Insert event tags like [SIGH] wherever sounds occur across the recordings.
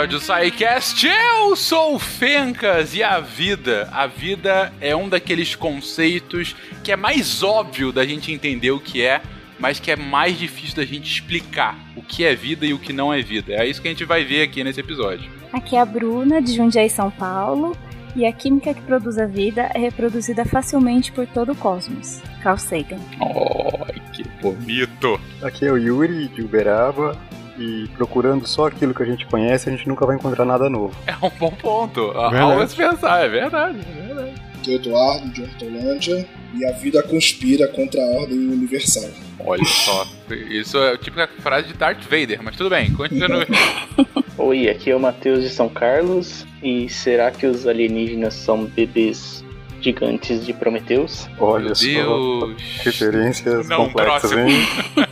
episódio do SciCast. Eu sou o Fencas e a vida, a vida é um daqueles conceitos que é mais óbvio da gente entender o que é, mas que é mais difícil da gente explicar o que é vida e o que não é vida. É isso que a gente vai ver aqui nesse episódio. Aqui é a Bruna, de Jundiaí, São Paulo, e a química que produz a vida é reproduzida facilmente por todo o cosmos. Carl Sagan. Oh, que bonito! Aqui é o Yuri, de Uberaba, e procurando só aquilo que a gente conhece, a gente nunca vai encontrar nada novo. É um bom ponto. Algo a se pensar, é verdade, é verdade. O Eduardo, de Hortolândia, e a vida conspira contra a ordem universal. Olha só, isso é tipo a frase de Darth Vader, mas tudo bem, continue. [LAUGHS] Oi, aqui é o Matheus de São Carlos, e será que os alienígenas são bebês gigantes de Prometeus? Olha Meu só, Deus. referências Não, complexas, próximo. hein? [LAUGHS]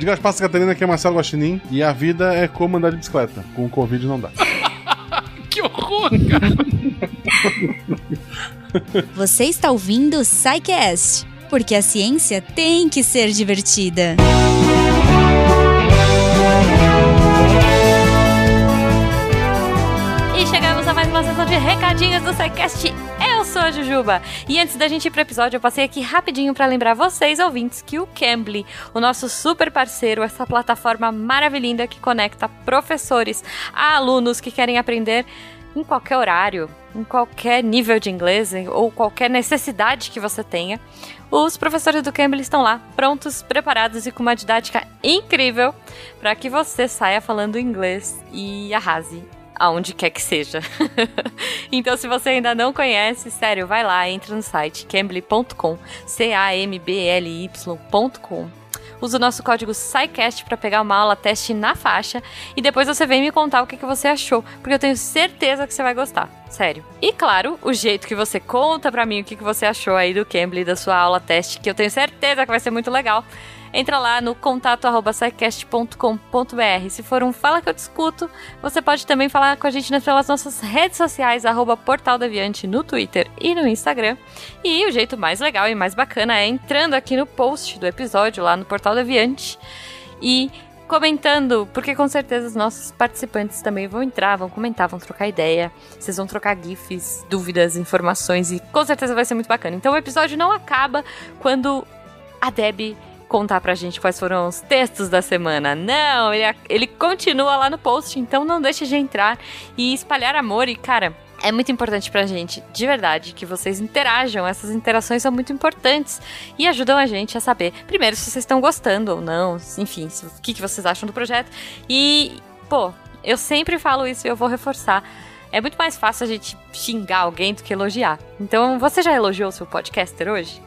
De Gaspar Catarina, aqui é Marcelo Guaxinim. E a vida é como andar de bicicleta. Com o Covid não dá. [LAUGHS] que horror, cara! Você está ouvindo o SciCast, porque a ciência tem que ser divertida. E chegamos a mais uma sessão de recadinhos do SciCast. Sou a Jujuba. E antes da gente ir pro episódio, eu passei aqui rapidinho para lembrar vocês, ouvintes, que o Cambly, o nosso super parceiro, essa plataforma maravilhosa que conecta professores a alunos que querem aprender em qualquer horário, em qualquer nível de inglês ou qualquer necessidade que você tenha. Os professores do Cambly estão lá, prontos, preparados e com uma didática incrível para que você saia falando inglês e arrase aonde quer que seja. [LAUGHS] então, se você ainda não conhece, sério, vai lá, entra no site cambly.com, C-A-M-B-L-Y.com. Usa o nosso código SciCast para pegar uma aula teste na faixa e depois você vem me contar o que, que você achou, porque eu tenho certeza que você vai gostar. Sério. E claro, o jeito que você conta pra mim o que, que você achou aí do Cambly, da sua aula teste, que eu tenho certeza que vai ser muito legal entra lá no contato arroba scicast.com.br. Se for um Fala que eu discuto, você pode também falar com a gente pelas nossas redes sociais, arroba Portal Deviante no Twitter e no Instagram. E o jeito mais legal e mais bacana é entrando aqui no post do episódio, lá no Portal Deviante, e comentando, porque com certeza os nossos participantes também vão entrar, vão comentar, vão trocar ideia. Vocês vão trocar GIFs, dúvidas, informações e com certeza vai ser muito bacana. Então o episódio não acaba quando a Deb contar pra gente quais foram os textos da semana. Não, ele, ele continua lá no post, então não deixe de entrar e espalhar amor. E, cara, é muito importante pra gente, de verdade, que vocês interajam. Essas interações são muito importantes e ajudam a gente a saber, primeiro, se vocês estão gostando ou não, enfim, o que, que vocês acham do projeto. E, pô, eu sempre falo isso e eu vou reforçar. É muito mais fácil a gente xingar alguém do que elogiar. Então, você já elogiou o seu podcaster hoje?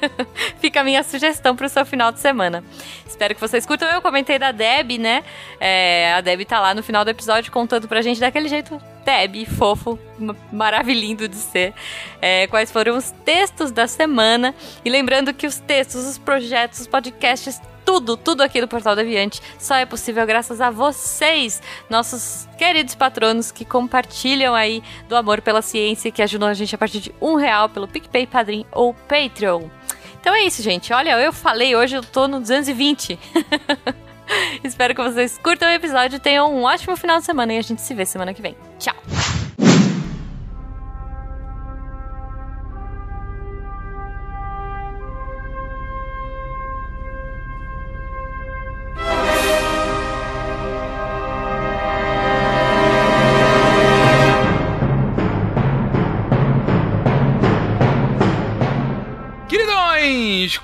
[LAUGHS] Fica a minha sugestão pro seu final de semana. Espero que vocês curtam. Eu comentei da Deb, né? É, a Deb tá lá no final do episódio contando pra gente daquele jeito Deb, fofo, ma- maravilhindo de ser. É, quais foram os textos da semana. E lembrando que os textos, os projetos, os podcasts, tudo, tudo aqui do Portal Deviante só é possível graças a vocês, nossos queridos patronos que compartilham aí do amor pela ciência que ajudam a gente a partir de um real pelo PicPay, Padrim ou Patreon. Então é isso, gente. Olha, eu falei hoje, eu tô no 220. [LAUGHS] Espero que vocês curtam o episódio, tenham um ótimo final de semana e a gente se vê semana que vem. Tchau!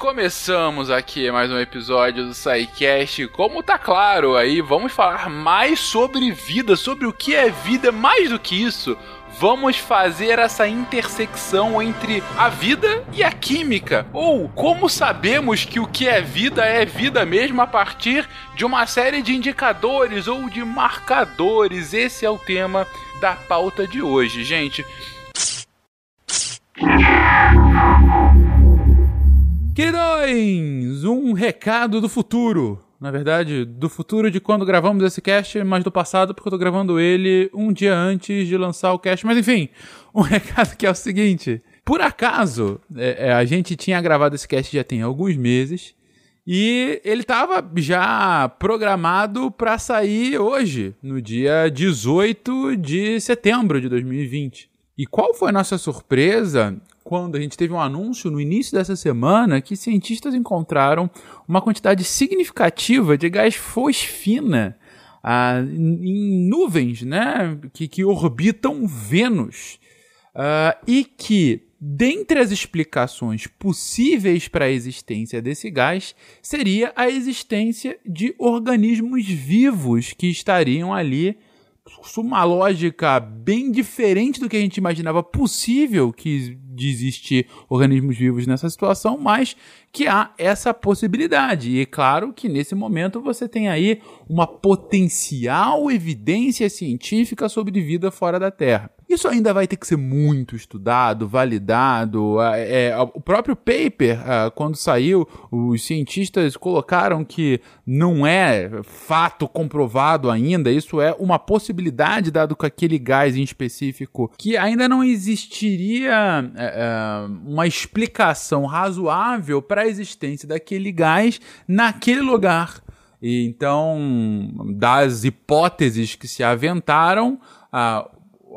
Começamos aqui mais um episódio do SciCast. Como tá claro aí, vamos falar mais sobre vida, sobre o que é vida, mais do que isso. Vamos fazer essa intersecção entre a vida e a química. Ou como sabemos que o que é vida é vida mesmo a partir de uma série de indicadores ou de marcadores. Esse é o tema da pauta de hoje, gente. Queridões, um recado do futuro. Na verdade, do futuro de quando gravamos esse cast, mas do passado, porque eu tô gravando ele um dia antes de lançar o cast. Mas enfim, [LAUGHS] um recado que é o seguinte: por acaso, é, é, a gente tinha gravado esse cast já tem alguns meses. E ele estava já programado para sair hoje, no dia 18 de setembro de 2020. E qual foi a nossa surpresa quando a gente teve um anúncio no início dessa semana que cientistas encontraram uma quantidade significativa de gás fosfina ah, em nuvens né, que, que orbitam Vênus. Ah, e que Dentre as explicações possíveis para a existência desse gás, seria a existência de organismos vivos que estariam ali uma lógica bem diferente do que a gente imaginava possível que de existir organismos vivos nessa situação, mas que há essa possibilidade. E é claro que nesse momento você tem aí uma potencial evidência científica sobre vida fora da Terra. Isso ainda vai ter que ser muito estudado, validado. É, é, o próprio paper, é, quando saiu, os cientistas colocaram que não é fato comprovado ainda, isso é uma possibilidade, dado com aquele gás em específico, que ainda não existiria é, é, uma explicação razoável para a existência daquele gás naquele lugar. E então, das hipóteses que se aventaram, ah,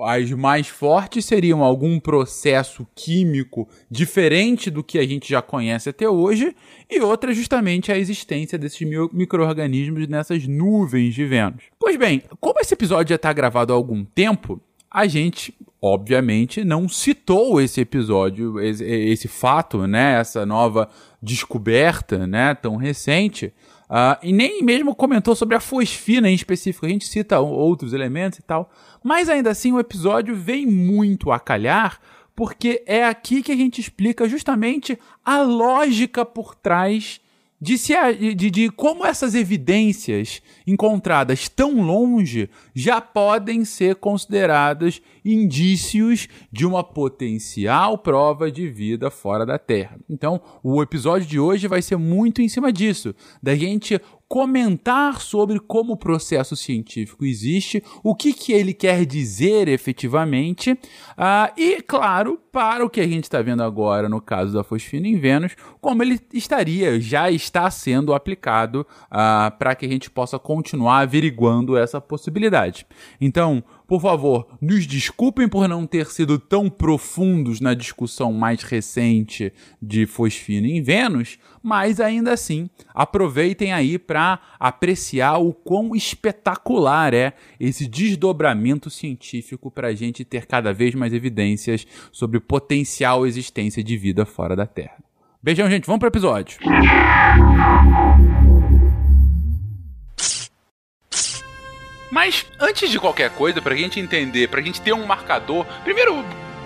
as mais fortes seriam algum processo químico diferente do que a gente já conhece até hoje, e outra justamente a existência desses micro-organismos nessas nuvens de Vênus. Pois bem, como esse episódio já está gravado há algum tempo, a gente, obviamente, não citou esse episódio, esse, esse fato, né, essa nova descoberta, né, tão recente, Uh, e nem mesmo comentou sobre a fosfina em específico. A gente cita outros elementos e tal. Mas ainda assim, o episódio vem muito a calhar, porque é aqui que a gente explica justamente a lógica por trás de, se, de, de como essas evidências encontradas tão longe já podem ser consideradas indícios de uma potencial prova de vida fora da Terra. Então, o episódio de hoje vai ser muito em cima disso, da gente comentar sobre como o processo científico existe, o que, que ele quer dizer efetivamente, uh, e, claro, para o que a gente está vendo agora no caso da fosfina em Vênus, como ele estaria, já está sendo aplicado uh, para que a gente possa continuar averiguando essa possibilidade. Então, por favor, nos desculpem por não ter sido tão profundos na discussão mais recente de fosfina em Vênus, mas ainda assim, aproveitem aí para apreciar o quão espetacular é esse desdobramento científico para a gente ter cada vez mais evidências sobre potencial existência de vida fora da Terra. Beijão, gente. Vamos para o episódio. Mas antes de qualquer coisa, pra gente entender, pra gente ter um marcador, primeiro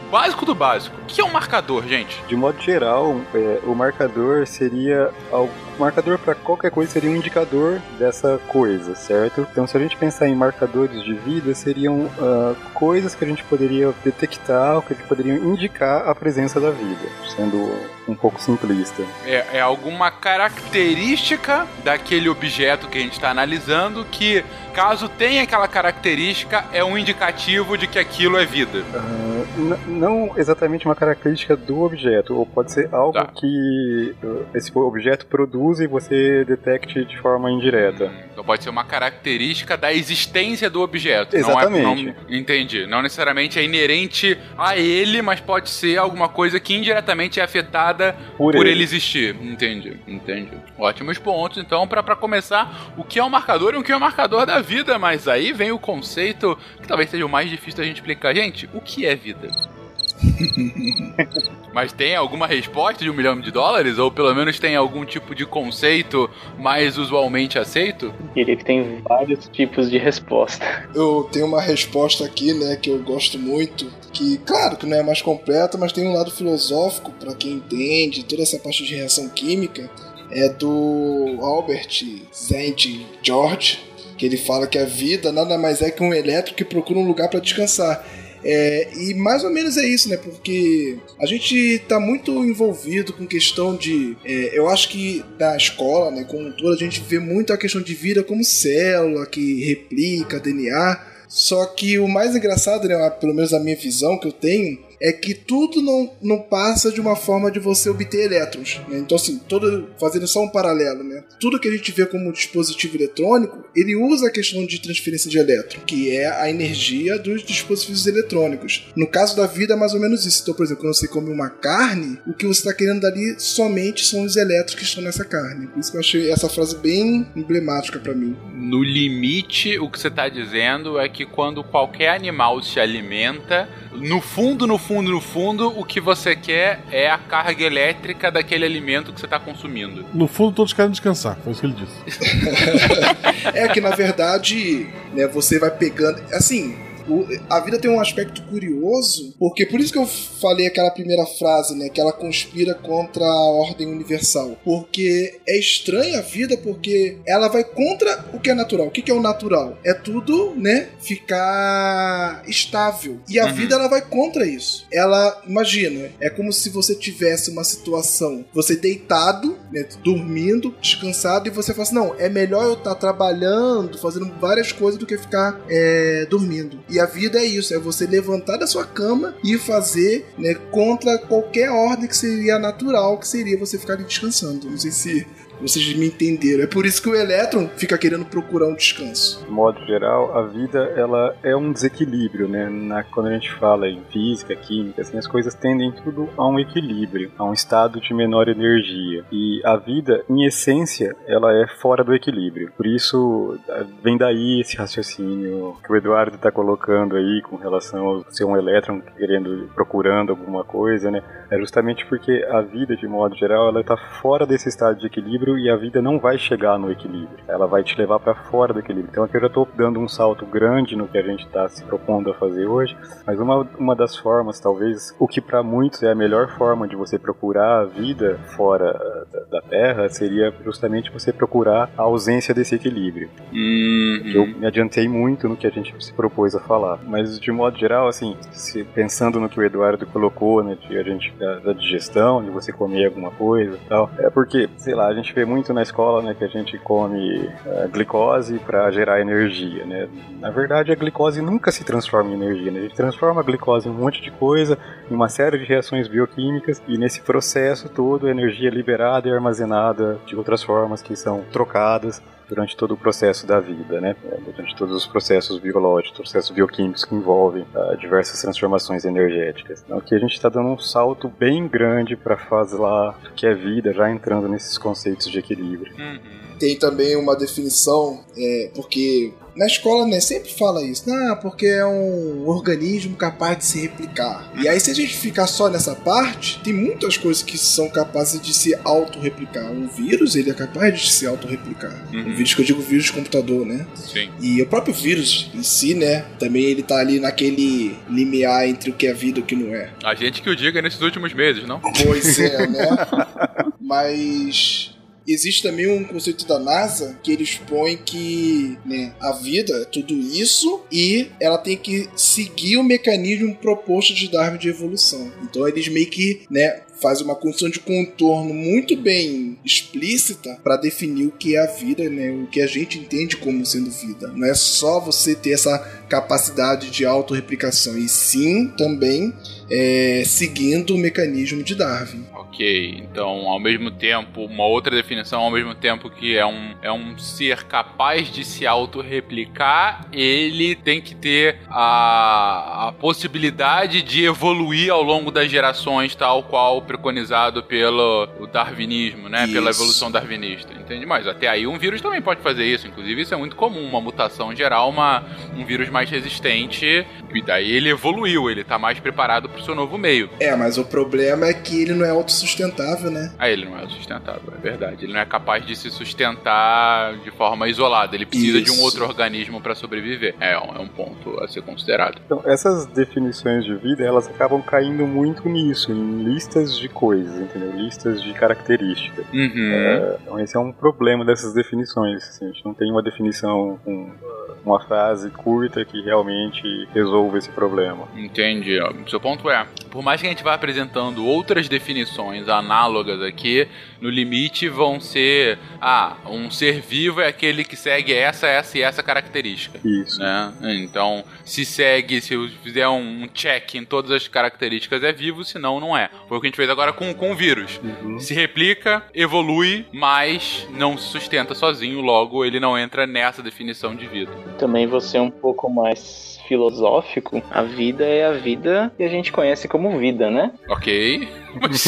básico do básico. O que é um marcador, gente? De modo geral, é, o marcador seria algo marcador para qualquer coisa seria um indicador dessa coisa, certo? Então, se a gente pensar em marcadores de vida, seriam uh, coisas que a gente poderia detectar, que poderiam indicar a presença da vida, sendo um pouco simplista. É, é alguma característica daquele objeto que a gente está analisando que, caso tenha aquela característica, é um indicativo de que aquilo é vida. Uh, não exatamente uma característica do objeto, ou pode ser algo tá. que uh, esse objeto produz e você detecte de forma indireta. Então pode ser uma característica da existência do objeto. Exatamente. Não é, não, entendi. Não necessariamente é inerente a ele, mas pode ser alguma coisa que indiretamente é afetada por, por ele. ele. existir. Entendi, entendi. Ótimos pontos. Então, para começar, o que é um marcador e o que é um marcador da vida? Mas aí vem o conceito que talvez seja o mais difícil da gente explicar. Gente, o que é vida? [LAUGHS] Mas tem alguma resposta de um milhão de dólares? Ou pelo menos tem algum tipo de conceito mais usualmente aceito? Eu diria que tem vários tipos de resposta. Eu tenho uma resposta aqui, né, que eu gosto muito. Que, claro, que não é mais completa, mas tem um lado filosófico para quem entende toda essa parte de reação química. É do Albert Zend George, que ele fala que a vida nada mais é que um elétrico que procura um lugar para descansar. É, e mais ou menos é isso, né? Porque a gente tá muito envolvido com questão de. É, eu acho que na escola, né, como toda, a gente vê muito a questão de vida como célula que replica DNA. Só que o mais engraçado, né, pelo menos a minha visão que eu tenho, é que tudo não, não passa de uma forma de você obter elétrons. Né? Então, assim, todo, fazendo só um paralelo, né? Tudo que a gente vê como dispositivo eletrônico, ele usa a questão de transferência de elétron, que é a energia dos dispositivos eletrônicos. No caso da vida, é mais ou menos isso. Então, por exemplo, quando você come uma carne, o que você está querendo dali somente são os elétrons que estão nessa carne. Por isso que eu achei essa frase bem emblemática para mim. No limite, o que você está dizendo é que quando qualquer animal se alimenta, no fundo, no fundo, no fundo, o que você quer é a carga elétrica daquele alimento que você está consumindo. No fundo, todos querem descansar, foi isso que ele disse. [LAUGHS] é que na verdade, né, você vai pegando. Assim, o, a vida tem um aspecto curioso, porque por isso que eu falei aquela primeira frase, né? Que ela conspira contra a ordem universal. Porque é estranha a vida, porque ela vai contra o que é natural. O que, que é o natural? É tudo, né? Ficar estável. E a uhum. vida, ela vai contra isso. Ela, imagina, é como se você tivesse uma situação, você deitado, né, dormindo, descansado, e você fala assim: não, é melhor eu estar tá trabalhando, fazendo várias coisas do que ficar é, dormindo. E a vida é isso, é você levantar da sua cama e fazer né, contra qualquer ordem que seria natural, que seria você ficar descansando. Não sei se vocês me entenderam. É por isso que o elétron fica querendo procurar um descanso. De modo geral, a vida ela é um desequilíbrio, né? Na, quando a gente fala em física, química, assim, as coisas tendem tudo a um equilíbrio, a um estado de menor energia. E a vida, em essência, ela é fora do equilíbrio. Por isso, vem daí esse raciocínio que o Eduardo está colocando aí com relação ao ser um elétron querendo, procurando alguma coisa, né? É justamente porque a vida, de modo geral, ela está fora desse estado de equilíbrio e a vida não vai chegar no equilíbrio. Ela vai te levar para fora do equilíbrio. Então aqui eu já estou dando um salto grande no que a gente está se propondo a fazer hoje, mas uma, uma das formas, talvez, o que para muitos é a melhor forma de você procurar a vida fora da, da Terra, seria justamente você procurar a ausência desse equilíbrio. Uhum. Eu me adiantei muito no que a gente se propôs a falar, mas de modo geral, assim, se, pensando no que o Eduardo colocou, né, de a gente da, da digestão, de você comer alguma coisa e tal, é porque, sei lá, a gente vê muito na escola, né, que a gente come uh, glicose para gerar energia, né? Na verdade, a glicose nunca se transforma em energia, né? A gente transforma a glicose em um monte de coisa, em uma série de reações bioquímicas, e nesse processo todo a energia é liberada e armazenada de outras formas que são trocadas durante todo o processo da vida, né? É, durante todos os processos biológicos, processos bioquímicos que envolvem uh, diversas transformações energéticas. Então aqui a gente está dando um salto bem grande para fazer lá que é vida, já entrando nesses conceitos de equilíbrio. Uhum. Tem também uma definição, é, porque na escola, né, sempre fala isso. Ah, porque é um organismo capaz de se replicar. E aí, se a gente ficar só nessa parte, tem muitas coisas que são capazes de se autorreplicar. Um vírus, ele é capaz de se autorreplicar. Uhum. O vírus que eu digo, vírus de computador, né? Sim. E o próprio vírus em si, né, também ele tá ali naquele limiar entre o que é vida e o que não é. A gente que o diga nesses últimos meses, não? Pois é, né? [LAUGHS] Mas existe também um conceito da NASA que eles põem que né, a vida é tudo isso e ela tem que seguir o mecanismo proposto de Darwin de evolução. Então eles meio que né, faz uma construção de contorno muito bem explícita para definir o que é a vida, né? O que a gente entende como sendo vida. Não é só você ter essa capacidade de autorreplicação, e sim também é, seguindo o mecanismo de Darwin. Ok, então ao mesmo tempo, uma outra definição, ao mesmo tempo que é um, é um ser capaz de se autorreplicar, ele tem que ter a, a possibilidade de evoluir ao longo das gerações, tal qual preconizado pelo o darwinismo, né? Isso. Pela evolução darwinista. Entende? Mas até aí um vírus também pode fazer isso. Inclusive, isso é muito comum, uma mutação geral, uma, um vírus mais resistente. E daí ele evoluiu, ele tá mais preparado pro seu novo meio. É, mas o problema é que ele não é autossustentável, né? Ah, ele não é autossustentável, é verdade. Ele não é capaz de se sustentar de forma isolada. Ele precisa isso. de um outro organismo para sobreviver. É, é um ponto a ser considerado. Então, essas definições de vida, elas acabam caindo muito nisso, em listas de coisas, entendeu? Listas de características. Uhum. É, então esse é um problema dessas definições. Assim, a gente não tem uma definição com uma frase curta que realmente resolva esse problema. Entendi. O seu ponto é, por mais que a gente vá apresentando outras definições análogas aqui, no limite vão ser, ah, um ser vivo é aquele que segue essa, essa e essa característica. Isso. Né? Então, se segue, se fizer um check em todas as características é vivo, senão não é. Foi o que a gente fez agora com, com o vírus. Uhum. Se replica, evolui, mas não se sustenta sozinho, logo ele não entra nessa definição de vida. Também você é um pouco mais filosófico, a vida é a vida que a gente conhece como vida, né? Ok. Mas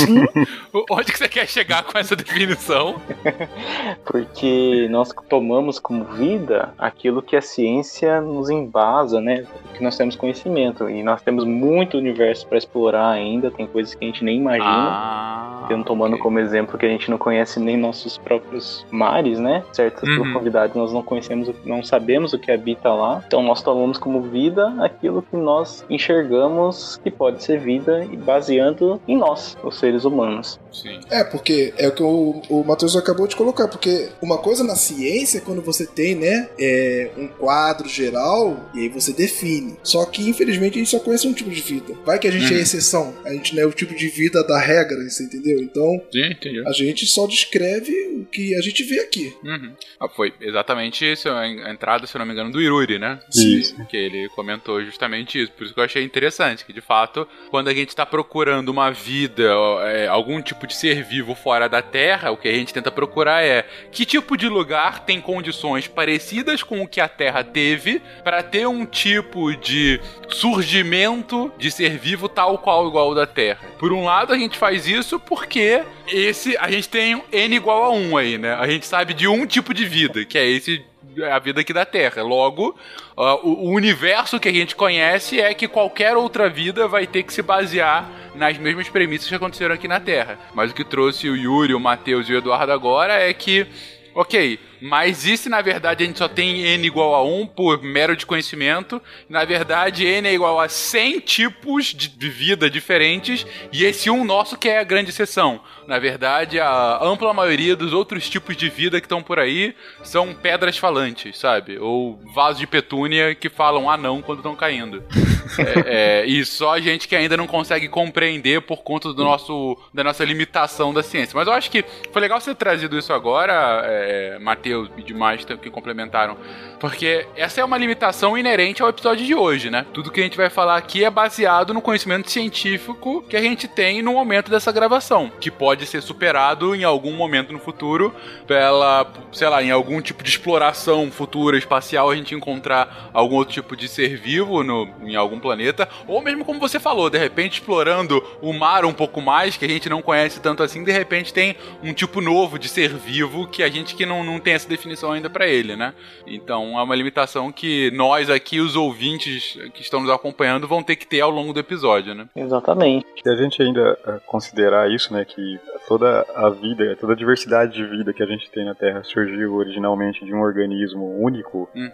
onde que você quer chegar com essa definição? [LAUGHS] Porque nós tomamos como vida aquilo que a ciência nos embasa, né? Que nós temos conhecimento e nós temos muito universo para explorar ainda, tem coisas que a gente nem imagina. Ah, Tendo tomando ok. como exemplo que a gente não conhece nem nossos próprios mares, né? Certas Uhum. profundidades nós não conhecemos, não sabemos o que habita lá. Então nós tomamos como vida aquilo que nós enxergamos que pode ser vida e baseando em nós, os seres humanos. Sim. É, porque é o que o, o Matheus acabou de colocar, porque uma coisa na ciência é quando você tem, né, é, um quadro geral e aí você define. Só que, infelizmente, a gente só conhece um tipo de vida. Vai que a gente Uhum. é exceção, a gente não é o tipo de vida da regra, você entendeu? Então, Sim, a gente só descreve o que a gente vê aqui. Uhum. Ah, foi exatamente isso, a en- a entrada, se eu não me engano, do Iruri, né? Isso. Que ele comentou justamente isso. Por isso que eu achei interessante, que de fato, quando a gente está procurando uma vida, é, algum tipo de ser vivo fora da Terra, o que a gente tenta procurar é que tipo de lugar tem condições parecidas com o que a Terra teve para ter um tipo de surgimento de ser vivo tal qual igual da Terra. Por um lado, a gente faz isso porque esse a gente tem n igual a 1 aí, né? A gente sabe de um tipo de vida, que é esse a vida aqui da Terra. Logo, ah, o, o universo que a gente conhece é que qualquer outra vida vai ter que se basear nas mesmas premissas que aconteceram aqui na Terra. Mas o que trouxe o Yuri, o Matheus e o Eduardo agora é que Ok, mas e se na verdade a gente só tem n igual a 1 por mero desconhecimento? Na verdade, n é igual a 100 tipos de de vida diferentes e esse um nosso que é a grande exceção. Na verdade, a ampla maioria dos outros tipos de vida que estão por aí são pedras falantes, sabe? Ou vasos de petúnia que falam anão quando estão caindo. [LAUGHS] É, é, e só a gente que ainda não consegue compreender por conta do nosso, da nossa limitação da ciência. Mas eu acho que foi legal você ter trazido isso agora, é, Matheus e demais que complementaram. Porque essa é uma limitação inerente ao episódio de hoje, né? Tudo que a gente vai falar aqui é baseado no conhecimento científico que a gente tem no momento dessa gravação, que pode ser superado em algum momento no futuro pela, sei lá, em algum tipo de exploração futura espacial a gente encontrar algum outro tipo de ser vivo no, em algum planeta, ou mesmo como você falou, de repente explorando o mar um pouco mais, que a gente não conhece tanto assim, de repente tem um tipo novo de ser vivo que a gente que não, não tem essa definição ainda pra ele, né? Então é uma limitação que nós aqui, os ouvintes que estão nos acompanhando, vão ter que ter ao longo do episódio, né? Exatamente. Se a gente ainda eh, considerar isso, né, que toda a vida, toda a diversidade de vida que a gente tem na Terra surgiu originalmente de um organismo único, Uhum.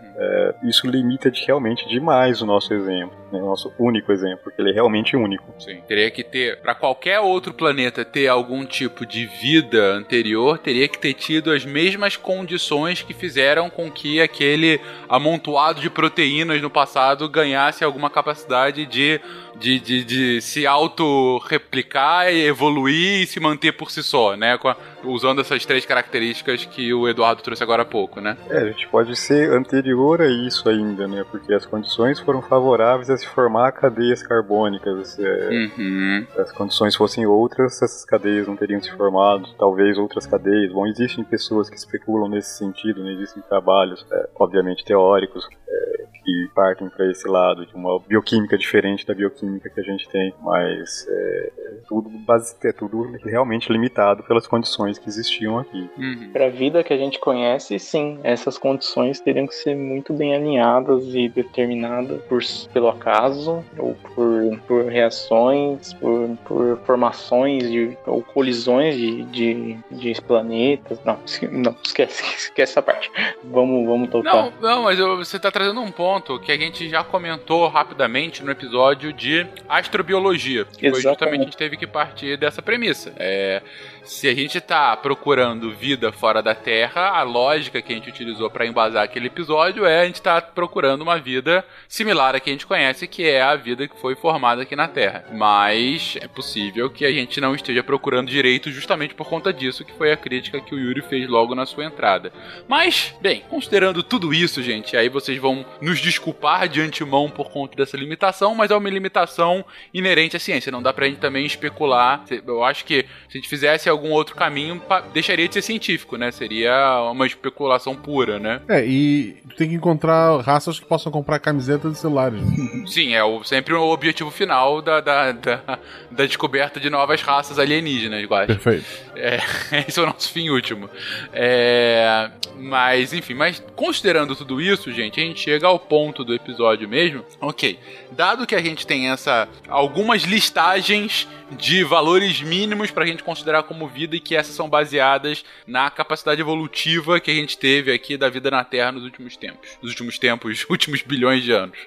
isso limita de, realmente demais o nosso exemplo, né, o nosso único exemplo, porque ele é realmente único. Sim. Teria que ter, Pra qualquer outro planeta ter algum tipo de vida anterior, teria que ter tido as mesmas condições que fizeram com que aquele amontoado de proteínas no passado ganhasse alguma capacidade de, de, de, de se auto-replicar, e evoluir e se manter por si só, né? A- usando essas três características que o Eduardo trouxe agora há pouco, né? É, a gente pode ser anterior a isso ainda, né, porque as condições foram favoráveis a se formar cadeias carbônicas. é, Uhum. Se as condições fossem outras, essas cadeias não teriam se formado, talvez outras cadeias. Bom, existem pessoas que especulam nesse sentido, né? existem trabalhos, é, obviamente teóricos, é, que partem para esse lado de uma bioquímica diferente da bioquímica que a gente tem, mas é, é tudo, base, é tudo realmente limitado pelas condições que existiam aqui. Uhum. Para a vida que a gente conhece, sim, essas condições teriam que ser muito bem alinhadas e determinadas por, pelo acaso, ou por, por reações, por, por formações de, ou colisões de, de, de planetas. Não, não esquece, [LAUGHS] esquece essa parte. Vamos, vamos tocar. Não, não, mas eu- você tá trazendo um ponto que a gente já comentou rapidamente no episódio de astrobiologia. Que foi Exatamente. justamente a gente teve que partir dessa premissa. É, se a gente tá procurando vida fora da Terra, a lógica que a gente utilizou para embasar aquele episódio é a gente tá procurando uma vida similar à que a gente conhece, que é a vida que foi formada aqui na Terra. Mas é possível que a gente não esteja procurando direito justamente por conta disso, que foi a crítica que o Yuri fez logo na sua entrada. Mas, bem, considerando tudo isso, gente, aí vocês vão nos desculpar de antemão por conta dessa limitação, mas é uma limitação inerente à ciência. Não dá pra gente também especular. Eu acho que se a gente fizesse algum outro caminho, deixaria de ser científico, né? Seria uma especulação pura, né? É, e tem que encontrar raças que possam comprar camisetas de celulares. [LAUGHS] Sim, é o, sempre o objetivo final da, da, da, da descoberta de novas raças alienígenas, igual. Perfeito. É, [LAUGHS] esse é o nosso fim último. É, mas, enfim, mas considerando tudo isso, gente, a gente chega ao ponto do episódio mesmo. Ok, dado que a gente tem essa algumas listagens de valores mínimos para a gente considerar como vida e que essas são baseadas na capacidade evolutiva que a gente teve aqui da vida na Terra nos últimos tempos, nos últimos tempos, [LAUGHS] últimos bilhões de anos.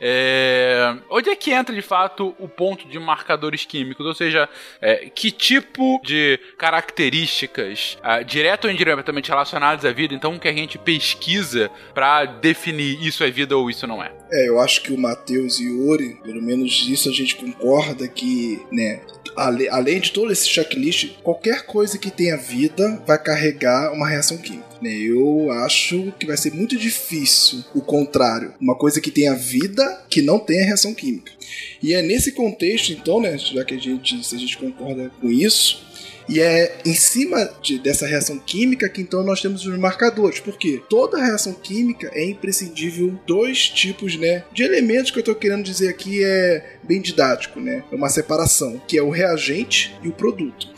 É... Onde é que entra de fato o ponto de marcadores químicos? Ou seja, é, que tipo de características, uh, direto ou indiretamente relacionadas à vida, então que a gente pesquisa para definir isso é vida ou isso não é? É, eu acho que o Matheus e o Ori, pelo menos disso a gente concorda que, né, além de todo esse checklist, qualquer coisa que tenha vida vai carregar uma reação química. Né? Eu acho que vai ser muito difícil o contrário. Uma coisa que tenha vida que não tenha reação química. E é nesse contexto, então, né, já que a gente, se a gente concorda com isso, e é em cima de, dessa reação química que então nós temos os marcadores. Porque toda reação química é imprescindível dois tipos né, de elementos que eu estou querendo dizer aqui é bem didático, né? É uma separação, que é o reagente e o produto.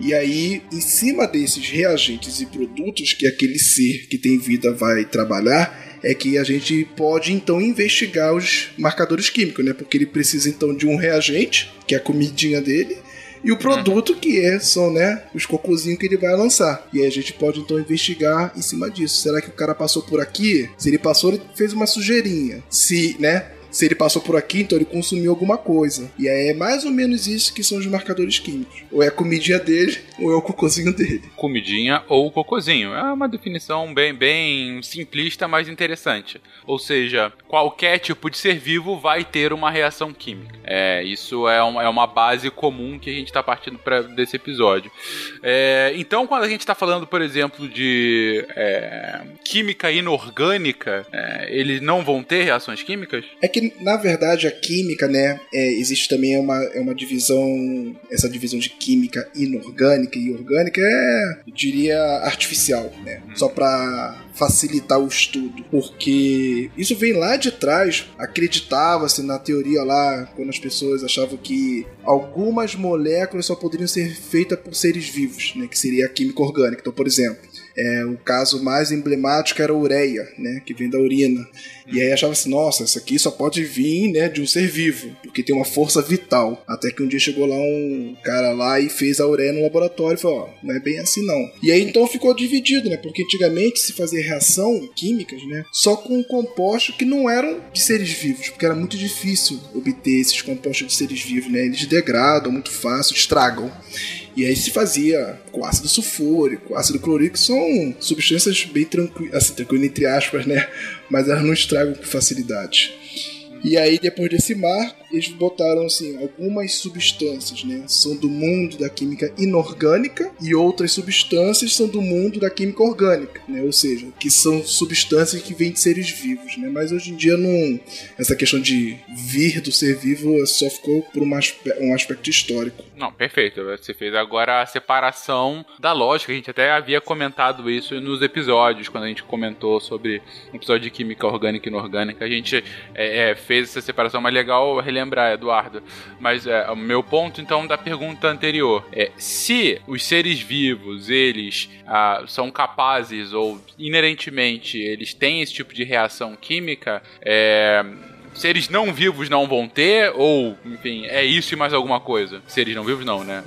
E aí, em cima desses reagentes e produtos que aquele ser que tem vida vai trabalhar, é que a gente pode então investigar os marcadores químicos, né? Porque ele precisa então de um reagente, que é a comidinha dele, e o produto que é, são, né, os cocôzinhos que ele vai lançar. E aí a gente pode então investigar em cima disso. Será que o cara passou por aqui? Se ele passou, ele fez uma sujeirinha. Se, né, se ele passou por aqui, então ele consumiu alguma coisa. E aí é mais ou menos isso que são os marcadores químicos. Ou é a comidinha dele, [LAUGHS] ou é o cocôzinho dele. Comidinha ou cocôzinho. É uma definição bem, bem simplista, mas interessante. Ou seja, qualquer tipo de ser vivo vai ter uma reação química. É, isso é, um, é uma base comum que a gente está partindo pra, desse episódio. É, então, quando a gente está falando, por exemplo, de é, química inorgânica, é, eles não vão ter reações químicas? É que que, na verdade, a química, né, é, existe também uma, é uma divisão, essa divisão de química inorgânica e orgânica é, eu diria, artificial, né? Só para facilitar o estudo, porque isso vem lá de trás, acreditava-se na teoria lá, quando as pessoas achavam que algumas moléculas só poderiam ser feitas por seres vivos, né, que seria a química orgânica. Então, por exemplo, é, o caso mais emblemático era a ureia, né, que vem da urina. E aí achava assim, nossa, isso aqui só pode vir, né, de um ser vivo, porque tem uma força vital. Até que um dia chegou lá um cara lá e fez a ureia no laboratório e falou, ó, não é bem assim não. E aí então ficou dividido, né, porque antigamente se fazia reação químicas, né, só com compostos que não eram de seres vivos, porque era muito difícil obter esses compostos de seres vivos, né, eles degradam muito fácil, estragam. E aí se fazia com ácido sulfúrico, ácido clorídrico, são substâncias bem tranquilas, assim, tranquilo entre aspas, né? Mas elas não estragam com facilidade. E aí, depois desse marco, eles botaram assim, algumas substâncias, né? São do mundo da química inorgânica e outras substâncias são do mundo da química orgânica, né? Ou seja, que são substâncias que vêm de seres vivos, né? Mas hoje em dia não essa questão de vir do ser vivo só ficou por um aspecto histórico. Não, perfeito. Você fez agora a separação da lógica. A gente até havia comentado isso nos episódios, quando a gente comentou sobre o episódio de química orgânica e inorgânica. A gente é, é, fez essa separação, mas legal relembrar lembrar, Eduardo. Mas é, o meu ponto, então, da pergunta anterior é: se os seres vivos, eles ah, são capazes ou inerentemente eles têm esse tipo de reação química, é seres não vivos não vão ter, ou, enfim, é isso e mais alguma coisa? Seres não vivos, não, né?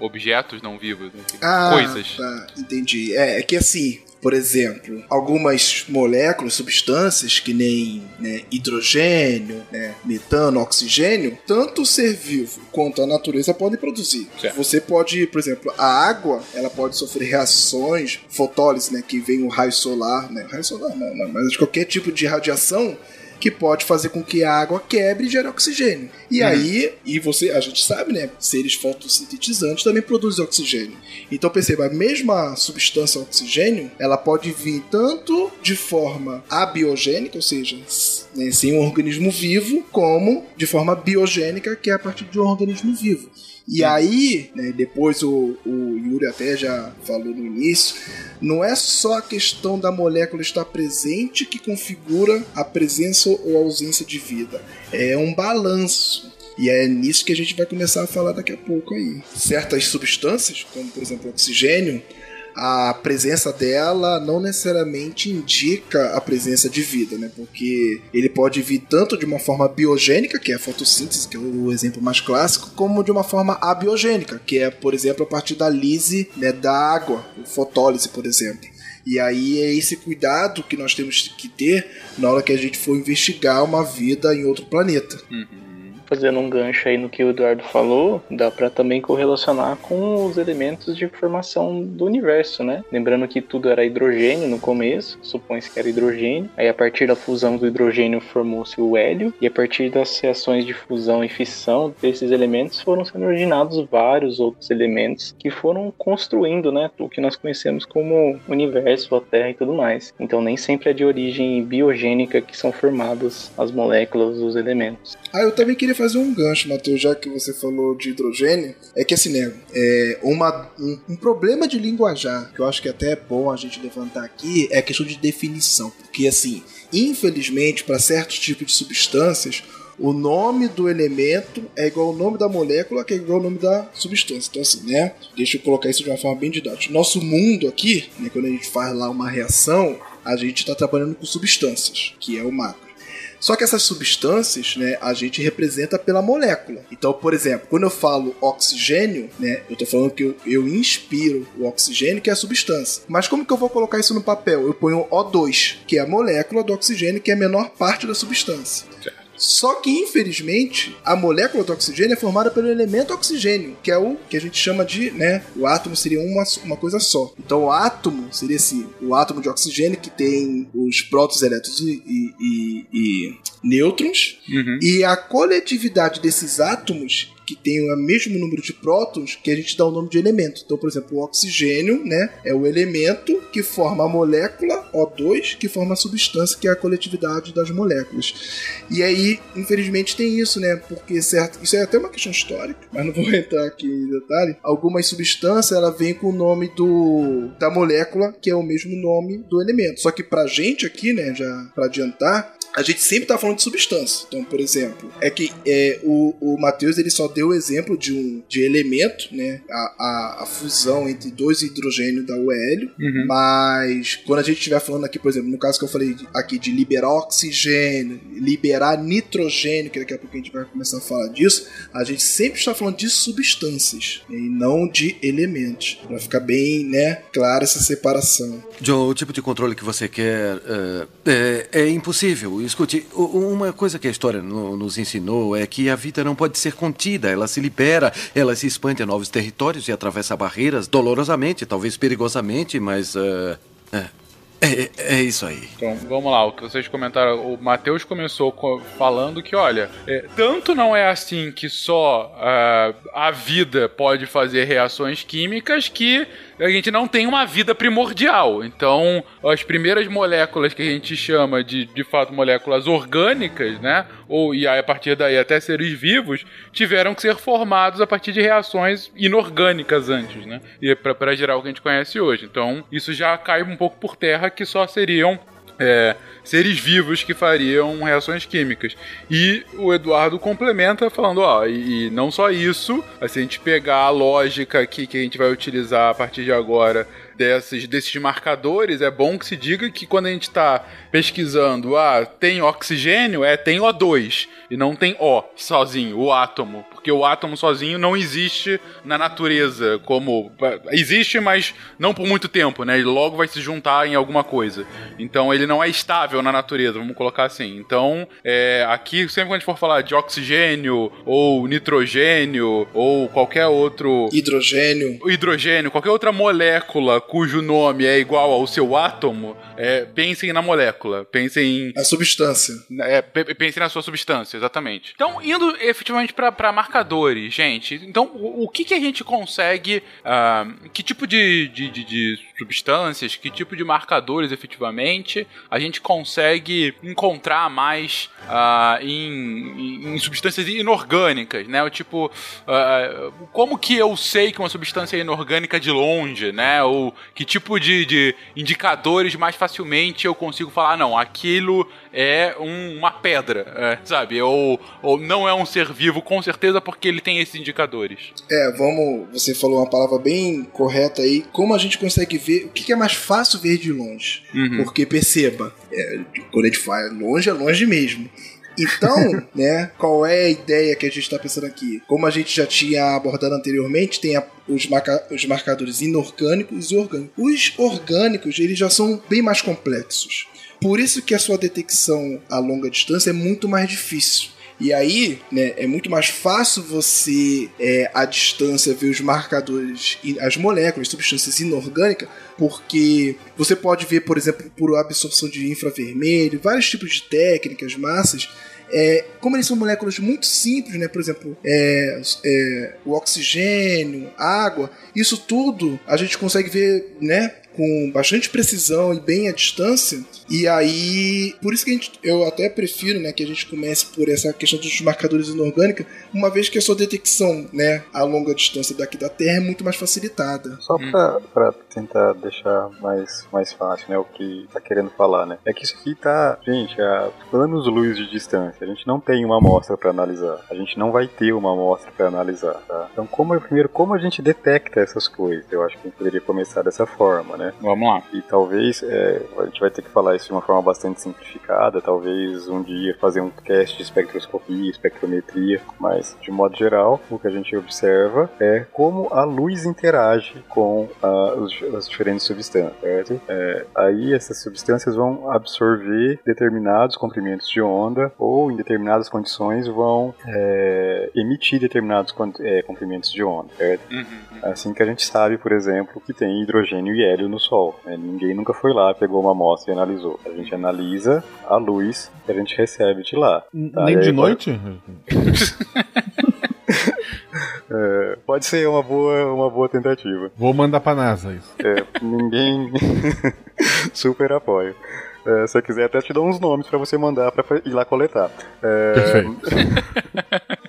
Objetos não vivos, enfim, ah, coisas. Tá, entendi. É, é que assim, Por exemplo, algumas moléculas, substâncias que nem né, hidrogênio, né, metano, oxigênio, tanto o ser vivo quanto a natureza podem produzir. Certo. Você pode, por exemplo, a água, ela pode sofrer reações, fotólise, né, que vem o raio solar, né, raio solar não, não, mas de qualquer tipo de radiação que pode fazer com que a água quebre e gere oxigênio. E aí, e você, a gente sabe, né, seres fotossintetizantes também produzem oxigênio. Então perceba, a mesma substância oxigênio, ela pode vir tanto de forma abiogênica, ou seja, né, sem um organismo vivo, como de forma biogênica, que é a partir de um organismo vivo. E aí, né, depois o, o Yuri até já falou no início, não é só a questão da molécula estar presente que configura a presença ou ausência de vida. É um balanço. E é nisso que a gente vai começar a falar daqui a pouco aí. Certas substâncias, como por exemplo o oxigênio, a presença dela não necessariamente indica a presença de vida, né? Porque ele pode vir tanto de uma forma biogênica, que é a fotossíntese, que é o exemplo mais clássico, como de uma forma abiogênica, que é, por exemplo, a partir da lise né, da água, fotólise, por exemplo. E aí é esse cuidado que nós temos que ter na hora que a gente for investigar uma vida em outro planeta. Fazendo um gancho aí no que o Eduardo falou, dá para também correlacionar com os elementos de formação do universo, né? Lembrando que tudo era hidrogênio no começo, supõe-se que era hidrogênio. Aí a partir da fusão do hidrogênio formou-se o hélio, e a partir das reações de fusão e fissão desses elementos foram sendo originados vários outros elementos que foram construindo, né, o que nós conhecemos como universo, a Terra e tudo mais. Então nem sempre é de origem biogênica que são formadas as moléculas, os elementos. Ah, eu também queria fazer um gancho, Matheus, já que você falou de hidrogênio. É que assim, né? É uma, um, um problema de linguajar, que eu acho que até é bom a gente levantar aqui, é a questão de definição. Porque, assim, infelizmente, para certos tipos de substâncias, o nome do elemento é igual ao nome da molécula, que é igual ao nome da substância. Então, assim, né? Deixa eu colocar isso de uma forma bem didática. Nosso mundo aqui, né, quando a gente faz lá uma reação, a gente está trabalhando com substâncias, que é o macro. Só que essas substâncias, né, a gente representa pela molécula. Então, por exemplo, quando eu falo oxigênio, né, eu tô falando que eu, eu inspiro o oxigênio, que é a substância. Mas como que eu vou colocar isso no papel? Eu ponho O2, que é a molécula do oxigênio, que é a menor parte da substância. Só que, infelizmente, a molécula do oxigênio é formada pelo elemento oxigênio, que é o que a gente chama de, né, o átomo seria uma, uma coisa só. Então, o átomo seria assim, o átomo de oxigênio que tem os prótons, elétrons e- e- e nêutrons, Uhum. e a coletividade desses átomos que tem o mesmo número de prótons que a gente dá o nome de elemento. Então, por exemplo, o oxigênio, né, é o elemento que forma a molécula O2, que forma a substância, que é a coletividade das moléculas. E aí, infelizmente, tem isso, né? Porque certo, isso é até uma questão histórica, mas não vou [LAUGHS] entrar aqui em detalhe. Algumas substâncias ela vem com o nome do da molécula, que é o mesmo nome do elemento. Só que pra gente aqui, né, já pra adiantar, a gente sempre tá falando de substância. Então, por exemplo, é que é, o, o Matheus ele só deu o exemplo de um de elemento, né? A, a, a fusão entre dois hidrogênios da hélio. Uhum. Mas quando a gente estiver falando aqui, por exemplo, no caso que eu falei aqui de liberar oxigênio, liberar nitrogênio, que daqui a pouco a gente vai começar a falar disso, a gente sempre está falando de substâncias né, e não de elementos. Pra ficar bem, né, clara essa separação. Joe, o tipo de controle que você quer eh, é, é impossível. Escute, uma coisa que a história no- nos ensinou é que a vida não pode ser contida. Ela se libera, ela se expande a novos territórios e atravessa barreiras dolorosamente, talvez perigosamente, mas. eh, é, é, é isso aí. Então, vamos lá, o que vocês comentaram. O Matheus começou co- falando que, olha, é, tanto não é assim que só ah, a vida pode fazer reações químicas que a gente não tem uma vida primordial. Então, as primeiras moléculas que a gente chama de, de fato, moléculas orgânicas, né? Ou, e aí, a partir daí até seres vivos, tiveram que ser formados a partir de reações inorgânicas antes, né? E para gerar o que a gente conhece hoje. Então, isso já cai um pouco por terra que só seriam é, seres vivos que fariam reações químicas. E o Eduardo complementa falando, ó, e, e não só isso, se a gente pegar a lógica aqui que a gente vai utilizar a partir de agora desses, desses marcadores, é bom que se diga que quando a gente está pesquisando, ah, tem oxigênio, é tem O2 e não tem O sozinho, o átomo, porque o átomo sozinho não existe na natureza como existe, mas não por muito tempo, né? Ele logo vai se juntar em alguma coisa. Então ele não é estável na natureza, vamos colocar assim. Então, é, aqui sempre quando a gente for falar de oxigênio ou nitrogênio ou qualquer outro hidrogênio, hidrogênio, qualquer outra molécula cujo nome é igual ao seu átomo, é, pensem na molécula, pensem a substância. É, pensem na sua substância, exatamente. Então, indo efetivamente para marcadores, gente. Então, o, o, que, que a gente consegue, uh, que tipo de, de, de, de substâncias, que tipo de marcadores efetivamente a gente consegue encontrar mais uh, em, em, substâncias inorgânicas, né? O tipo, uh, como que eu sei que uma substância é inorgânica de longe, né? Ou que tipo de, de indicadores mais facilmente eu consigo falar, não, aquilo é um, uma pedra, é, sabe? Ou, ou não é um ser vivo, com certeza, porque ele tem esses indicadores. É, vamos. Você falou uma palavra bem correta aí. Como a gente consegue ver. O que é mais fácil ver de longe? Uhum. Porque perceba, é, quando a gente fala longe, é longe mesmo. Então, [LAUGHS] né, qual é a ideia que a gente está pensando aqui? Como a gente já tinha abordado anteriormente, tem a, os, marca, os marcadores inorgânicos e orgânicos. Os orgânicos, eles já são bem mais complexos. Por isso que a sua detecção a longa distância é muito mais difícil. E aí, né, é muito mais fácil você, é, à distância, ver os marcadores, as moléculas, substâncias inorgânicas, porque você pode ver, por exemplo, por absorção de infravermelho, vários tipos de técnicas, massas, é, como eles são moléculas muito simples, né? Por exemplo, é, é, o oxigênio, água, isso tudo a gente consegue ver, né? Com bastante precisão e bem à distância. E aí, por isso que a gente, eu até prefiro, né, que a gente comece por essa questão dos marcadores inorgânicos, uma vez que a sua detecção, né, a longa distância daqui da Terra é muito mais facilitada. Só para hum. tentar deixar mais, mais fácil, né, o que tá querendo falar, né, é que isso aqui tá, gente, a anos-luz de distância. A gente não tem uma amostra para analisar. A gente não vai ter uma amostra para analisar, tá? Então, como primeiro, como a gente detecta essas coisas? Eu acho que a gente poderia começar dessa forma, né? Né? Vamos lá. E talvez é, a gente vai ter que falar isso de uma forma bastante simplificada, talvez um dia fazer um teste de espectroscopia, espectrometria, mas de modo geral, o que a gente observa é como a luz interage com uh, as diferentes substâncias, certo? É, aí essas substâncias vão absorver determinados comprimentos de onda ou em determinadas condições vão é, emitir determinados é, comprimentos de onda, certo? Uhum. Assim que a gente sabe, por exemplo, que tem hidrogênio e hélio no Sol. Né? Ninguém nunca foi lá, pegou uma amostra e analisou. A gente analisa a luz que a gente recebe de lá. Tá? Nem de aí, noite? [LAUGHS] É, pode ser uma boa, uma boa tentativa. Vou mandar pra NASA isso. É, ninguém. [LAUGHS] Super apoio. É, se você quiser, até te dou uns nomes para você mandar para ir lá coletar. É... Perfeito. [LAUGHS]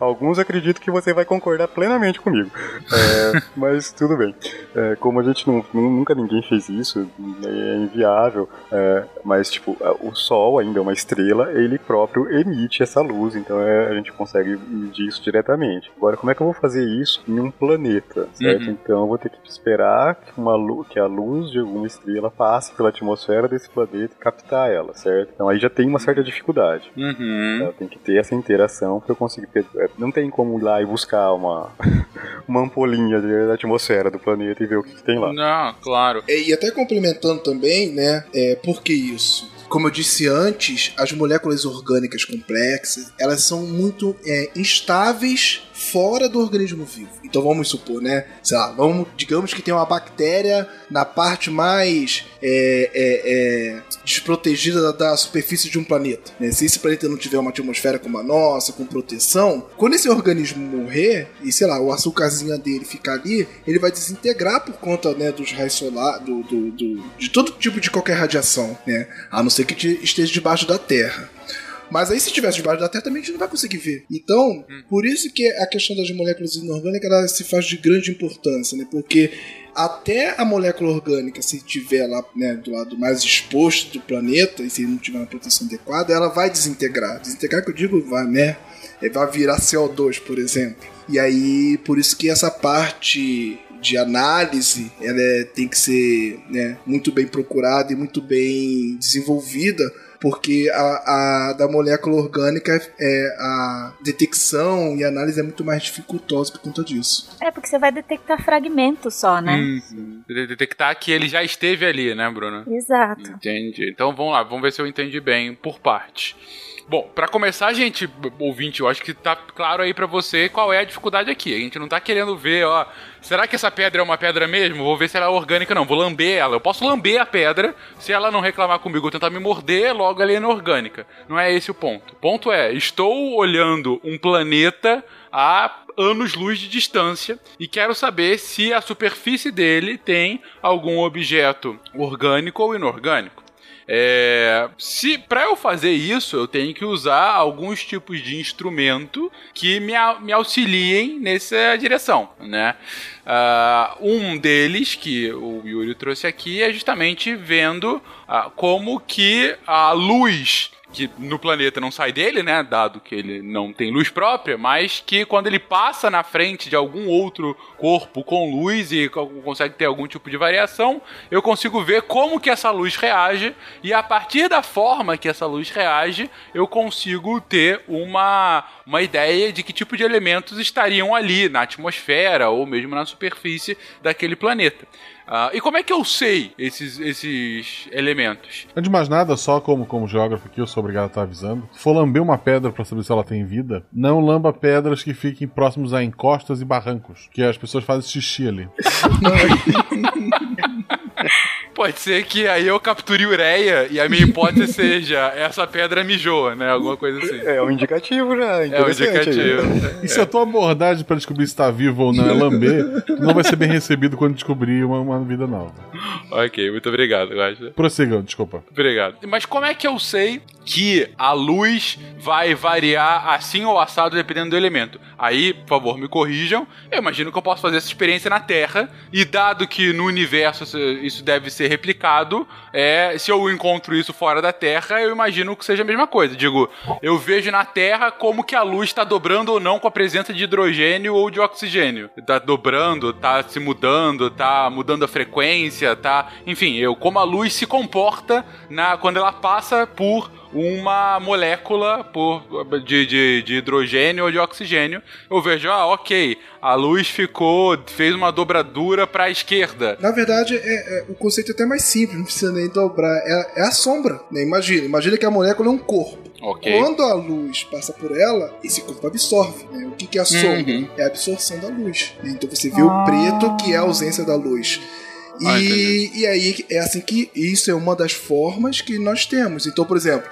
Alguns acredito que você vai concordar plenamente comigo. É, [LAUGHS] mas tudo bem. É, como a gente não, nunca ninguém fez isso, é inviável. É, mas, tipo, o Sol ainda é uma estrela, ele próprio emite essa luz, então é, a gente consegue medir isso diretamente. Agora, como é que eu vou fazer isso em um planeta, certo? Uhum. Então eu vou ter que esperar que, uma, que a luz de alguma estrela passe pela atmosfera desse planeta e captar ela, certo? Então aí já tem uma certa dificuldade. Uhum. Então, tem que ter essa interação para eu conseguir. É, não tem como ir lá e buscar uma, [LAUGHS] uma ampolinha da atmosfera do planeta e ver o que, que tem lá. Não, claro. E, e até complementando também, né? É, por que isso? Como eu disse antes, as moléculas orgânicas complexas, elas são muito é, instáveis fora do organismo vivo. Então vamos supor, né? Sei lá, vamos, digamos que tem uma bactéria na parte mais é, é, é, desprotegida da, da, superfície de um planeta. Né? Se esse planeta não tiver uma atmosfera como a nossa, com proteção, quando esse organismo morrer, e sei lá, o açúcarzinho dele ficar ali, ele vai desintegrar por conta né, dos raios solares, do, do, do, de todo tipo de qualquer radiação, né? A não ser que esteja debaixo da Terra. Mas aí, se tivesse debaixo da Terra, também a gente não vai conseguir ver. Então, hum. por isso que a questão das moléculas inorgânicas ela se faz de grande importância, né? Porque até a molécula orgânica, se tiver lá né, do lado mais exposto do planeta, e se não tiver uma proteção adequada, ela vai desintegrar. Desintegrar que eu digo, vai, né? Vai virar CO2, por exemplo. E aí, por isso que essa parte de análise, ela é, tem que ser né, muito bem procurada e muito bem desenvolvida porque a, a, da molécula orgânica é a detecção e análise é muito mais dificultosa por conta disso. É, porque você vai detectar fragmentos só, né? Uhum. Detectar que ele já esteve ali, né, Bruno? Exato. Entendi. Então vamos lá, vamos ver se eu entendi bem por parte. Bom, para começar, gente, ouvinte, eu acho que tá claro aí para você qual é a dificuldade aqui. A gente não tá querendo ver, ó, será que essa pedra é uma pedra mesmo? Vou ver se ela é orgânica, não. Vou lamber ela. Eu posso lamber a pedra, se ela não reclamar comigo ou tentar me morder, logo ela é inorgânica. Não é esse o ponto. O ponto é, estou olhando um planeta a anos-luz de distância e quero saber se a superfície dele tem algum objeto orgânico ou inorgânico. É, se para eu fazer isso, eu tenho que usar alguns tipos de instrumento que me, me auxiliem nessa direção, né? Uh, um deles que o Yuri trouxe aqui é justamente vendo uh, como que a luz que no planeta não sai dele, né? Dado que ele não tem luz própria, mas que quando ele passa na frente de algum outro corpo com luz e consegue ter algum tipo de variação, eu consigo ver como que essa luz reage e a partir da forma que essa luz reage, eu consigo ter uma, uma ideia de que tipo de elementos estariam ali na atmosfera ou mesmo na superfície daquele planeta. Uh, e como é que eu sei esses, esses elementos? Antes de mais nada, só como, como geógrafo aqui, eu sou obrigado a estar avisando. Se for lamber uma pedra para saber se ela tem vida, não lamba pedras que fiquem próximos a encostas e barrancos, que as pessoas fazem xixi ali. [LAUGHS] Pode ser que aí eu capture ureia e a minha hipótese seja essa pedra mijou, né? Alguma coisa assim. É um indicativo já. É um indicativo. E se a tua abordagem para descobrir se está vivo ou não é lamber, não vai ser bem recebido quando descobrir uma, uma vida nova. Ok, muito obrigado, Guaxa. Prossigam, desculpa. Obrigado. Mas como é que eu sei que a luz vai variar assim ou assado dependendo do elemento? Aí, por favor, me corrijam. Eu imagino que eu posso fazer essa experiência na Terra e dado que no universo isso deve ser replicado, é, se eu encontro isso fora da Terra, eu imagino que seja a mesma coisa. Digo, eu vejo na Terra como que a luz está dobrando ou não com a presença de hidrogênio ou de oxigênio. Tá dobrando, tá se mudando, tá mudando a frequência, tá. Enfim, eu como a luz se comporta na quando ela passa por uma molécula por, de, de, de, hidrogênio ou de oxigênio. Eu vejo, ah, ok, a luz ficou, fez uma dobradura para a esquerda. Na verdade, é, é, o conceito é até mais simples, não precisa nem dobrar. É, é a sombra, né? Imagina, imagina que a molécula é um corpo. Okay. Quando a luz passa por ela, esse corpo absorve. Né? O que, que é a sombra? Uhum. É a absorção da luz. Né? Então você vê ah. o preto, que é a ausência da luz. Ah, e, e aí é assim que isso é uma das formas que nós temos. Então, por exemplo,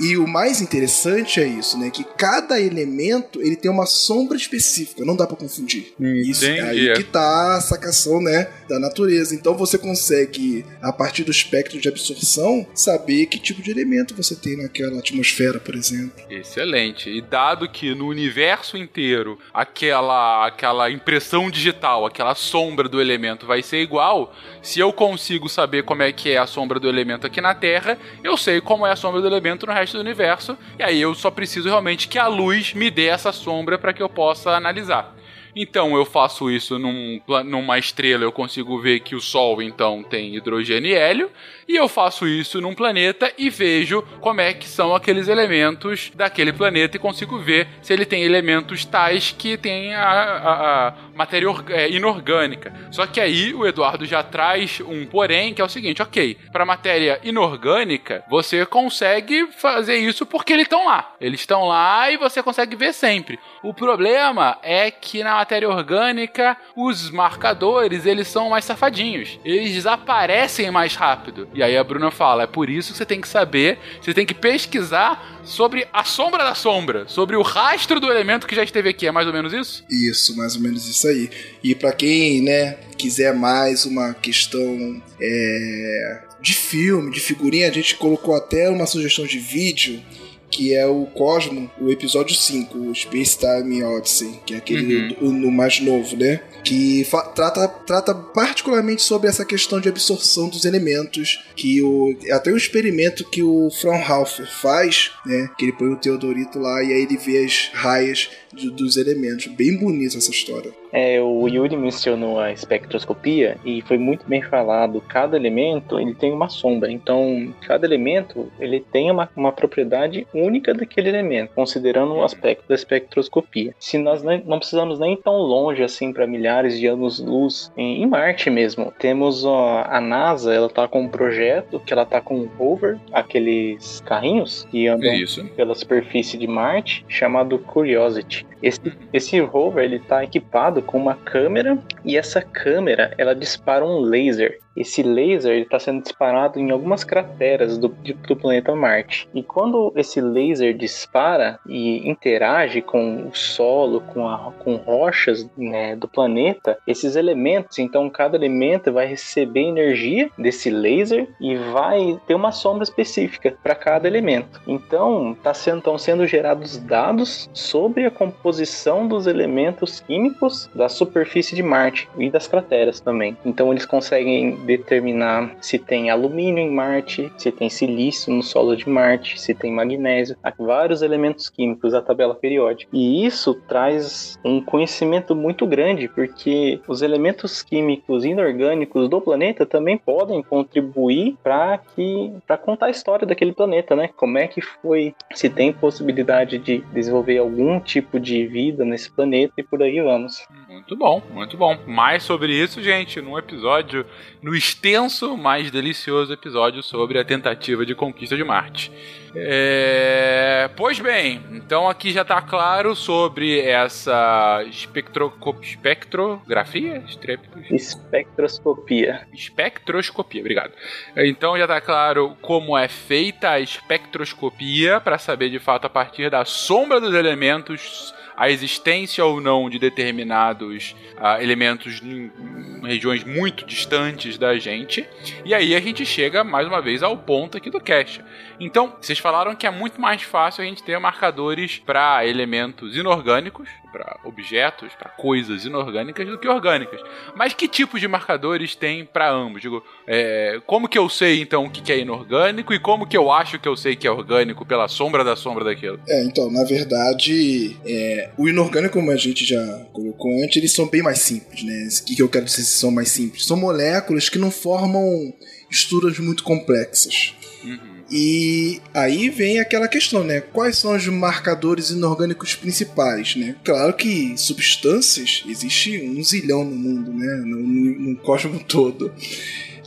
e o mais interessante é isso, né? Que cada elemento ele tem uma sombra específica, não dá para confundir. Entendi. Isso é aí que tá a sacação, né? Da natureza. Então você consegue, a partir do espectro de absorção, saber que tipo de elemento você tem naquela atmosfera, por exemplo. Excelente. E dado que no universo inteiro aquela, aquela impressão digital, aquela sombra do elemento vai ser igual, se eu consigo saber como é que é a sombra do elemento aqui na Terra, eu sei como é a sombra do elemento no resto do universo, e aí eu só preciso realmente que a luz me dê essa sombra para que eu possa analisar. Então eu faço isso num, numa estrela, eu consigo ver que o Sol então tem hidrogênio e hélio, e eu faço isso num planeta e vejo como é que são aqueles elementos daquele planeta e consigo ver se ele tem elementos tais que tem a, a, a matéria é, inorgânica. Só que aí o Eduardo já traz um porém que é o seguinte, ok, para matéria inorgânica você consegue fazer isso porque eles estão lá, eles estão lá e você consegue ver sempre. O problema é que na matéria orgânica os marcadores eles são mais safadinhos, eles desaparecem mais rápido. E aí a Bruna fala: é por isso que você tem que saber, você tem que pesquisar sobre a sombra da sombra, sobre o rastro do elemento que já esteve aqui. É mais ou menos isso? Isso, mais ou menos isso aí. E para quem, né, quiser mais uma questão é, de filme, de figurinha, a gente colocou até uma sugestão de vídeo que é o Cosmo, o episódio 5, o Space Time Odyssey, que é aquele uhum. no mais novo, né? que trata, trata particularmente sobre essa questão de absorção dos elementos, que o até o experimento que o Fraunhofer faz, né, que ele põe o Teodorito lá e aí ele vê as raias de- dos elementos. Bem bonita essa história. É, o Yuri mencionou a espectroscopia e foi muito bem falado. Cada elemento ele tem uma sombra, então cada elemento ele tem uma, uma propriedade única daquele elemento, considerando o aspecto da espectroscopia. Se nós nem- não precisamos nem tão longe assim para milhares de anos-luz em, em Marte mesmo, temos ó, a NASA, ela tá com um projeto que ela tá com um rover, aqueles carrinhos que andam Isso. pela superfície de Marte, chamado Curiosity. Esse, esse rover ele está equipado com uma câmera e essa câmera ela dispara um laser. Esse laser está sendo disparado em algumas crateras do, do planeta Marte. E quando esse laser dispara e interage com o solo, com, a, com rochas né, do planeta, esses elementos, então cada elemento vai receber energia desse laser e vai ter uma sombra específica para cada elemento. Então, tá sendo, estão sendo gerados dados sobre a composição dos elementos químicos da superfície de Marte e das crateras também. Então, eles conseguem determinar se tem alumínio em Marte, se tem silício no solo de Marte, se tem magnésio, há vários elementos químicos da tabela periódica. E isso traz um conhecimento muito grande, porque os elementos químicos inorgânicos do planeta também podem contribuir para que para contar a história daquele planeta, né? Como é que foi, se tem possibilidade de desenvolver algum tipo de vida nesse planeta e por aí vamos. Muito bom, muito bom. Mais sobre isso, gente, num episódio, no extenso, mais delicioso episódio sobre a tentativa de conquista de Marte. É, Pois bem, então aqui já tá claro sobre essa espectro... espectrografia? Espectroscopia. Espectroscopia, obrigado. Então já tá claro como é feita a espectroscopia para saber de fato a partir da sombra dos elementos a existência ou não de determinados ah, elementos em em regiões muito distantes da gente. E aí a gente chega mais uma vez ao ponto aqui do cache. Então, vocês falaram que é muito mais fácil a gente ter marcadores para elementos inorgânicos, para objetos, para coisas inorgânicas do que orgânicas. Mas que tipos de marcadores tem para ambos? Digo, é, como que eu sei então o que é inorgânico e como que eu acho que eu sei que é orgânico pela sombra da sombra daquilo? É, então, na verdade, é, o inorgânico, como a gente já colocou antes, eles são bem mais simples, né? O que, que eu quero dizer se são mais simples? São moléculas que não formam estruturas muito complexas. E aí vem aquela questão, né? Quais são os marcadores inorgânicos principais, né? Claro que substâncias existe um zilhão no mundo, né? No, no, no cosmos todo.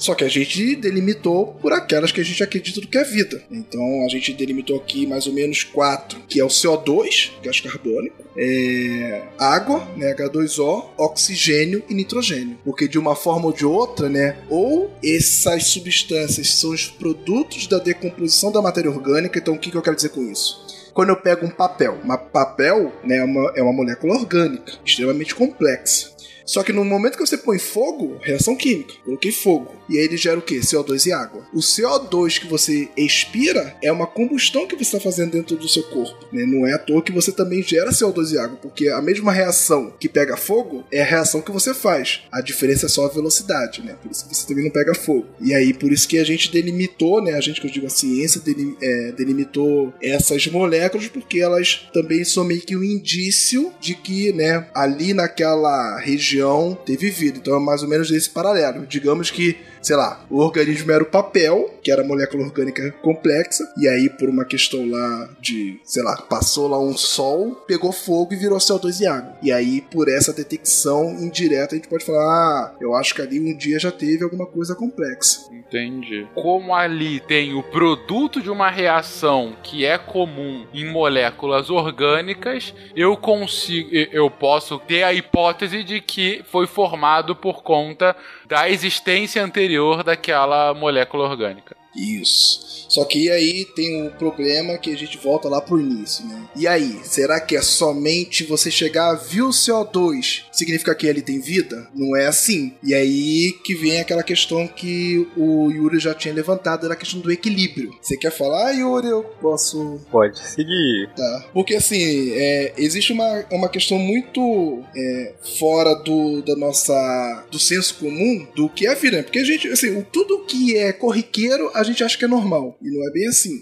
Só que a gente delimitou por aquelas que a gente acredita do que é vida. Então a gente delimitou aqui mais ou menos quatro, que é o CO2, gás carbônico, é, água, né, H2O, oxigênio e nitrogênio. Porque de uma forma ou de outra, né, ou essas substâncias são os produtos da decomposição da matéria orgânica. Então o que, que eu quero dizer com isso? Quando eu pego um papel, uma papel né, é, uma, é uma molécula orgânica, extremamente complexa. Só que no momento que você põe fogo, reação química, coloquei fogo. E aí ele gera o quê? CO2 e água. O CO2 que você expira é uma combustão que você está fazendo dentro do seu corpo. Né? Não é à toa que você também gera CO2 e água, porque a mesma reação que pega fogo é a reação que você faz. A diferença é só a velocidade, né? Por isso que você também não pega fogo. E aí, por isso que a gente delimitou, né? A gente que eu digo a ciência delim- é, delimitou essas moléculas, porque elas também são meio que um indício de que, né, ali naquela região teve vida. Então é mais ou menos esse paralelo. Digamos que sei lá, o organismo era o papel, que era molécula orgânica complexa, e aí por uma questão lá de, sei lá, passou lá um sol, pegou fogo e virou CO2 e água. E aí por essa detecção indireta a gente pode falar, ah, eu acho que ali um dia já teve alguma coisa complexa. Entendi. Como ali tem o produto de uma reação que é comum em moléculas orgânicas, eu consigo, eu posso ter a hipótese de que foi formado por conta da existência anterior daquela molécula orgânica. Isso. Só que aí tem o problema que a gente volta lá pro início, né? E aí, será que é somente você chegar, viu o CO2, significa que ele tem vida? Não é assim. E aí que vem aquela questão que o Yuri já tinha levantado, era a questão do equilíbrio. Você quer falar, Yuri? Eu posso. Pode seguir. Tá. Porque assim, é, existe uma, uma questão muito é, fora do, da nossa. do senso comum do que é a vida. né? Porque a gente, assim, tudo que é corriqueiro a gente acha que é normal. E não é bem assim.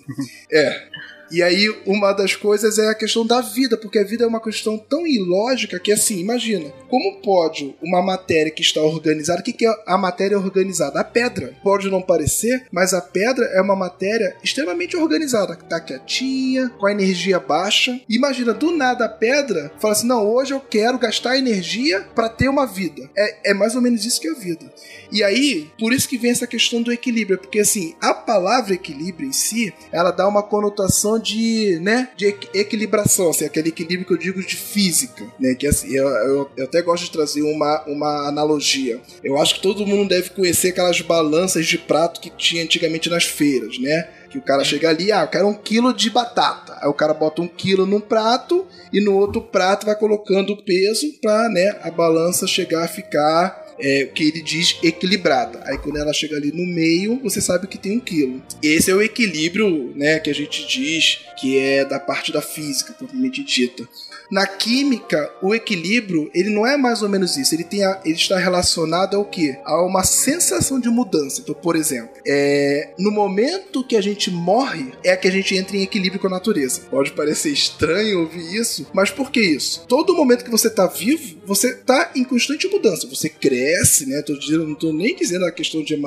é. E aí, uma das coisas é a questão da vida, porque a vida é uma questão tão ilógica que, assim, imagina, como pode uma matéria que está organizada, o que, que é a matéria organizada? A pedra. Pode não parecer, mas a pedra é uma matéria extremamente organizada, que tá quietinha, com a energia baixa. Imagina, do nada a pedra fala assim: não, hoje eu quero gastar energia para ter uma vida. É, é mais ou menos isso que é a vida. E aí, por isso que vem essa questão do equilíbrio, porque assim, a palavra equilíbrio em si, ela dá uma conotação de, né, de equilibração, assim, aquele equilíbrio que eu digo de física, né, que assim, eu, eu, eu até gosto de trazer uma, uma analogia. Eu acho que todo mundo deve conhecer aquelas balanças de prato que tinha antigamente nas feiras, né? Que o cara chega ali, ah, eu quero um quilo de batata. Aí o cara bota um quilo num prato e no outro prato vai colocando o peso pra, né, a balança chegar a ficar é, que ele diz equilibrada. Aí quando ela chega ali no meio, você sabe que tem um quilo. Esse é o equilíbrio, né, que a gente diz que é da parte da física, propriamente dita. Na química, o equilíbrio, ele não é mais ou menos isso. Ele, tem a, ele está relacionado ao quê? A uma sensação de mudança. Então, por exemplo, é, no momento que a gente morre, é que a gente entra em equilíbrio com a natureza. Pode parecer estranho ouvir isso, mas por que isso? Todo momento que você está vivo, você está em constante mudança. Você cresce, né? Tô dizendo, não estou nem dizendo a questão de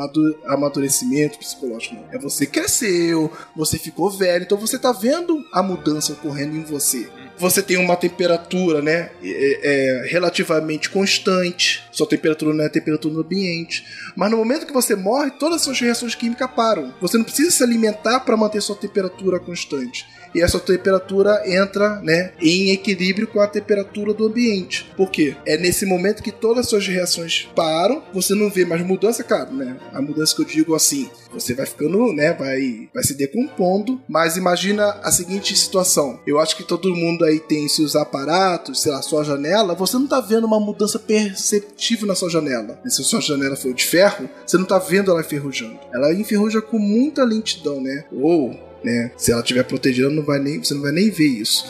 amadurecimento psicológico, não. É você cresceu, você ficou velho, então você está vendo a mudança ocorrendo em você você tem uma temperatura, né, é, é, relativamente constante. Sua temperatura não é a temperatura do ambiente. Mas no momento que você morre, todas as suas reações químicas param. Você não precisa se alimentar para manter sua temperatura constante e essa temperatura entra né, em equilíbrio com a temperatura do ambiente. Por quê? É nesse momento que todas as suas reações param, você não vê mais mudança, cara, né? A mudança que eu digo assim, você vai ficando, né, vai, vai se decompondo, mas imagina a seguinte situação. Eu acho que todo mundo aí tem seus aparatos, sei lá, sua janela, você não tá vendo uma mudança perceptível na sua janela. Se a sua janela for de ferro, você não tá vendo ela enferrujando. Ela enferruja com muita lentidão, né? Ou né? Se ela estiver protegida, não vai nem, você não vai nem ver isso.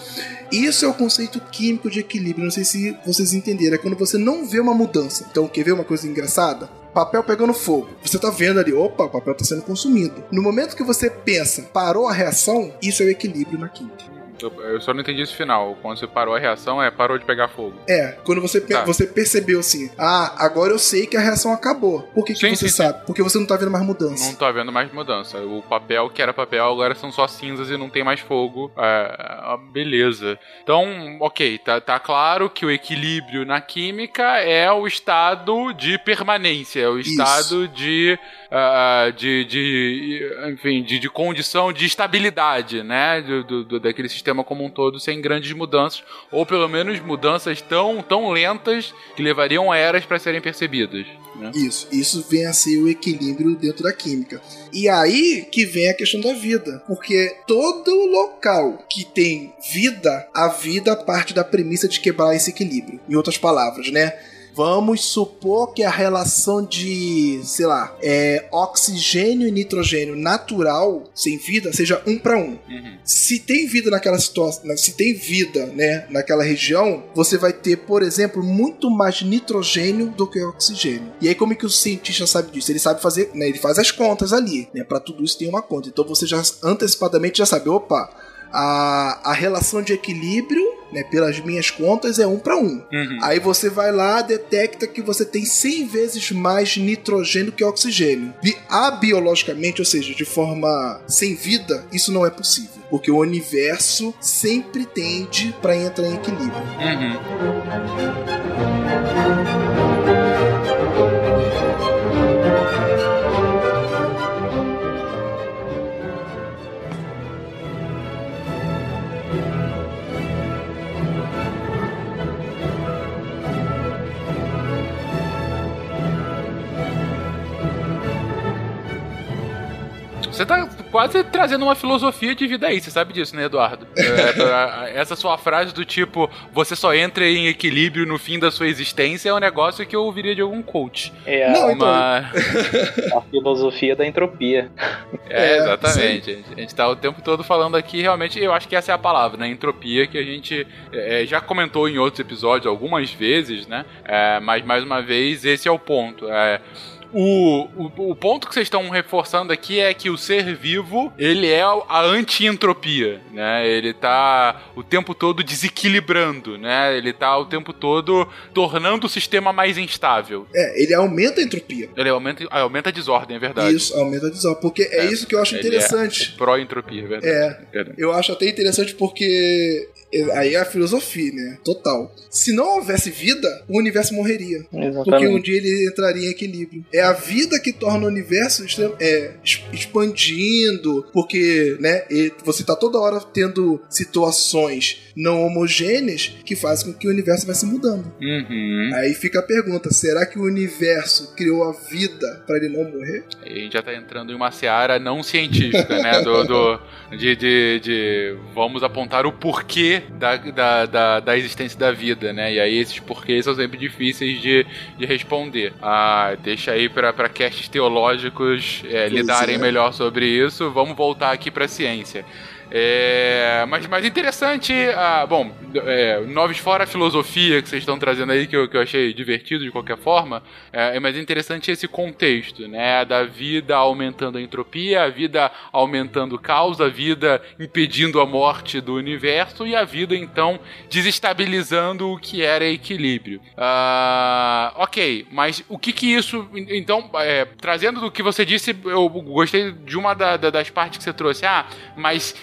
Isso é o conceito químico de equilíbrio. Não sei se vocês entenderam. É quando você não vê uma mudança. Então, quer ver uma coisa engraçada? Papel pegando fogo. Você tá vendo ali, opa, o papel tá sendo consumido. No momento que você pensa, parou a reação, isso é o equilíbrio na química. Eu só não entendi esse final. Quando você parou a reação, é parou de pegar fogo. É, quando você, tá. você percebeu assim, ah, agora eu sei que a reação acabou. Por que, sim, que você sim, sabe? Sim. Porque você não tá vendo mais mudança. Não tá vendo mais mudança. O papel que era papel agora são só cinzas e não tem mais fogo. É, beleza. Então, ok, tá, tá claro que o equilíbrio na química é o estado de permanência, é o estado de, uh, de, de, enfim, de, de, condição de estabilidade, né? Do, do, daquele sistema como um todo sem grandes mudanças, ou pelo menos mudanças tão, tão lentas que levariam eras para serem percebidas. Né? Isso, isso vem a ser o equilíbrio dentro da química. E aí que vem a questão da vida, porque todo local que tem vida, a vida parte da premissa de quebrar esse equilíbrio. Em outras palavras, né? Vamos supor que a relação de, sei lá, é, oxigênio e nitrogênio natural, sem vida, seja um para um. Uhum. Se tem vida naquela situação, se tem vida, né, naquela região, você vai ter, por exemplo, muito mais nitrogênio do que oxigênio. E aí como é que o cientista sabe disso? Ele sabe fazer, né, ele faz as contas ali, né? Para tudo isso tem uma conta. Então você já antecipadamente já sabe, opa, a, a relação de equilíbrio, né, pelas minhas contas, é um para um. Uhum. Aí você vai lá, detecta que você tem 100 vezes mais nitrogênio que oxigênio. E abiologicamente, ou seja, de forma sem vida, isso não é possível. Porque o universo sempre tende para entrar em equilíbrio. Uhum. Você tá quase trazendo uma filosofia de vida aí, você sabe disso, né, Eduardo? É, essa sua frase do tipo, você só entra em equilíbrio no fim da sua existência é um negócio que eu ouviria de algum coach. É a, Não, então... [LAUGHS] a filosofia da entropia. É, exatamente. A gente, a gente tá o tempo todo falando aqui, realmente, eu acho que essa é a palavra, né? Entropia, que a gente é, já comentou em outros episódios algumas vezes, né? É, mas, mais uma vez, esse é o ponto. É, o, o, o ponto que vocês estão reforçando aqui é que o ser vivo, ele é a anti-entropia, né? Ele tá o tempo todo desequilibrando, né? Ele tá o tempo todo tornando o sistema mais instável. É, ele aumenta a entropia. Ele aumenta, aumenta a desordem, é verdade. Isso, aumenta a desordem. Porque é, É, isso que eu acho Ele interessante. É pró-entropia, é verdade. É, Verdade. eu acho até interessante porque aí é a filosofia, né? Total. Se não houvesse vida, o universo morreria. Porque um Exatamente. dia ele entraria em equilíbrio. É a vida que torna o universo é, expandindo, porque, né, você tá toda hora tendo situações não homogêneas que fazem com que o universo vai se mudando. Uhum. Aí fica a pergunta: será que o universo criou a vida para ele não morrer? A gente já tá entrando em uma seara não científica, né? Do, do- de, de, de vamos apontar o porquê da, da, da, da existência da vida, né? E aí esses porquês são sempre difíceis de, de responder. Ah, deixa aí pra castes teológicos é, lidarem é. melhor sobre isso. Vamos voltar aqui pra ciência. É, mas, mas interessante, ah, bom, é, noves fora a filosofia que vocês estão trazendo aí, que eu, que eu achei divertido de qualquer forma, é, mas interessante esse contexto, né, da vida aumentando a entropia, a vida aumentando o caos, a vida impedindo a morte do universo e a vida, então, desestabilizando o que era equilíbrio. Ah, ok, mas o que que isso, então, é, trazendo do que você disse, eu gostei de uma da- da- das partes que você trouxe, ah, mas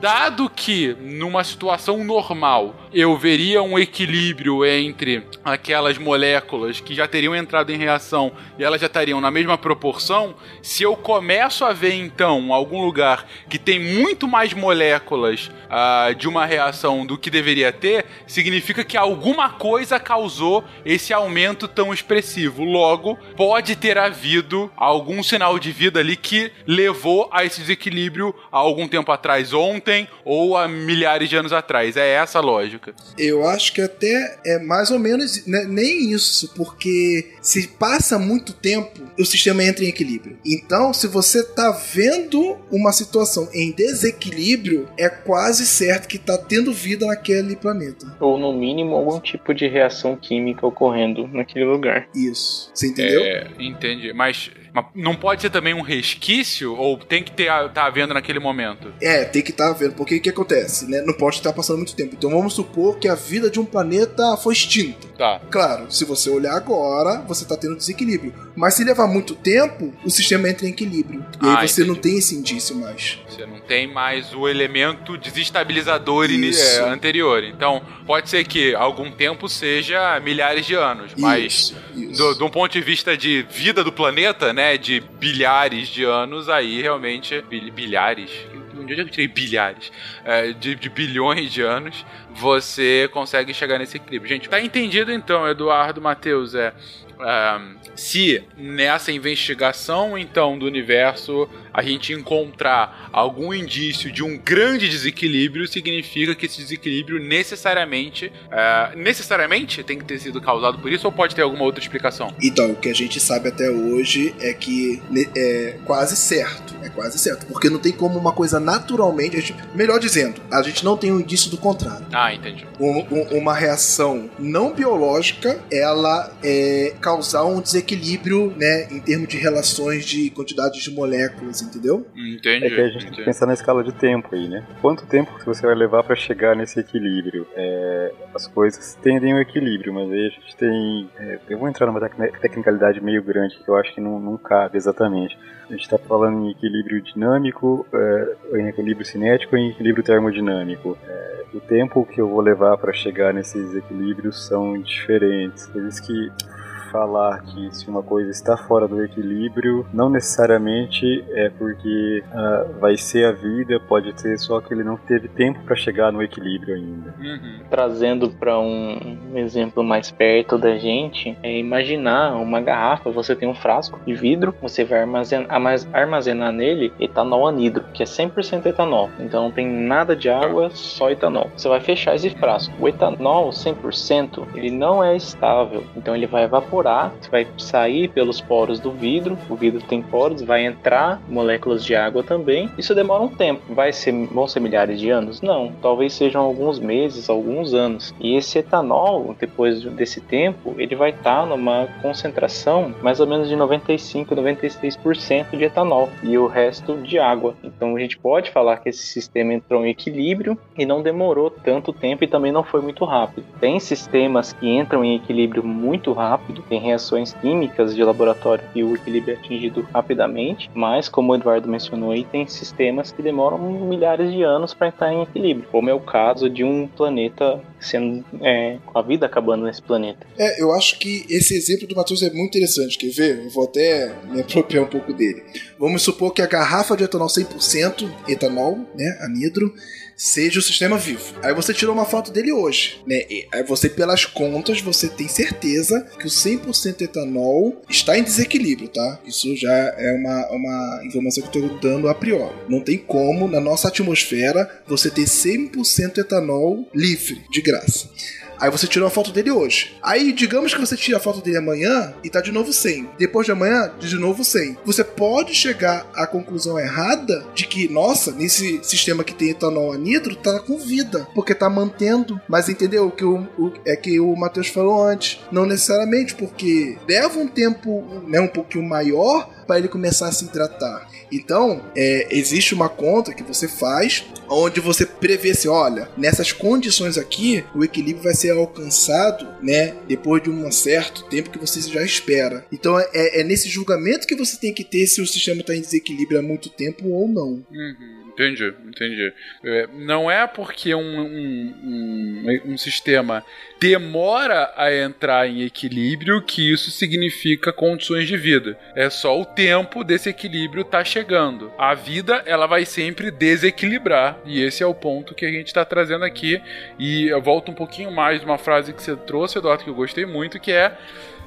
dado que numa situação normal eu veria um equilíbrio entre aquelas moléculas que já teriam entrado em reação e elas já estariam na mesma proporção, se eu começo a ver então algum lugar que tem muito mais moléculas ah, de uma reação do que deveria ter, significa que alguma coisa causou esse aumento tão expressivo. Logo, pode ter havido algum sinal de vida ali que levou a esse desequilíbrio há algum tempo atrás, ontem ou há milhares de anos atrás. É essa a lógica. Eu acho que até é mais ou menos né, nem isso, porque se passa muito tempo, o sistema entra em equilíbrio. Então, se você tá vendo uma situação em desequilíbrio, é quase certo que tá tendo vida naquele planeta. Ou no mínimo algum tipo de reação química ocorrendo naquele lugar. Isso. Você entendeu? É, entendi. Mas, mas não pode ser também um resquício ou tem que ter tá havendo naquele momento? É, tem que estar vendo, porque o que acontece, né? Não pode estar passando muito tempo. Então vamos supor que a vida de um planeta foi extinta. Tá. Claro, se você olhar agora, você tá tendo desequilíbrio. Mas se levar muito tempo, o sistema entra em equilíbrio. E Ah, aí você não entendi. tem esse indício mais. Você não tem mais o elemento desestabilizador é, anterior. Então, pode ser que algum tempo seja milhares de anos, mas Isso, isso. do, de um ponto de vista de vida do planeta, né, de bilhares de anos, aí realmente bil- bilhares. Onde eu tirei bilhares? É, de, de bilhões de anos, você consegue chegar nesse equilíbrio. Gente, tá entendido então, Eduardo Matheus? É, ah, se nessa investigação então do universo a gente encontrar algum indício de um grande desequilíbrio, significa que esse desequilíbrio necessariamente ah, necessariamente tem que ter sido causado por isso ou pode ter alguma outra explicação? Então, o que a gente sabe até hoje é que é quase certo. É quase certo. Porque não tem como uma coisa naturalmente. gente- melhor dizendo, a gente não tem um indício do contrário. Ah, entendi. Um- um- uma reação não biológica, ela é causar um desequilíbrio, né, em termos de relações de quantidade de moléculas, entendeu? Entendi. É que a gente tem que pensar na escala de tempo aí, né? Quanto tempo que você vai levar pra chegar nesse equilíbrio? É, as coisas tendem ao equilíbrio, mas aí a gente tem. é, eu vou entrar numa tecni- tecnicalidade meio grande que eu acho que não, não cabe exatamente. A gente está falando em equilíbrio dinâmico, é, em equilíbrio cinético e em equilíbrio termodinâmico. É, o tempo que eu vou levar para chegar nesses equilíbrios são diferentes. Por isso que falar que se uma coisa está fora do equilíbrio, não necessariamente é porque ah, vai ser a vida, pode ser só que ele não teve tempo para chegar no equilíbrio ainda. Uhum. Trazendo para um, um exemplo mais perto da gente, é imaginar uma garrafa, você tem um frasco de vidro, você vai armazenar, armaz- armazenar nele etanol anidro, que é 100% etanol. Então não tem nada de água, só etanol. Você vai fechar esse frasco. O etanol 100%, ele não é estável, então ele vai evaporar evaporar, vai sair pelos poros do vidro. O vidro tem poros, vai entrar moléculas de água também. Isso demora um tempo. Vai ser, vão ser milhares de anos? Não. Talvez sejam alguns meses, alguns anos. E esse etanol, depois desse tempo, ele vai estar tá numa concentração mais ou menos de 95, 96% de etanol e o resto de água. Então a gente pode falar que esse sistema entrou em equilíbrio e não demorou tanto tempo e também não foi muito rápido. Tem sistemas que entram em equilíbrio muito rápido, tem reações químicas de laboratório que o equilíbrio é atingido rapidamente, mas como o Eduardo mencionou aí, tem sistemas que demoram milhares de anos para entrar em equilíbrio, como é o caso de um planeta sendo é, a vida acabando nesse planeta. É, eu acho que esse exemplo do Matheus é muito interessante. Quer ver? Eu vou até me apropriar um pouco dele. Vamos supor que a garrafa de etanol 100% etanol, né, anidro, seja o sistema vivo. Aí você tirou uma foto dele hoje, né? E aí você, pelas contas, você tem certeza que o 100% etanol está em desequilíbrio, tá? Isso já é uma, uma informação que eu estou dando a priori. Não tem como, na nossa atmosfera, você ter 100% etanol livre, de graça. Aí você tirou a foto dele hoje. Aí, digamos que você tira a foto dele amanhã e tá de novo 100. Depois de amanhã, de novo 100. Você pode chegar à conclusão errada de que, nossa, nesse sistema que tem etanol anidro, tá com vida, porque tá mantendo. Mas entendeu o que o, o é que o Matheus falou antes? Não necessariamente, porque leva um tempo, né, um pouquinho maior para ele começar a se hidratar. Então, é, existe uma conta que você faz onde você prevê se, olha, nessas condições aqui, o equilíbrio vai ser alcançado, né, depois de um certo tempo que você já espera. Então, é, é nesse julgamento que você tem que ter se o sistema está em desequilíbrio há muito tempo ou não. Uhum. Entendi, entendi. É, não é porque um, um, um, um, sistema demora a entrar em equilíbrio que isso significa condições de vida. É só o tempo desse equilíbrio tá chegando. A vida, ela vai sempre desequilibrar. E esse é o ponto que a gente está trazendo aqui. E eu volto um pouquinho mais de uma frase que você trouxe, Eduardo, que eu gostei muito, que é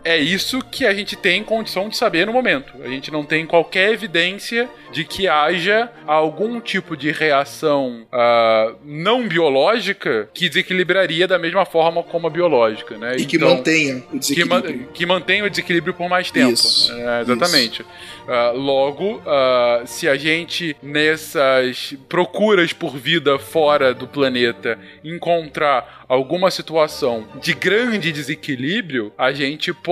é isso que a gente tem condição de saber no momento. A gente não tem qualquer evidência de que haja algum tipo de reação uh, não biológica que desequilibraria da mesma forma como a biológica, né? E então, que mantenha o desequilíbrio. Que, ma que, mantenha o desequilíbrio por mais tempo. Isso, é, exatamente. Uh, logo, uh, se a gente nessas procuras por vida fora do planeta encontrar alguma situação de grande desequilíbrio, a gente pode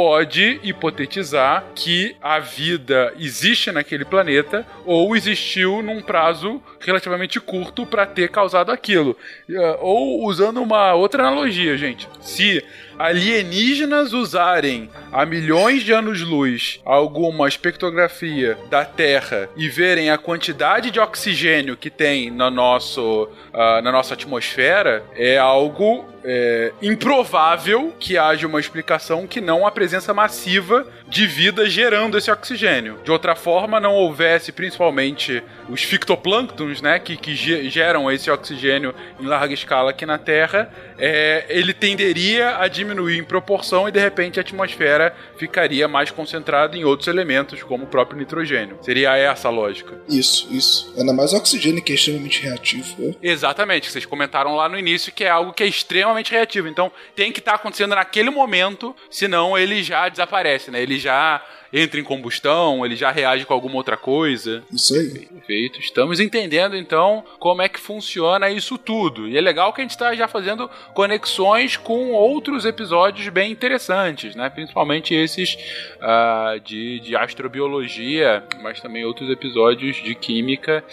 hipotetizar que a vida existe naquele planeta ou existiu num prazo relativamente curto para ter causado aquilo. Uh, ou usando uma outra analogia, gente. Se alienígenas usarem a milhões de anos-luz alguma espectrografia da Terra e verem a quantidade de oxigênio que tem no nosso, uh, na nossa atmosfera, é algo é, improvável que haja uma explicação que não a presença massiva de vida gerando esse oxigênio. De outra forma, não houvesse principalmente os fitoplânctons, né, que, que geram esse oxigênio em larga escala aqui na Terra, é, ele tenderia a diminuir em proporção e de repente a atmosfera ficaria mais concentrada em outros elementos, como o próprio nitrogênio. Seria essa a lógica. Isso, isso. Ainda mais o oxigênio que é extremamente reativo. Né? Exatamente. Vocês comentaram lá no início que é algo que é extremamente reativo. Então tem que estar tá acontecendo naquele momento, senão ele já desaparece, né? Ele já entra em combustão, ele já reage com alguma outra coisa. Isso aí. Perfeito. Estamos entendendo então como é que funciona isso tudo. E é legal que a gente está já fazendo conexões com outros episódios bem interessantes, né? Principalmente esses uh, de, de astrobiologia, mas também outros episódios de química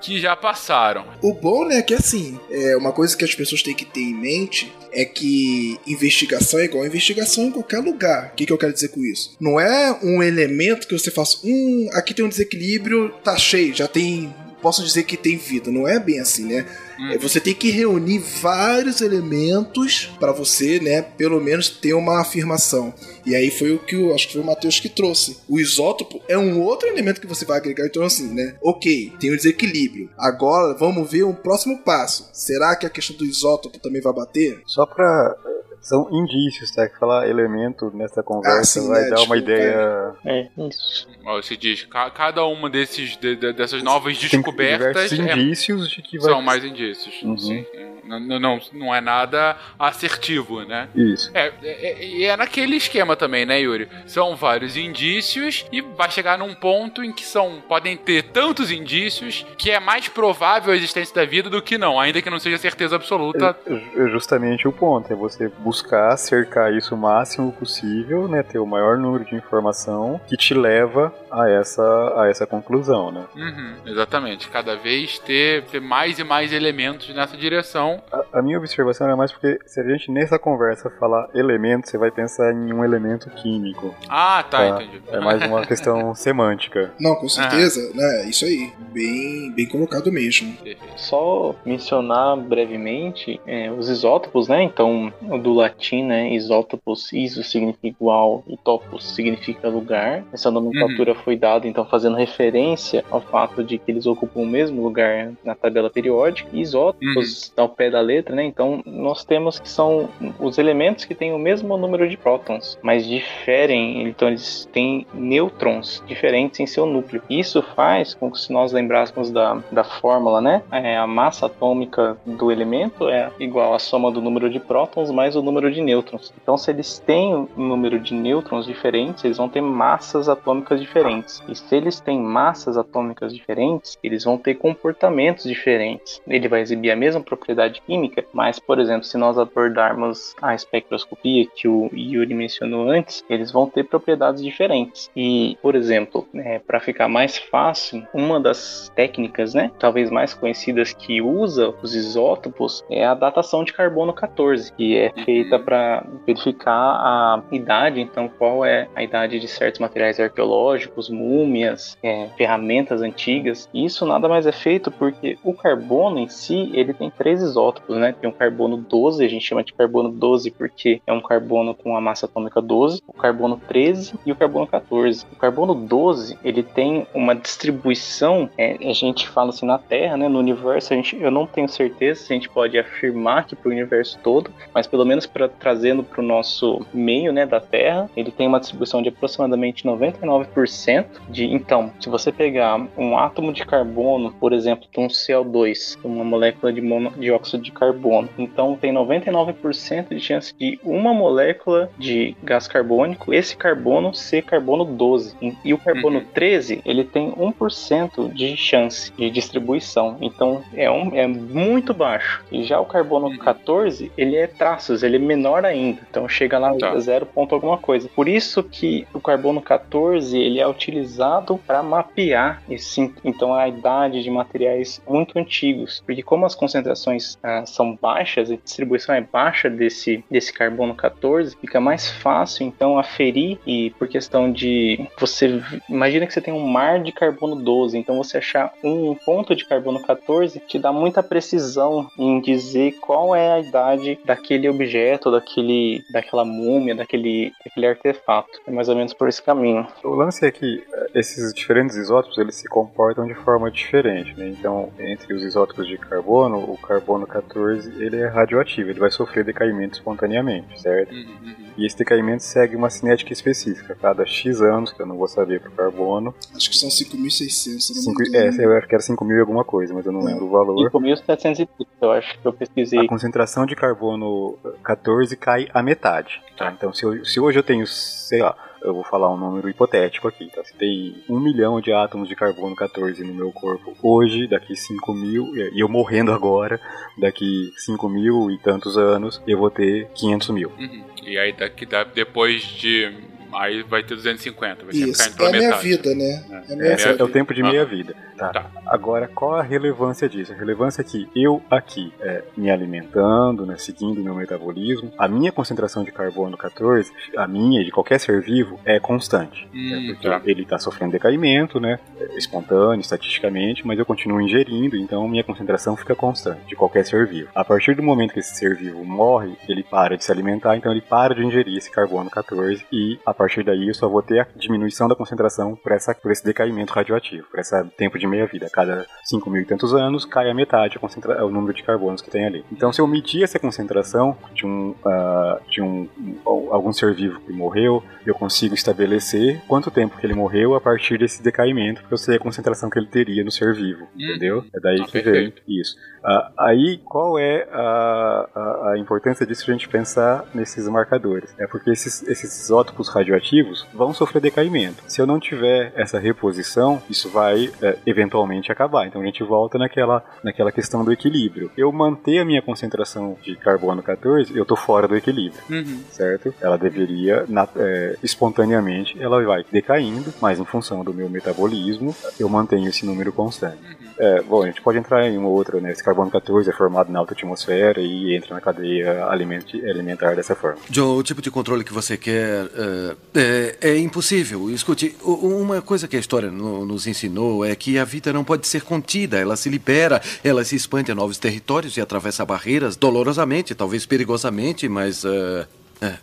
que já passaram. O bom, né, é que assim, é uma coisa que as pessoas têm que ter em mente é que investigação é igual a investigação em qualquer lugar. O que, que eu quero dizer com isso? Não é um elemento que você faça, hum, aqui tem um desequilíbrio, tá cheio, já tem. Posso dizer que tem vida. Não é bem assim, né? Hum. Você tem que reunir vários elementos para você, né, pelo menos ter uma afirmação. E aí foi o que eu acho que foi o Matheus que trouxe. O isótopo é um outro elemento que você vai agregar. Então, assim, né? Ok, tem o um desequilíbrio. Agora vamos ver um próximo passo. Será que a questão do isótopo também vai bater? Só para São indícios, tá? Que falar elemento nessa conversa Ah, sim, vai né? dar uma Desculpa, ideia. É, isso. Ó, Você diz, ca- cada uma desses, de- de- dessas novas Tem descobertas diversos é- indícios de que vai. são mais indícios. Uhum. Sim. Não, não, não, é nada assertivo, né? Isso. É, é, e é naquele esquema também, né, Yuri? São vários indícios e vai chegar num ponto em que são podem ter tantos indícios que é mais provável a existência da vida do que não, ainda que não seja certeza absoluta. É justamente o ponto, é você buscar cercar isso o máximo possível, né? Ter o maior número de informação que te leva a essa, a essa conclusão, né? Uhum, exatamente. Cada vez ter, ter mais e mais elementos nessa direção. A, a minha observação era mais porque se a gente nessa conversa falar elemento, você vai pensar em um elemento químico. Ah, tá, Tá. entendi. É mais uma [LAUGHS] questão semântica. Não, com certeza, né? Isso aí. Bem, bem colocado mesmo. Só mencionar brevemente é, os isótopos, né? Então, o do latim, né? Isótopos, iso significa igual e topos significa lugar. Essa nomenclatura foi dada, então, fazendo referência ao fato de que eles ocupam o mesmo lugar na tabela periódica. Isótopos, ao pé da letra, né? Então, nós temos que são os elementos que têm o mesmo número de prótons, mas diferem, então eles têm nêutrons diferentes em seu núcleo. Isso faz com que, se nós lembrássemos da, da fórmula, né? É, a massa atômica do elemento é igual à soma do número de prótons mais o número de nêutrons. Então, se eles têm um número de nêutrons diferentes, eles vão ter massas atômicas diferentes. E se eles têm massas atômicas diferentes, eles vão ter comportamentos diferentes. Ele vai exibir a mesma propriedade química, mas, por exemplo, se nós abordarmos a espectroscopia que o Yuri mencionou antes, eles vão ter propriedades diferentes. E, por exemplo, né, para ficar mais fácil, uma das técnicas, né, talvez mais conhecidas que usa os isótopos é a datação de carbono 14, que é feita para verificar a idade, então qual é a idade de certos materiais arqueológicos, múmias, é, ferramentas antigas. E isso nada mais é feito porque o carbono em si, ele tem três isótopos, né? Tem o carbono 12, a gente chama de carbono 12 porque é um carbono com a massa atômica 12, o carbono 13 e o carbono 14. O carbono 12, ele tem uma distribuição, é, a gente fala assim na Terra, né, no universo, a gente, eu não tenho certeza se a gente pode afirmar que para o universo todo, mas pelo menos para trazendo para o nosso meio, né, da Terra, ele tem uma distribuição de aproximadamente 99% de, então, se você pegar um átomo de carbono, por exemplo, de um CO2, uma molécula de mono, dióxido de carbono, então tem 99% de chance de uma molécula de gás carbônico, esse carbono ser carbono 12. E o carbono Uhum. 13, ele tem 1% de chance de distribuição. Então é, um, é muito baixo. E já o carbono Uhum. 14, ele é traços, ele é menor ainda. Então chega lá Tá. a 0 ponto alguma coisa. Por isso que o carbono 14, ele é utilizado para mapear esse, então a idade de materiais muito antigos. Porque como as concentrações ah, são baixas, a distribuição é baixa desse, desse carbono 14, fica mais fácil então aferir e por questão de você imagina que você tem um mar de carbono 12, então você achar um ponto de carbono 14 te dá muita precisão em dizer qual é a idade daquele objeto, daquele daquela múmia, daquele, daquele artefato. É mais ou menos por esse caminho. O lance é que eh, esses diferentes isótopos eles se comportam de forma diferente, né? Então, entre os isótopos de carbono, o carbono 14 ele é radioativo, ele vai sofrer decaimento espontaneamente, certo? Uhum, uhum. E esse decaimento segue uma cinética específica. Cada X anos, que eu não vou saber pro carbono, Acho que são 5.600, se não é, eu acho que era 5 mil e alguma coisa, mas eu não lembro o valor. 5.700 e eu acho que eu pesquisei. A concentração de carbono 14 cai à metade. Tá? Então, se, eu- se hoje eu tenho, sei lá, eu vou falar um número hipotético aqui, tá? Se tem um milhão de átomos de carbono 14 no meu corpo hoje, daqui 5 mil, e eu morrendo agora, daqui 5 mil e tantos anos, eu vou ter 500 mil. Uhum. E aí daqui depois de. Aí vai ter 250, vai sempre Isso. caindo pela É a minha metade. vida, né? É a minha É, vida. é o tempo de Ah. meia vida. Tá. Tá. Agora, qual a relevância disso? A relevância é que eu aqui, é, me alimentando, né, seguindo o meu metabolismo, a minha concentração de carbono 14, a minha e de qualquer ser vivo, é constante. Hum, né, porque tá. ele está sofrendo decaimento, né, é, espontâneo, estatisticamente, mas eu continuo ingerindo, então minha concentração fica constante, de qualquer ser vivo. A partir do momento que esse ser vivo morre, ele para de se alimentar, então ele para de ingerir esse carbono 14 e a partir daí eu só vou ter a diminuição da concentração por, essa, por esse decaimento radioativo, por esse tempo de meia-vida. Cada 5 mil e tantos anos cai a metade o número de carbonos que tem ali. Então, se eu medir essa concentração de um, uh, de um, um algum ser vivo que morreu, eu consigo estabelecer quanto tempo que ele morreu a partir desse decaimento, porque eu sei a concentração que ele teria no ser vivo, hum. entendeu? É daí ah, que vem isso. Uh, aí, qual é a, a, a, importância disso a gente pensar nesses marcadores? É porque esses, esses isótopos radioativos vão sofrer decaimento. Se eu não tiver essa reposição, isso vai é, eventualmente acabar. Então a gente volta naquela, naquela questão do equilíbrio. Eu manter a minha concentração de carbono 14, eu estou fora do equilíbrio, uhum. certo? Ela deveria, na, é, espontaneamente, ela vai decaindo, mas em função do meu metabolismo, eu mantenho esse número constante. Uhum. É, bom, a gente pode entrar em uma outra, né? Esse carbono 14 é formado na alta atmosfera e entra na cadeia alimentar dessa forma. Joe, o tipo de controle que você quer uh, é, é, impossível. Escute, uma coisa que a história no, nos ensinou é que a vida não pode ser contida. Ela se libera, ela se expande a novos territórios e atravessa barreiras dolorosamente, talvez perigosamente, mas. Uh, é,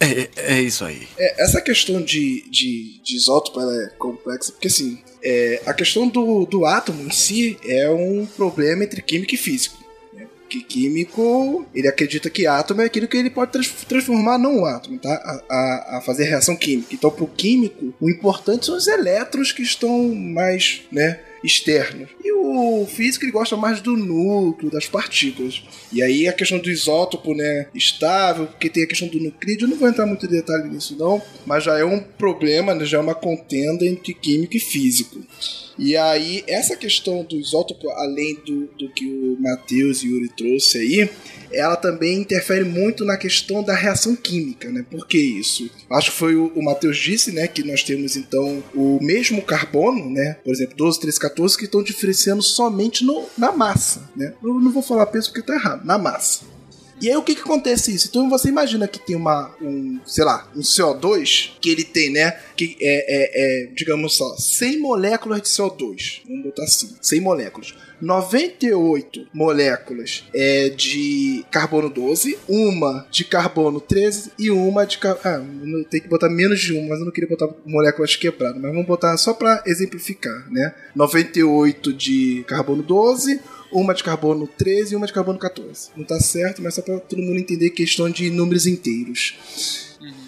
é, é, isso aí. É, essa questão de, de, de isótopo é complexa, porque assim, é, a questão do, do átomo em si é um problema entre químico e físico. Né? Que químico, ele acredita que átomo é aquilo que ele pode trans, transformar não o átomo, tá? A, a, a fazer reação química. Então, para o químico, o importante são os elétrons que estão mais, né? Externos. E o físico ele gosta mais do núcleo, das partículas. E aí a questão do isótopo, né, estável, porque tem a questão do nuclídeo, eu não vou entrar muito em detalhe nisso não, mas já é um problema, né, já é uma contenda entre químico e físico. E aí, essa questão do isótopo, além do, do que o Matheus e o Yuri trouxe aí, ela também interfere muito na questão da reação química, né? Por que isso? Acho que foi o, o Matheus disse, né, que nós temos então o mesmo carbono, né? Por exemplo, 12, 13, 14 que estão diferenciando somente no, na massa, né? Eu não vou falar peso porque tá errado, na massa. E aí o que que acontece isso? Então você imagina que tem uma, um, sei lá, um CO2 que ele tem, né? Que é, é, é digamos só, 100 moléculas de CO2. Vamos botar assim, 100 moléculas. 98 moléculas é de carbono 12, uma de carbono 13 e uma de carbono. Ah, tem que botar menos de uma, mas eu não queria botar moléculas quebradas, mas vamos botar só para exemplificar, né? 98 de carbono 12, uma de carbono 13 e uma de carbono 14. Não tá certo, mas só para todo mundo entender questão de números inteiros.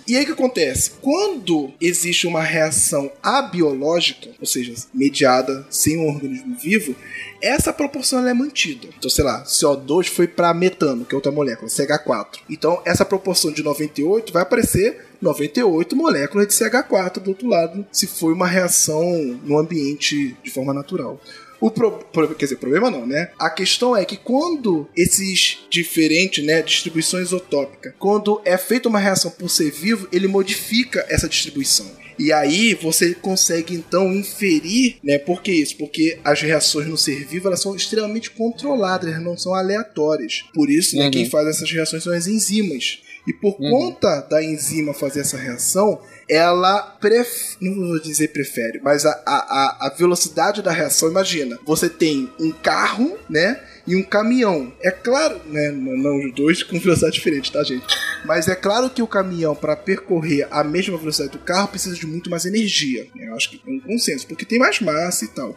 E aí o que acontece? Quando existe uma reação abiológica, ou seja, mediada sem um organismo vivo, essa proporção é mantida. Então, sei lá, CO2 foi para metano, que é outra molécula, CH4. Então, essa proporção de 98 vai aparecer 98 moléculas de CH4 do outro lado, se foi uma reação no ambiente de forma natural. O pro, pro, quer dizer, problema não, né? A questão é que quando esses diferentes, né, distribuição isotópica, quando é feita uma reação por ser vivo, ele modifica essa distribuição. E aí você consegue então inferir, né? Por que isso? Porque as reações no ser vivo elas são extremamente controladas, elas não são aleatórias. Por isso, né, uhum. quem faz essas reações são as enzimas. E por uhum. conta da enzima fazer essa reação, ela pref... não vou dizer prefere, mas a, a, a velocidade da reação, imagina, você tem um carro, né? e um caminhão. É claro, né? Não os dois com velocidade diferente, tá, gente? Mas é claro que o caminhão, para percorrer a mesma velocidade do carro, precisa de muito mais energia. Né? Eu acho que é um consenso, porque tem mais massa e tal.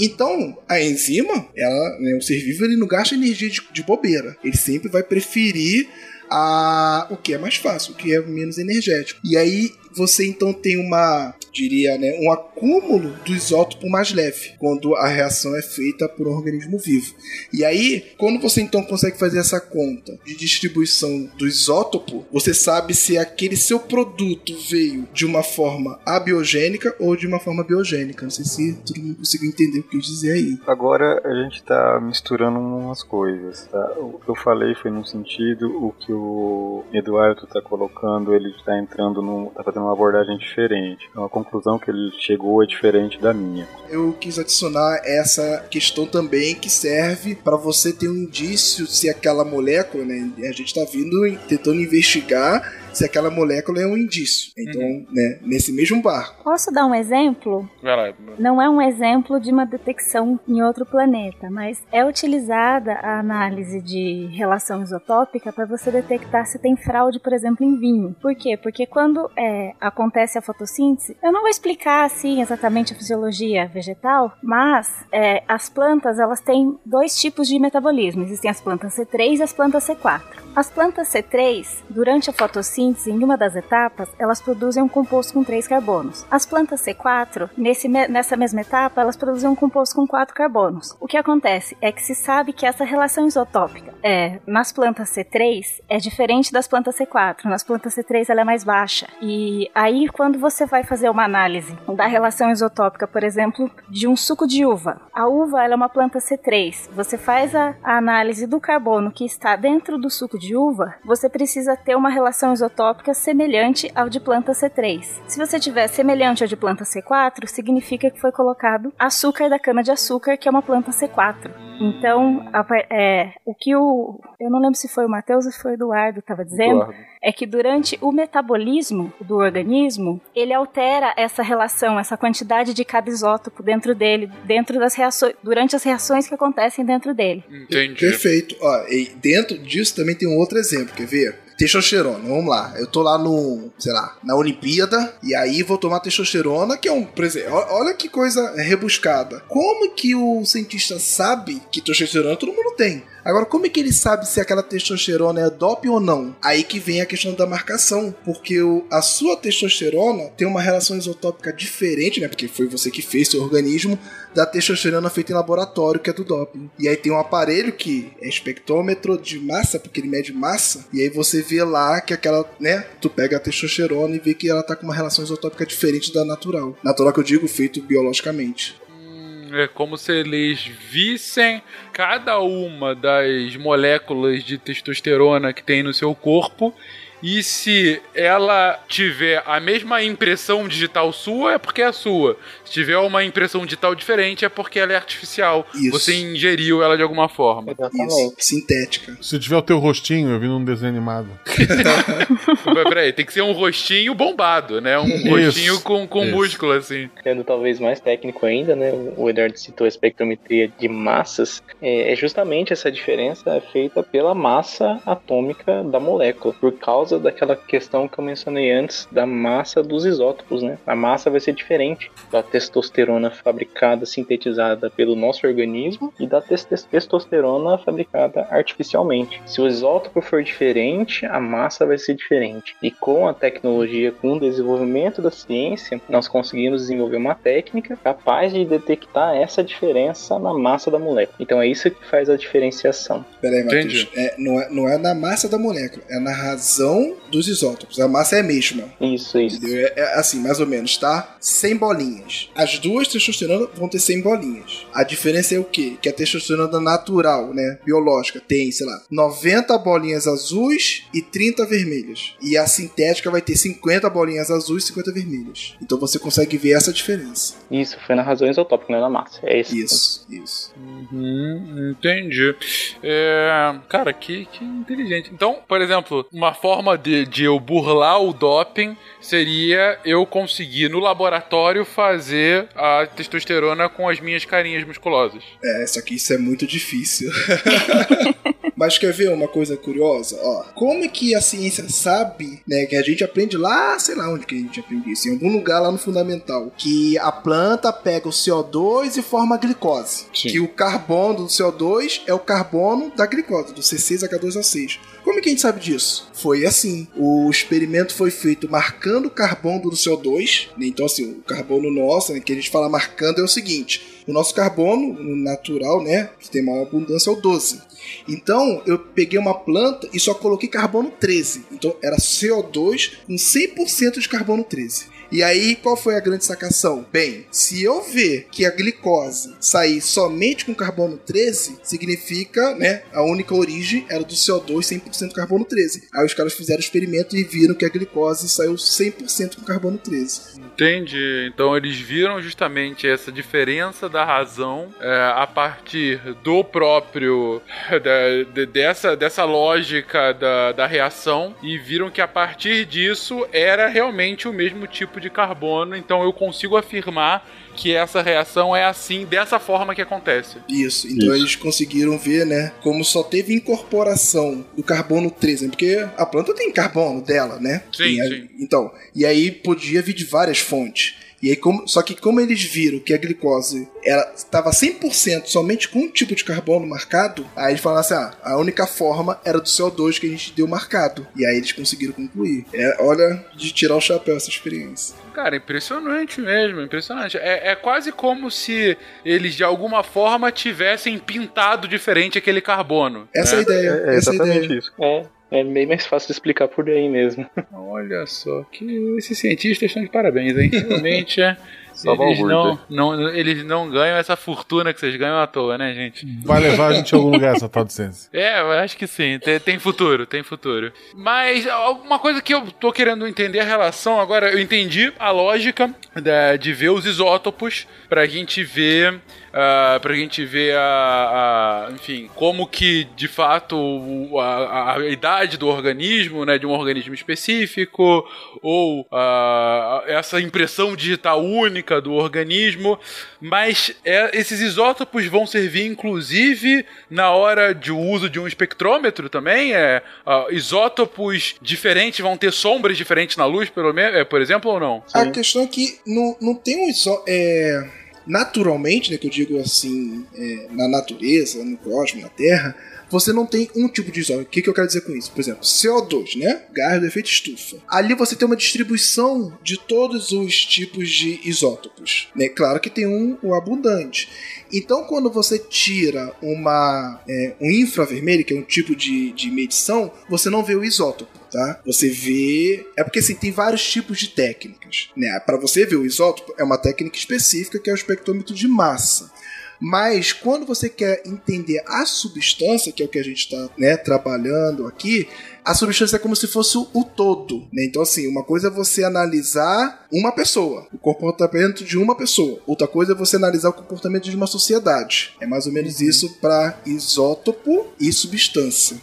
Então, a enzima, ela, né, o ser vivo, ele não gasta energia de, de bobeira. Ele sempre vai preferir a o que é mais fácil, o que é menos energético. E aí você então tem uma, diria, né, um acúmulo do isótopo mais leve, quando a reação é feita por um organismo vivo. E aí, quando você então consegue fazer essa conta de distribuição do isótopo, você sabe se aquele seu produto veio de uma forma abiogênica ou de uma forma biogênica. Não sei se todo mundo conseguiu entender o que eu dizer aí. Agora a gente está misturando umas coisas. Tá? O que eu falei foi no sentido, o que o Eduardo está colocando, ele está entrando no. tá fazendo uma abordagem diferente. Então conclusão que ele chegou é diferente da minha. Eu quis adicionar essa questão também que serve para você ter um indício se aquela molécula, né? A gente está vindo tentando investigar se aquela molécula é um indício. Então, né, nesse mesmo barco. Posso dar um exemplo? Vai lá. Não é um exemplo de uma detecção em outro planeta, mas é utilizada a análise de relação isotópica para você detectar se tem fraude, por exemplo, em vinho. Por quê? Porque quando é, acontece a fotossíntese, eu não vou explicar assim exatamente a fisiologia vegetal, mas é, as plantas elas têm dois tipos de metabolismo. Existem as plantas C3 e as plantas C4. As plantas C3, durante a fotossíntese, em uma das etapas, elas produzem um composto com três carbonos. As plantas C4, nesse, nessa mesma etapa, elas produzem um composto com quatro carbonos. O que acontece é que se sabe que essa relação isotópica é, nas plantas C3 é diferente das plantas C4. Nas plantas C3 ela é mais baixa. E aí, quando você vai fazer uma análise da relação isotópica, por exemplo, de um suco de uva, a uva ela é uma planta C3. Você faz a, a análise do carbono que está dentro do suco de uva, você precisa ter uma relação isotópica semelhante ao de planta C3. Se você tiver semelhante ao de planta C4, significa que foi colocado açúcar da cana-de-açúcar, que é uma planta C4. Então, a, é, o que o. Eu não lembro se foi o Matheus ou se foi o Eduardo estava dizendo. Eduardo. É que durante o metabolismo do organismo, ele altera essa relação, essa quantidade de cada isótopo dentro dele, dentro das reações, durante as reações que acontecem dentro dele. Entendi. Perfeito. Ó, e dentro disso também tem um outro exemplo, quer ver? Testosterona. Vamos lá. Eu tô lá no, sei lá, na Olimpíada e aí vou tomar testosterona, que é um presente. Olha que coisa rebuscada. Como que o cientista sabe que testosterona todo mundo tem? Agora, como é que ele sabe se aquela testosterona é dope ou não? Aí que vem a questão da marcação, porque o, a sua testosterona tem uma relação isotópica diferente, né? Porque foi você que fez seu organismo da testosterona feita em laboratório, que é do doping. E aí tem um aparelho que é espectrômetro de massa, porque ele mede massa, e aí você vê lá que aquela, né? Tu pega a testosterona e vê que ela tá com uma relação isotópica diferente da natural. Natural que eu digo, feito biologicamente. É como se eles vissem cada uma das moléculas de testosterona que tem no seu corpo e se ela tiver a mesma impressão digital sua, é porque é sua. Se tiver uma impressão digital diferente, é porque ela é artificial. Isso. Você ingeriu ela de alguma forma. Exatamente. Isso. Sintética. Se tiver o teu rostinho, eu vi num desenho animado. [LAUGHS] Peraí, tem que ser um rostinho bombado, né? Um Isso. rostinho com, com músculo, assim. Sendo talvez mais técnico ainda, né? O Eduardo citou a espectrometria de massas. É, é justamente essa diferença é feita pela massa atômica da molécula. Por causa daquela questão que eu mencionei antes da massa dos isótopos, né? A massa vai ser diferente da testosterona fabricada, sintetizada pelo nosso organismo e da testosterona fabricada artificialmente. Se o isótopo for diferente, a massa vai ser diferente. E com a tecnologia, com o desenvolvimento da ciência, nós conseguimos desenvolver uma técnica capaz de detectar essa diferença na massa da molécula. Então é isso que faz a diferenciação. Peraí, Matheus. É, não, é, não é na massa da molécula, é na razão dos isótopos. A massa é a mesma. Isso, isso. É, é, assim, mais ou menos, tá? 100 bolinhas. As duas testosterona vão ter 100 bolinhas. A diferença é o quê? Que a testosterona natural, né, biológica, tem, sei lá, 90 bolinhas azuis e 30 vermelhas. E a sintética vai ter 50 bolinhas azuis e 50 vermelhas. Então você consegue ver essa diferença. Isso, foi na razão isotópica, não é na massa. É isso. Isso, isso. Uhum, entendi. É, cara, que, que inteligente. Então, por exemplo, uma forma de, de eu burlar o doping seria eu conseguir no laboratório fazer a testosterona com as minhas carinhas musculosas. É, só que isso é muito difícil. [LAUGHS] Mas quer ver uma coisa curiosa? Ó, como é que a ciência sabe, né, que a gente aprende lá, sei lá onde que a gente aprende isso, em algum lugar lá no fundamental, que a planta pega o CO2 e forma a glicose. Sim. Que o carbono do CO2 é o carbono da glicose, do C6H2O6. Como é que a gente sabe disso? Foi assim. O experimento foi feito marcando o carbono do CO2. Né? Então, assim, o carbono nosso, né, que a gente fala marcando, é o seguinte: o nosso carbono natural, né, que tem maior abundância, é o 12. Então, eu peguei uma planta e só coloquei carbono 13. Então, era CO2 com 100% de carbono 13. E aí, qual foi a grande sacação? Bem, se eu ver que a glicose sair somente com carbono 13, significa, né, a única origem era do CO2 100% carbono 13. Aí os caras fizeram o experimento e viram que a glicose saiu 100% com carbono 13. Entendi. Então eles viram justamente essa diferença da razão é, a partir do próprio [LAUGHS] da, de, dessa, dessa lógica da, da reação e viram que a partir disso era realmente o mesmo tipo de carbono. Então eu consigo afirmar que essa reação é assim, dessa forma que acontece. Isso, então Isso. eles conseguiram ver, né, como só teve incorporação do carbono 13, né, porque a planta tem carbono dela, né? Sim, e, sim. Então, e aí podia vir de várias fontes. E aí, como, só que como eles viram que a glicose estava 100% somente com um tipo de carbono marcado, aí eles falaram assim, ah, a única forma era do CO2 que a gente deu marcado. E aí eles conseguiram concluir. É, olha, de tirar o chapéu essa experiência. Cara, impressionante mesmo, impressionante. É, é quase como se eles de alguma forma tivessem pintado diferente aquele carbono. Essa né? é a ideia. É, é exatamente ideia. isso. É. É bem mais fácil de explicar por aí mesmo. [LAUGHS] Olha só, que esses cientistas estão de parabéns, hein? Realmente é. [LAUGHS] Eles não, não, eles não ganham essa fortuna que vocês ganham à toa, né, gente? Vai levar a gente a algum lugar essa tal de ciência. É, eu acho que sim. Tem, tem, futuro, tem futuro. Mas alguma coisa que eu tô querendo entender a relação, agora eu entendi a lógica de, de ver os isótopos pra gente ver uh, pra gente ver a, a, enfim, como que de fato a, a, idade do organismo, né, de um organismo específico, ou uh, essa impressão digital única do organismo, mas é, esses isótopos vão servir inclusive na hora de uso de um espectrômetro também, é, uh, isótopos diferentes vão ter sombras diferentes na luz, pelo menos, é, por exemplo, ou não? A questão é que não, não tem um isótopo. É naturalmente, né, que eu digo assim, é, na natureza, no cosmos, na Terra, você não tem um tipo de isótopo. O que, que eu quero dizer com isso? Por exemplo, CO2, né? Gás do efeito estufa. Ali você tem uma distribuição de todos os tipos de isótopos. Né? Claro que tem um, o abundante. Então, quando você tira uma, é, um infravermelho, que é um tipo de, de medição, você não vê o isótopo tá? Você vê. É porque assim, tem vários tipos de técnicas. Né? Para você ver o isótopo, é uma técnica específica que é o espectrômetro de massa. Mas quando você quer entender a substância, que é o que a gente está né, trabalhando aqui, a substância é como se fosse o todo. Né? Então, assim, uma coisa é você analisar uma pessoa, o comportamento de uma pessoa. Outra coisa é você analisar o comportamento de uma sociedade. É mais ou menos uhum. isso para isótopo e substância.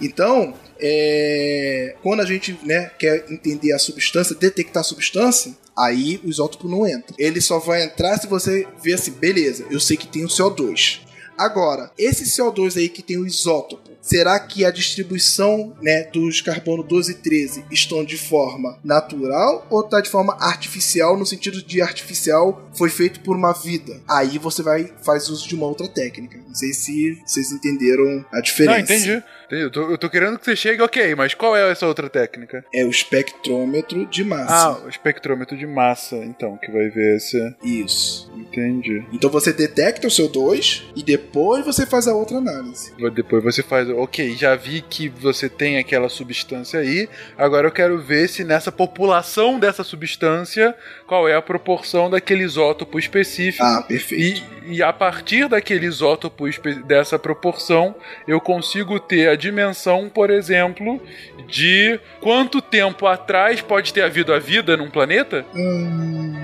Então, é, quando a gente né, quer entender a substância, detectar a substância, aí o isótopo não entra. Ele só vai entrar se você ver assim, beleza, eu sei que tem o CO2. Agora, esse CO2 aí que tem o isótopo, será que a distribuição né, dos carbono 12 e 13 estão de forma natural ou está de forma artificial, no sentido de artificial foi feito por uma vida? Aí você vai faz uso de uma outra técnica. Não sei se vocês entenderam a diferença. Não, entendi. Eu tô, eu tô querendo que você chegue, ok, mas qual é essa outra técnica? É o espectrômetro de massa. Ah, o espectrômetro de massa, então, que vai ver esse. Isso. Entendi. Então você detecta o seu 2 e depois você faz a outra análise. Depois você faz, ok, já vi que você tem aquela substância aí, agora eu quero ver se nessa população dessa substância, qual é a proporção daquele isótopo específico. Ah, perfeito. E, e a partir daquele isótopo dessa proporção, eu consigo ter a dimensão, por exemplo, de quanto tempo atrás pode ter havido a vida num planeta? Hum.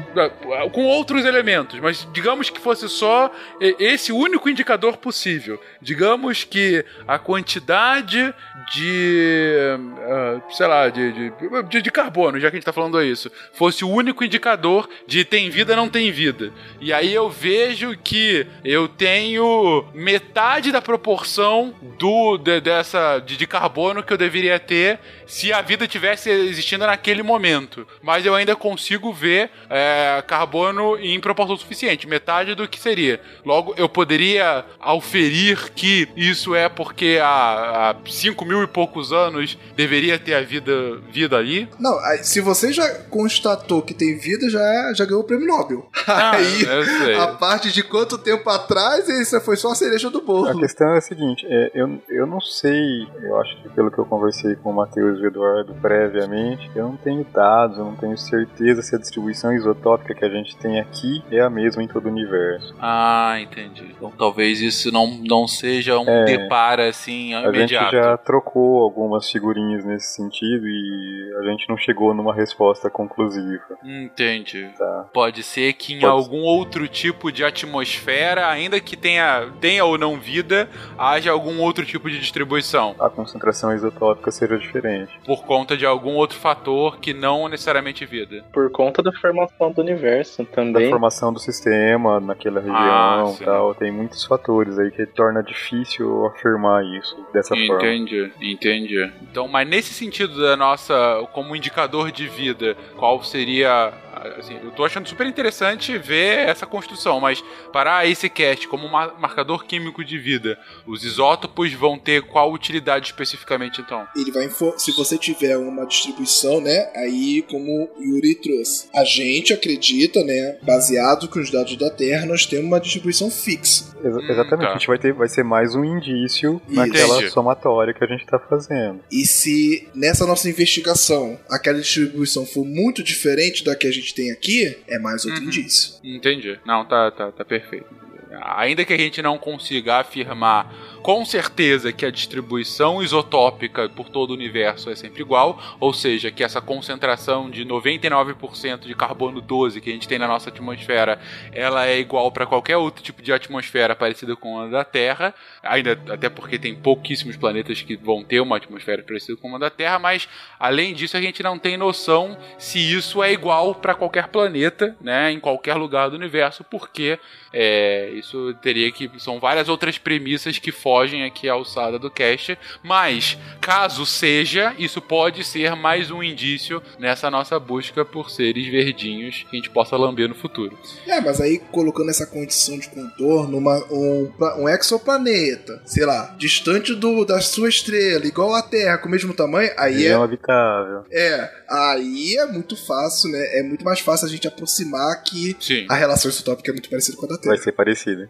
Com outros elementos, mas digamos que fosse só esse único indicador possível. Digamos que a quantidade de. Uh, sei lá, de, de, de, carbono, já que a gente tá falando isso, fosse o único indicador de tem vida não tem vida. E aí eu vejo que eu tenho metade da proporção do de, dessa de, de carbono que eu deveria ter se a vida tivesse existindo naquele momento. Mas eu ainda consigo ver é, carbono em proporção suficiente suficiente, metade do que seria. Logo, eu poderia auferir que isso é porque há, há 5 mil e poucos anos deveria ter a vida, vida ali? Não, se você já constatou que tem vida, já, já ganhou o prêmio Nobel. [LAUGHS] Ah, aí, a parte de quanto tempo atrás, isso foi só a cereja do A bolo. questão é a seguinte, é, eu, eu não sei, eu acho que pelo que eu conversei com o Matheus e o Eduardo previamente, eu não tenho dados, eu não tenho certeza se a distribuição isotópica que a gente tem aqui é a mesma em todo o universo. Ah, entendi. Então talvez isso não, não seja um É. depara assim A gente imediato. já trocou algumas figurinhas nesse sentido e a gente não chegou numa resposta conclusiva. Entendi. Tá. Pode ser que em Pode algum outro tipo de atmosfera, ainda que tenha, tenha ou não vida, haja algum outro tipo de distribuição. A concentração isotópica seja diferente. Por conta de algum outro fator que não necessariamente vida. Por conta da formação do universo Da também. formação do sistema naquela Ah, região sim. tal, tem muitos fatores aí que torna difícil afirmar isso dessa forma. Entendi, entendi. Então, mas nesse sentido da nossa, como indicador de vida, qual seria. Assim, eu tô achando super interessante ver essa construção, mas para esse cast como ma- marcador químico de vida, os isótopos vão ter qual utilidade especificamente então? Ele vai se você tiver uma distribuição, né? Aí, como o Yuri trouxe, a gente acredita, né? Baseado com os dados da Terra, nós temos uma distribuição fixa. Exa- Hum, exatamente, tá. a gente vai ter vai ser mais um indício Isso. naquela Entendi. somatória que a gente tá fazendo. E se nessa nossa investigação aquela distribuição for muito diferente da que a gente tem aqui, é mais outro Uhum. indício. Entendi. Não, tá, tá, tá perfeito. Ainda que a gente não consiga afirmar com certeza que a distribuição isotópica por todo o universo é sempre igual, ou seja, que essa concentração de 99% de carbono 12 que a gente tem na nossa atmosfera, ela é igual para qualquer outro tipo de atmosfera parecida com a da Terra, ainda até porque tem pouquíssimos planetas que vão ter uma atmosfera parecida com a da Terra, mas além disso a gente não tem noção se isso é igual para qualquer planeta, né, em qualquer lugar do universo, porque é, isso teria que. São várias outras premissas que fogem aqui à alçada do cast. Mas, caso seja, isso pode ser mais um indício nessa nossa busca por seres verdinhos que a gente possa lamber no futuro. É, mas aí colocando essa condição de contorno, uma- um, um exoplaneta, sei lá, distante do, da sua estrela, igual a Terra, com o mesmo tamanho, aí é, Região habitável. é. Aí é muito fácil, né? É muito mais fácil a gente aproximar que Sim. a relação isotópica é muito parecida com a da Terra. Vai ser parecido.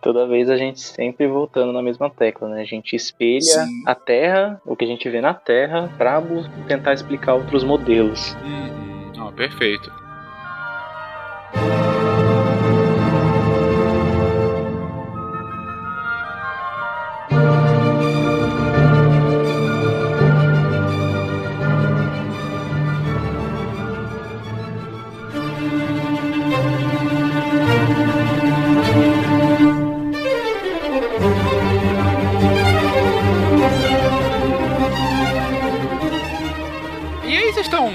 Toda vez a gente sempre voltando na mesma tecla, né? A gente espelha Sim. a Terra, o que a gente vê na Terra, pra bu- tentar explicar outros modelos. Uhum. Não, perfeito.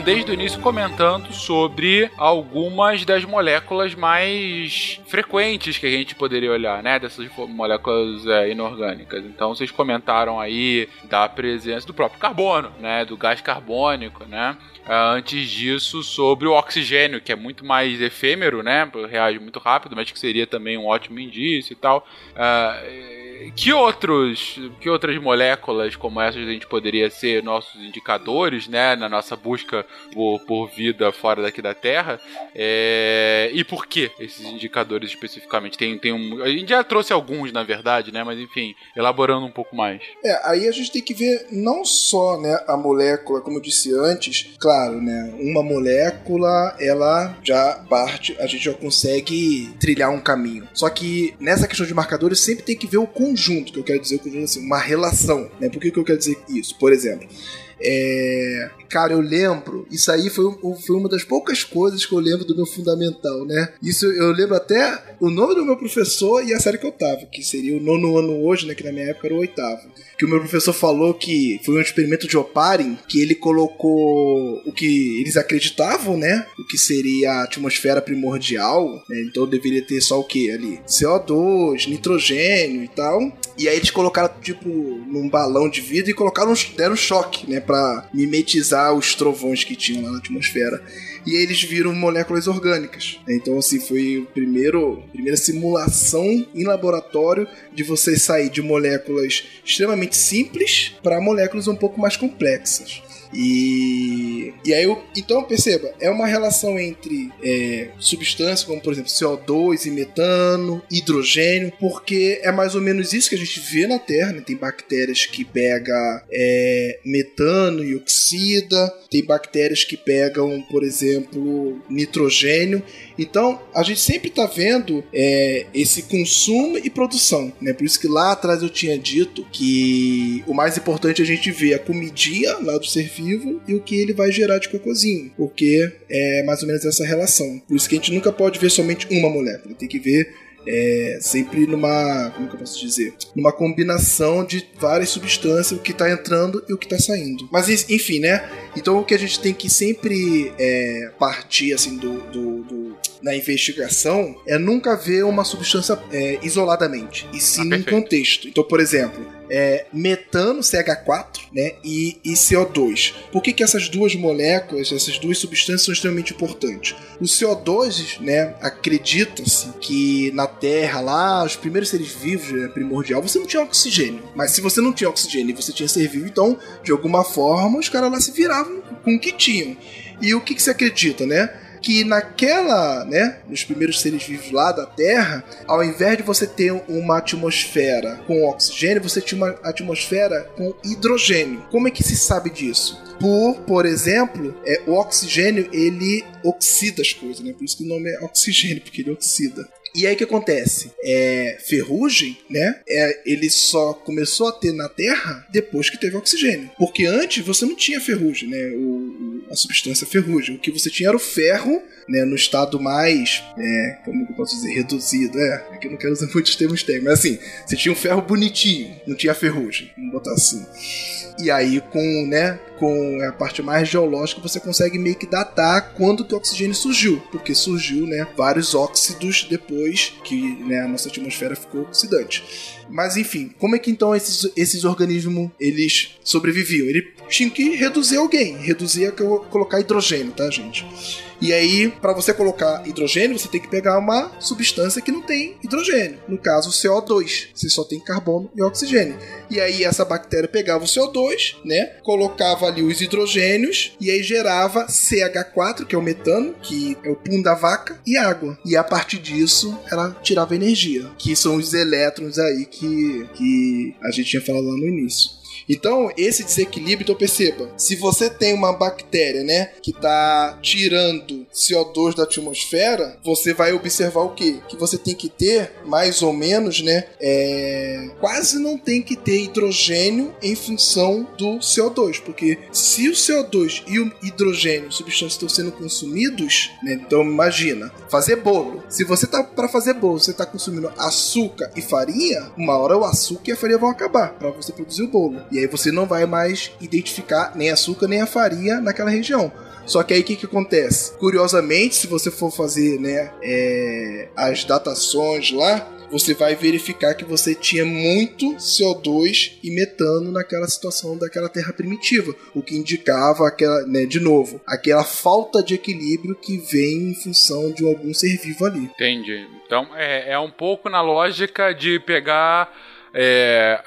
Desde o início comentando sobre algumas das moléculas mais frequentes que a gente poderia olhar, né? Dessas moléculas é, inorgânicas. Então vocês comentaram aí da presença do próprio carbono, né? Do gás carbônico, né? Ah, antes disso, sobre o oxigênio, que é muito mais efêmero, né? Reage muito rápido, mas que seria também um ótimo indício e tal. Eh, que outros, que outras moléculas como essas a gente poderia ser nossos indicadores, né, na nossa busca por, por vida fora daqui da Terra? É, e por que esses indicadores especificamente? Tem, tem um, a gente já trouxe alguns, na verdade, né, mas enfim, elaborando um pouco mais. É, aí a gente tem que ver não só né, a molécula, como eu disse antes, claro, né? Uma molécula, ela já parte, a gente já consegue trilhar um caminho. Só que nessa questão de marcadores, sempre tem que ver o conjunto, que eu quero dizer conjunto assim, uma relação. Né? Por que, que eu quero dizer isso? Por exemplo, é, Cara, eu lembro, isso aí foi, foi uma das poucas coisas que eu lembro do meu fundamental, né? Isso eu lembro até o nome do meu professor e a série que eu tava, que seria o nono ano hoje, né? Que na minha época era o oitavo. Que o meu professor falou que foi um experimento de Oparin, que ele colocou o que eles acreditavam, né? O que seria a atmosfera primordial, né? Então deveria ter só o que ali? CO2, nitrogênio e tal. E aí eles colocaram, tipo, num balão de vidro e colocaram, deram choque, né? Para mimetizar os trovões que tinham lá na atmosfera. E eles viram moléculas orgânicas. Então, assim, foi o primeiro, a primeira simulação em laboratório de você sair de moléculas extremamente simples para moléculas um pouco mais complexas. E, e aí, eu, então perceba, é uma relação entre é, substâncias como, por exemplo, CO2 e metano, hidrogênio, porque é mais ou menos isso que a gente vê na Terra. Né? Tem bactérias que pegam é, metano e oxida, tem bactérias que pegam, por exemplo, nitrogênio. Então, a gente sempre está vendo é, esse consumo e produção. Né? Por isso que lá atrás eu tinha dito que o mais importante é a gente ver a comidinha lá do ser e o que ele vai gerar de cocôzinho. Porque é mais ou menos essa relação. Por isso que a gente nunca pode ver somente uma molécula. Tem que ver é, sempre numa. Como que eu posso dizer? Numa combinação de várias substâncias, o que está entrando e o que está saindo. Mas enfim, né? Então o que a gente tem que sempre é, partir assim do, do, do, na investigação é nunca ver uma substância é, isoladamente, e sim ah, em contexto. Então, por exemplo, é, metano, CH4, né, e, e CO2. Por que, que essas duas moléculas, essas duas substâncias são extremamente importantes? O CO2, né, acredita-se que na Terra, lá, os primeiros seres vivos, né, primordial, você não tinha oxigênio. Mas se você não tinha oxigênio e você tinha ser vivo, então, de alguma forma, os caras lá se viravam com o que tinham. E o que, que se acredita, né? que naquela, né, nos primeiros seres vivos lá da Terra, ao invés de você ter uma atmosfera com oxigênio, você tinha uma atmosfera com hidrogênio. Como é que se sabe disso? Por, por exemplo, é, o oxigênio ele oxida as coisas, né? Por isso que o nome é oxigênio, porque ele oxida. E aí o que acontece? É, ferrugem, né? É, ele só começou a ter na Terra depois que teve oxigênio. Porque antes você não tinha ferrugem, né? O, a substância ferrugem. O que você tinha era o ferro, né? No estado mais, é, como eu posso dizer, reduzido. É, é que eu não quero usar [LAUGHS] muitos termos técnicos, mas assim, você tinha um ferro bonitinho, não tinha ferrugem. Vamos botar assim. E aí com, né, com a parte mais geológica você consegue meio que datar quando que o oxigênio surgiu, porque surgiu, né, vários óxidos depois que, né, a nossa atmosfera ficou oxidante. Mas enfim, como é que então esses, esses organismos eles sobreviviam? Ele tinha que reduzir alguém, reduzir colocar hidrogênio, tá, gente? E aí, para você colocar hidrogênio, você tem que pegar uma substância que não tem hidrogênio. No caso, o CO2. Você só tem carbono e oxigênio. E aí, essa bactéria pegava o CO2, né? Colocava ali os hidrogênios e aí gerava CH4, que é o metano, que é o pum da vaca, e água. E a partir disso, ela tirava energia, que são os elétrons aí que, que a gente tinha falado lá no início. Então, esse desequilíbrio, então perceba, se você tem uma bactéria, né, que está tirando CO2 da atmosfera, você vai observar o quê? Que você tem que ter, mais ou menos, né, é... quase não tem que ter hidrogênio em função do CO2, porque se o CO2 e o hidrogênio, substâncias estão sendo consumidos, né, então imagina, fazer bolo. Se você tá para fazer bolo, você está consumindo açúcar e farinha, uma hora o açúcar e a farinha vão acabar para você produzir o bolo. E aí você não vai mais identificar nem açúcar nem a farinha naquela região. Só que aí o que, que acontece? Curiosamente, se você for fazer né, é, as datações lá, você vai verificar que você tinha muito CO2 e metano naquela situação daquela terra primitiva, o que indicava aquela, né, de novo, aquela falta de equilíbrio que vem em função de algum ser vivo ali. Entendi. Então é, é um pouco na lógica de pegar. É,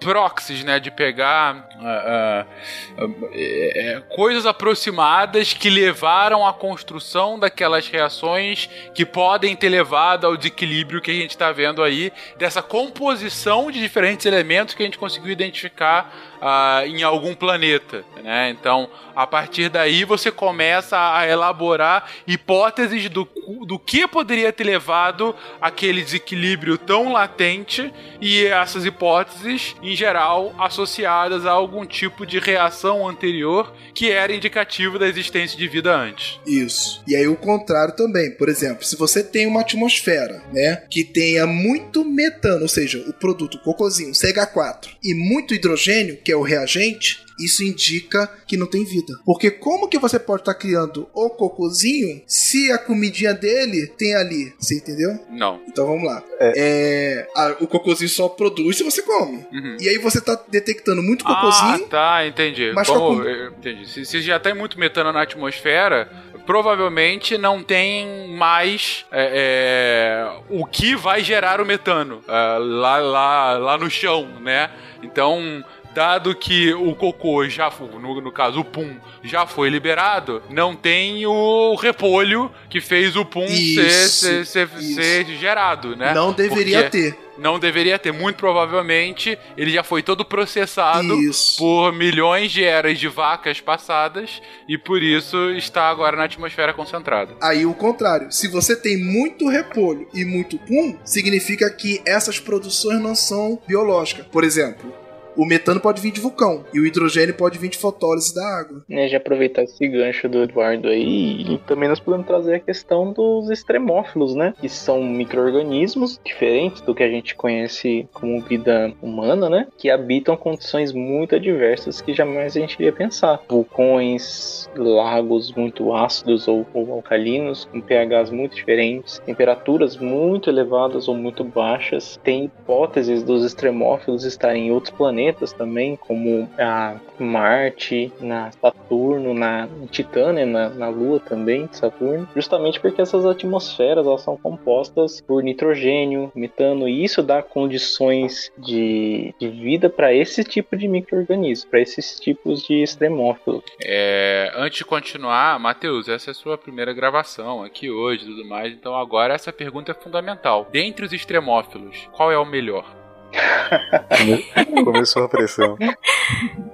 proxies, né? De pegar uh, uh, uh, coisas aproximadas que levaram à construção daquelas reações que podem ter levado ao desequilíbrio que a gente está vendo aí, dessa composição de diferentes elementos que a gente conseguiu identificar uh, em algum planeta. Né? Então, a partir daí, você começa a elaborar hipóteses do, do que poderia ter levado aquele desequilíbrio tão latente e essas hipóteses, em geral, associadas a algum tipo de reação anterior que era indicativo da existência de vida antes. Isso. E aí o contrário também. Por exemplo, se você tem uma atmosfera, né, que tenha muito metano, ou seja, o produto cocôzinho, CH4, e muito hidrogênio, que é o reagente, isso indica que não tem vida. Porque como que você pode estar criando o cocôzinho se a comidinha dele tem ali? Você entendeu? Não. Então vamos lá. É, a- o cocôzinho só produz se você come. Uhum. E aí você tá detectando muito Ah, cocôzinho. tá, entendi. Mas Como- com- eu entendi. Se, se já tem muito metano na atmosfera, provavelmente não tem mais é, é, o que vai gerar o metano é, lá, lá, lá no chão, né? Então. Dado que o cocô já foi, no, no caso o pum, já foi liberado, não tem o repolho que fez o pum ser, Isso, ser, ser, isso. ser gerado, né? Não deveria Porque ter. Não deveria ter. Muito provavelmente ele já foi todo processado Isso. por milhões de eras de vacas passadas e por isso está agora na atmosfera concentrada. Aí o contrário, se você tem muito repolho e muito pum, significa que essas produções não são biológicas. Por exemplo, o metano pode vir de vulcão e o hidrogênio pode vir de fotólise da água. né, já aproveitar esse gancho do Eduardo aí, e também nós podemos trazer a questão dos extremófilos, né? Que são micro-organismos diferentes do que a gente conhece como vida humana, né? Que habitam condições muito adversas que jamais a gente iria pensar. Vulcões, lagos muito ácidos ou, ou alcalinos, com pHs muito diferentes, temperaturas muito elevadas ou muito baixas. Tem hipóteses dos extremófilos estarem em outros planetas também, como a Marte, na Saturno, na Titânia, na, na Lua também, Saturno, justamente porque essas atmosferas elas são compostas por nitrogênio, metano, e isso dá condições de, de vida para esse tipo de micro-organismo, para esses tipos de extremófilos. É, antes de continuar, Matheus, essa é a sua primeira gravação aqui hoje e tudo mais, então agora essa pergunta é fundamental. Dentre os extremófilos, qual é o melhor? Come- Começou a pressão.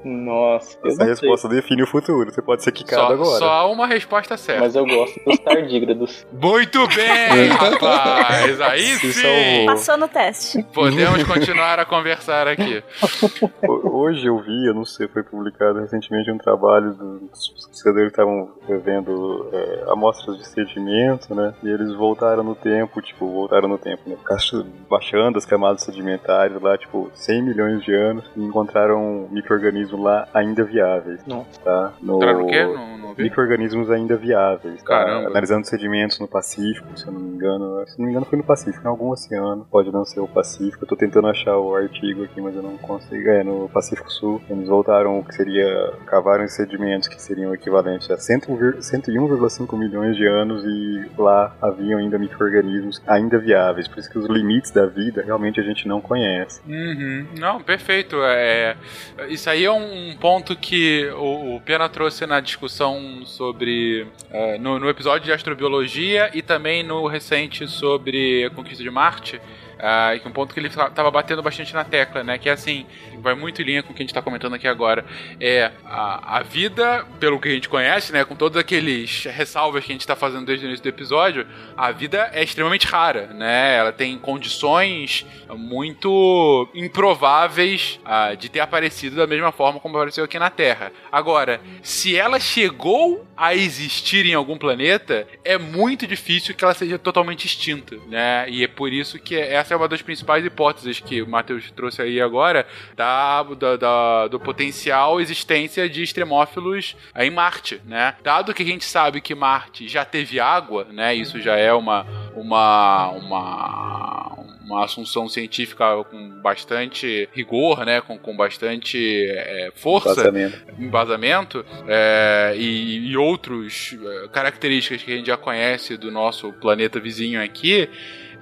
Nossa, Essa não sei, resposta define o futuro. Você pode ser quicado Só, agora. só há uma resposta certa. mas eu gosto dos tardígrados. Muito bem, rapaz! Aí Se sim! salvou. Passou no teste. Podemos continuar a conversar aqui. Ho- Hoje eu vi, eu não sei, foi publicado recentemente um trabalho dos pesquisadores que estavam vendo é, amostras de sedimento, né? E eles voltaram no tempo, tipo, voltaram no tempo, né? Baixando as camadas sedimentares lá, tipo, 100 milhões de anos e encontraram micro-organismos lá ainda viáveis, Nossa. tá? No... Entraram no quê? Não, não. Micro-organismos ainda viáveis. Tá? Caramba. Analisando sedimentos no Pacífico, se eu não me engano. Se não me engano, foi no Pacífico, em algum oceano. Pode não ser o Pacífico. Eu tô tentando achar o artigo aqui, mas eu não consigo. É, no Pacífico Sul. Eles voltaram o que seria. Cavaram em sedimentos que seriam equivalentes a 100 vir- 101,5 milhões de anos e lá haviam ainda micro-organismos ainda viáveis. Por isso que os limites da vida realmente a gente não conhece. Uhum. Não, perfeito. É, isso aí é um ponto que o, o Pena trouxe na discussão sobre. é, no, no episódio de astrobiologia e também no recente sobre a conquista de Marte. Que é um ponto que ele estava batendo bastante na tecla, né? Que é assim, vai muito em linha com o que a gente está comentando aqui agora. É a, a vida, pelo que a gente conhece, né? Com todos aqueles ressalvas que a gente está fazendo desde o início do episódio, a vida é extremamente rara, né? Ela tem condições muito improváveis ah, de ter aparecido da mesma forma como apareceu aqui na Terra. Agora, se ela chegou a existir em algum planeta, é muito difícil que ela seja totalmente extinta, né? E é por isso que essa é uma das principais hipóteses que o Matheus trouxe aí agora da, da- da- do potencial existência de extremófilos em Marte, né? Dado que a gente sabe que Marte já teve água, né? Isso já é uma uma uma uma assunção científica com bastante rigor, né? Com, com bastante é, força embasamento é, e, e outros é, características que a gente já conhece do nosso planeta vizinho aqui,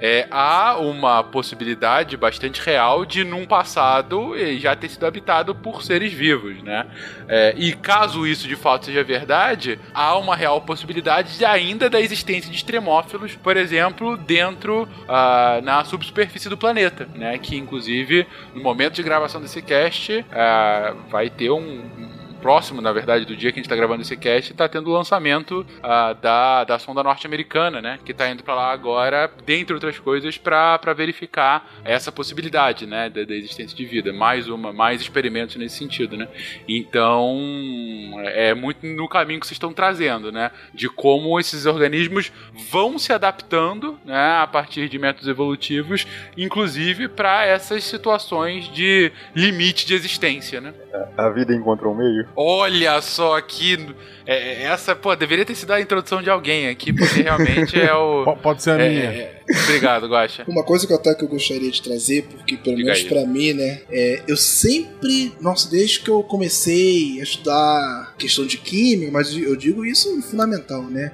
é, há uma possibilidade bastante real de num passado eh, já ter sido habitado por seres vivos, né? É, e caso isso de fato seja verdade, há uma real possibilidade de ainda da existência de extremófilos, por exemplo, dentro ah, na subsuperfície do planeta, né? Que inclusive no momento de gravação desse cast ah, vai ter um próximo, na verdade, do dia que a gente tá gravando esse cast, tá tendo o lançamento uh, da, da sonda norte-americana, né? Que tá indo para lá agora, dentre outras coisas, para verificar essa possibilidade, né? Da, da, existência de vida. Mais uma, mais experimentos nesse sentido, né? Então, é muito no caminho que vocês estão trazendo, né? De como esses organismos vão se adaptando, né? A partir de métodos evolutivos, inclusive para essas situações de limite de existência, né? A vida encontrou um meio? Olha só aqui. É, é, essa, pô, deveria ter sido a introdução de alguém aqui, porque realmente é o. [LAUGHS] Pode ser a é, minha. É, obrigado, Guaxa. Uma coisa que eu até que eu gostaria de trazer, porque pelo Diga menos aí. pra mim, né, é, eu sempre, nossa, desde que eu comecei a estudar questão de química, mas eu digo isso fundamental, né?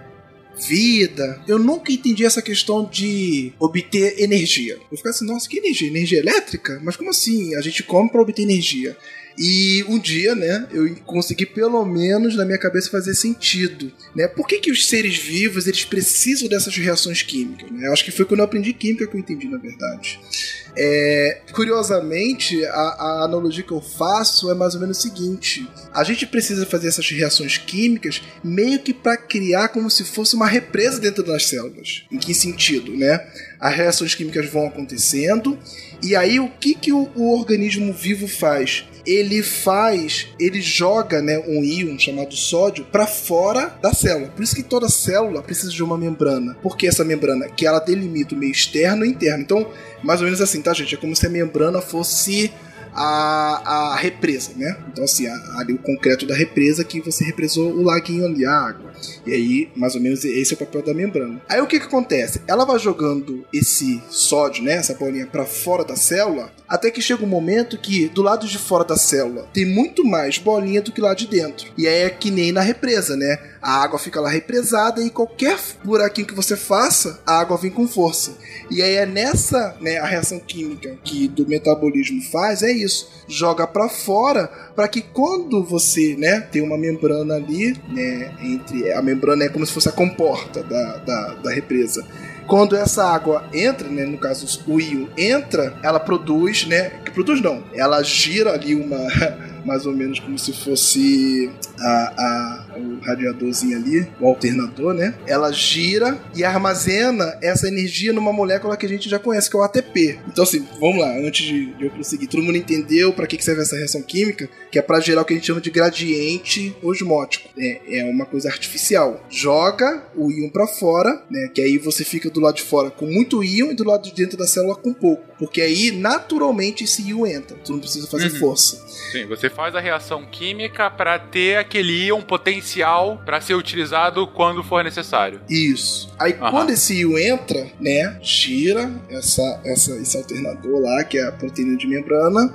vida. Eu nunca entendi essa questão de obter energia. Eu ficava assim, nossa, que energia? Energia elétrica? Mas como assim? A gente come para obter energia. E um dia, né, eu consegui pelo menos na minha cabeça fazer sentido, né? Por que, que os seres vivos eles precisam dessas reações químicas? Né? Eu acho que foi quando eu aprendi química que eu entendi, na verdade. É, curiosamente, a, a, analogia que eu faço é mais ou menos o seguinte: a gente precisa fazer essas reações químicas meio que para criar como se fosse uma represa dentro das células. Em que sentido, né? As reações químicas vão acontecendo e aí o que, que o, o organismo vivo faz? Ele faz, ele joga né, um íon chamado sódio para fora da célula. Por isso que toda célula precisa de uma membrana. Porque essa membrana que ela delimita o meio externo e interno. Então, mais ou menos assim, tá, gente? É como se a membrana fosse a, a represa, né? Então, assim, ali o concreto da represa que você represou o laguinho ali, a água. E aí, mais ou menos, esse é o papel da membrana. Aí o que que acontece? Ela vai jogando esse sódio, né? Essa bolinha para fora da célula, até que chega um momento que do lado de fora da célula tem muito mais bolinha do que lá de dentro. E aí é que nem na represa, né? A água fica lá represada e qualquer buraquinho que você faça, a água vem com força. E aí é nessa, né, a reação química que do metabolismo faz, é isso. Joga para fora para que quando você, né, tem uma membrana ali, né, entre a membrana é como se fosse a comporta da, da, da represa quando essa água entra, né, no caso o íon entra, ela produz, né, que produz não, ela gira ali uma [LAUGHS] mais ou menos como se fosse a, a, o radiadorzinho ali, o alternador, né? Ela gira e armazena essa energia numa molécula que a gente já conhece, que é o ATP. Então, assim, vamos lá, antes de, eu prosseguir, todo mundo entendeu para que, que serve essa reação química? Que é para gerar o que a gente chama de gradiente osmótico. É, é uma coisa artificial. Joga o íon para fora, né? Que aí você fica do lado de fora com muito íon e do lado de dentro da célula com pouco. Porque aí, naturalmente, esse íon entra. Tu não precisa fazer uhum. força. Sim, você faz a reação química para ter aquele íon potencial para ser utilizado quando for necessário. Isso. Aí uhum. quando esse íon entra, né, gira essa, essa, esse alternador lá, que é a proteína de membrana,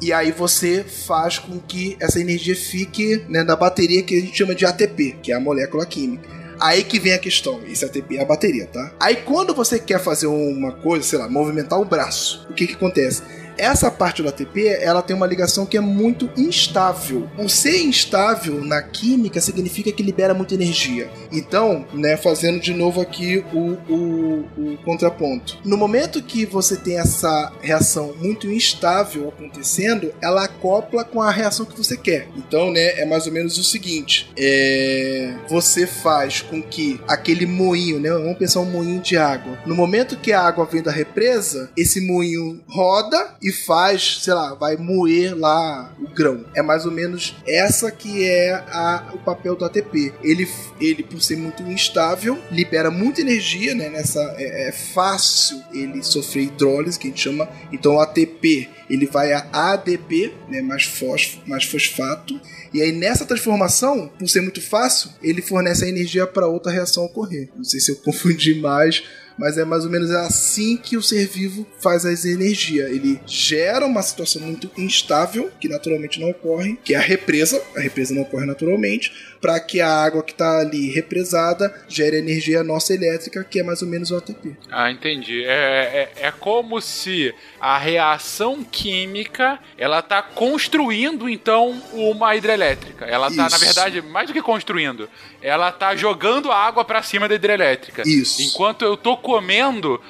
e aí você faz com que essa energia fique né, na bateria que a gente chama de ATP, que é a molécula química. Aí que vem a questão. Esse ATP é a bateria, tá? Aí quando você quer fazer uma coisa, sei lá, movimentar o braço, o que que acontece? Essa parte do ATP ela tem uma ligação que é muito instável. O ser instável na química significa que libera muita energia. Então, né, fazendo de novo aqui o, o, o contraponto. No momento que você tem essa reação muito instável acontecendo, ela acopla com a reação que você quer. Então, né, é mais ou menos o seguinte: é, você faz com que aquele moinho, né, vamos pensar um moinho de água. No momento que a água vem da represa, esse moinho roda e faz, sei lá, vai moer lá o grão. É mais ou menos essa que é a, o papel do ATP. Ele, ele, por ser muito instável, libera muita energia, né? Nessa, é, é fácil ele sofrer hidrólise, que a gente chama. Então o ATP ele vai a ADP, né? Mais, fósforo, mais fosfato. E aí nessa transformação, por ser muito fácil, ele fornece a energia para outra reação ocorrer. Não sei se eu [LAUGHS] confundi mais mas é mais ou menos assim que o ser vivo faz as energias. Ele gera uma situação muito instável, que naturalmente não ocorre, que é a represa, a represa não ocorre naturalmente, para que a água que está ali represada gere energia nossa elétrica, que é mais ou menos o ATP. Ah, entendi. É, é, é como se a reação química ela está construindo então uma hidrelétrica. Ela está, na verdade, mais do que construindo, ela está jogando a água para cima da hidrelétrica. Isso. Enquanto eu estou comendo,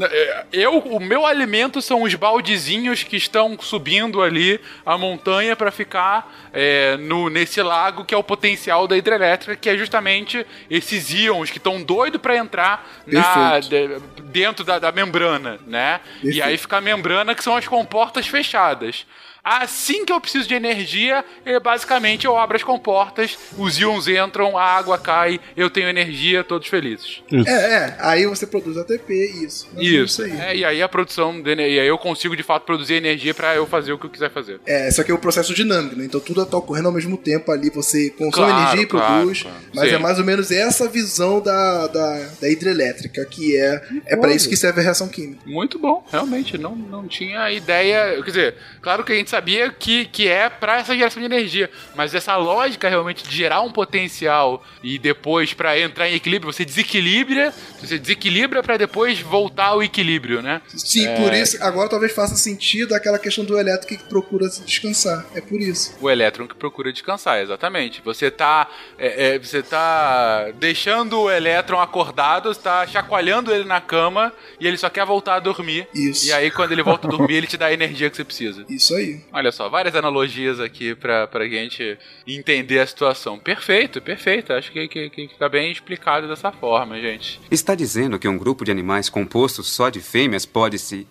é, eu, o meu alimento são os baldezinhos que estão subindo ali a montanha para ficar é, no, nesse lago que é o potencial da hidrelétrica, que é justamente esses íons que estão doidos para entrar na, de, dentro da, da, membrana, né? Perfeito. E aí fica a membrana que são as comportas fechadas. Assim que eu preciso de energia, eu, basicamente eu abro as comportas, os íons entram, a água cai, eu tenho energia, todos felizes. Isso. É, é, aí você produz ATP, isso. Isso. aí. É, e aí a produção de energia, aí eu consigo de fato produzir energia para eu fazer o que eu quiser fazer. É, só que é o processo dinâmico, né? Então tudo está ocorrendo ao mesmo tempo ali, você consome claro, energia e claro, produz, claro. mas Sim. é mais ou menos essa visão da, da, da hidrelétrica, que é, é para isso que serve a reação química. Muito bom, realmente, não, não tinha ideia, quer dizer, claro que a gente sabia que, que é para essa geração de energia. Mas essa lógica realmente de gerar um potencial e depois para entrar em equilíbrio, você desequilibra, você desequilibra para depois voltar ao equilíbrio, né? Sim, é... por isso agora talvez faça sentido aquela questão do elétron que procura descansar. É por isso. O elétron que procura descansar, exatamente. Você tá, é, é, você tá deixando o elétron acordado, está chacoalhando ele na cama e ele só quer voltar a dormir. Isso. E aí quando ele volta a dormir, ele te dá a energia que você precisa. Isso aí. Olha só, várias analogias aqui pra, pra gente entender a situação. Perfeito, perfeito. Acho que, que, que fica bem explicado dessa forma, gente. Está dizendo que um grupo de animais composto só de fêmeas pode se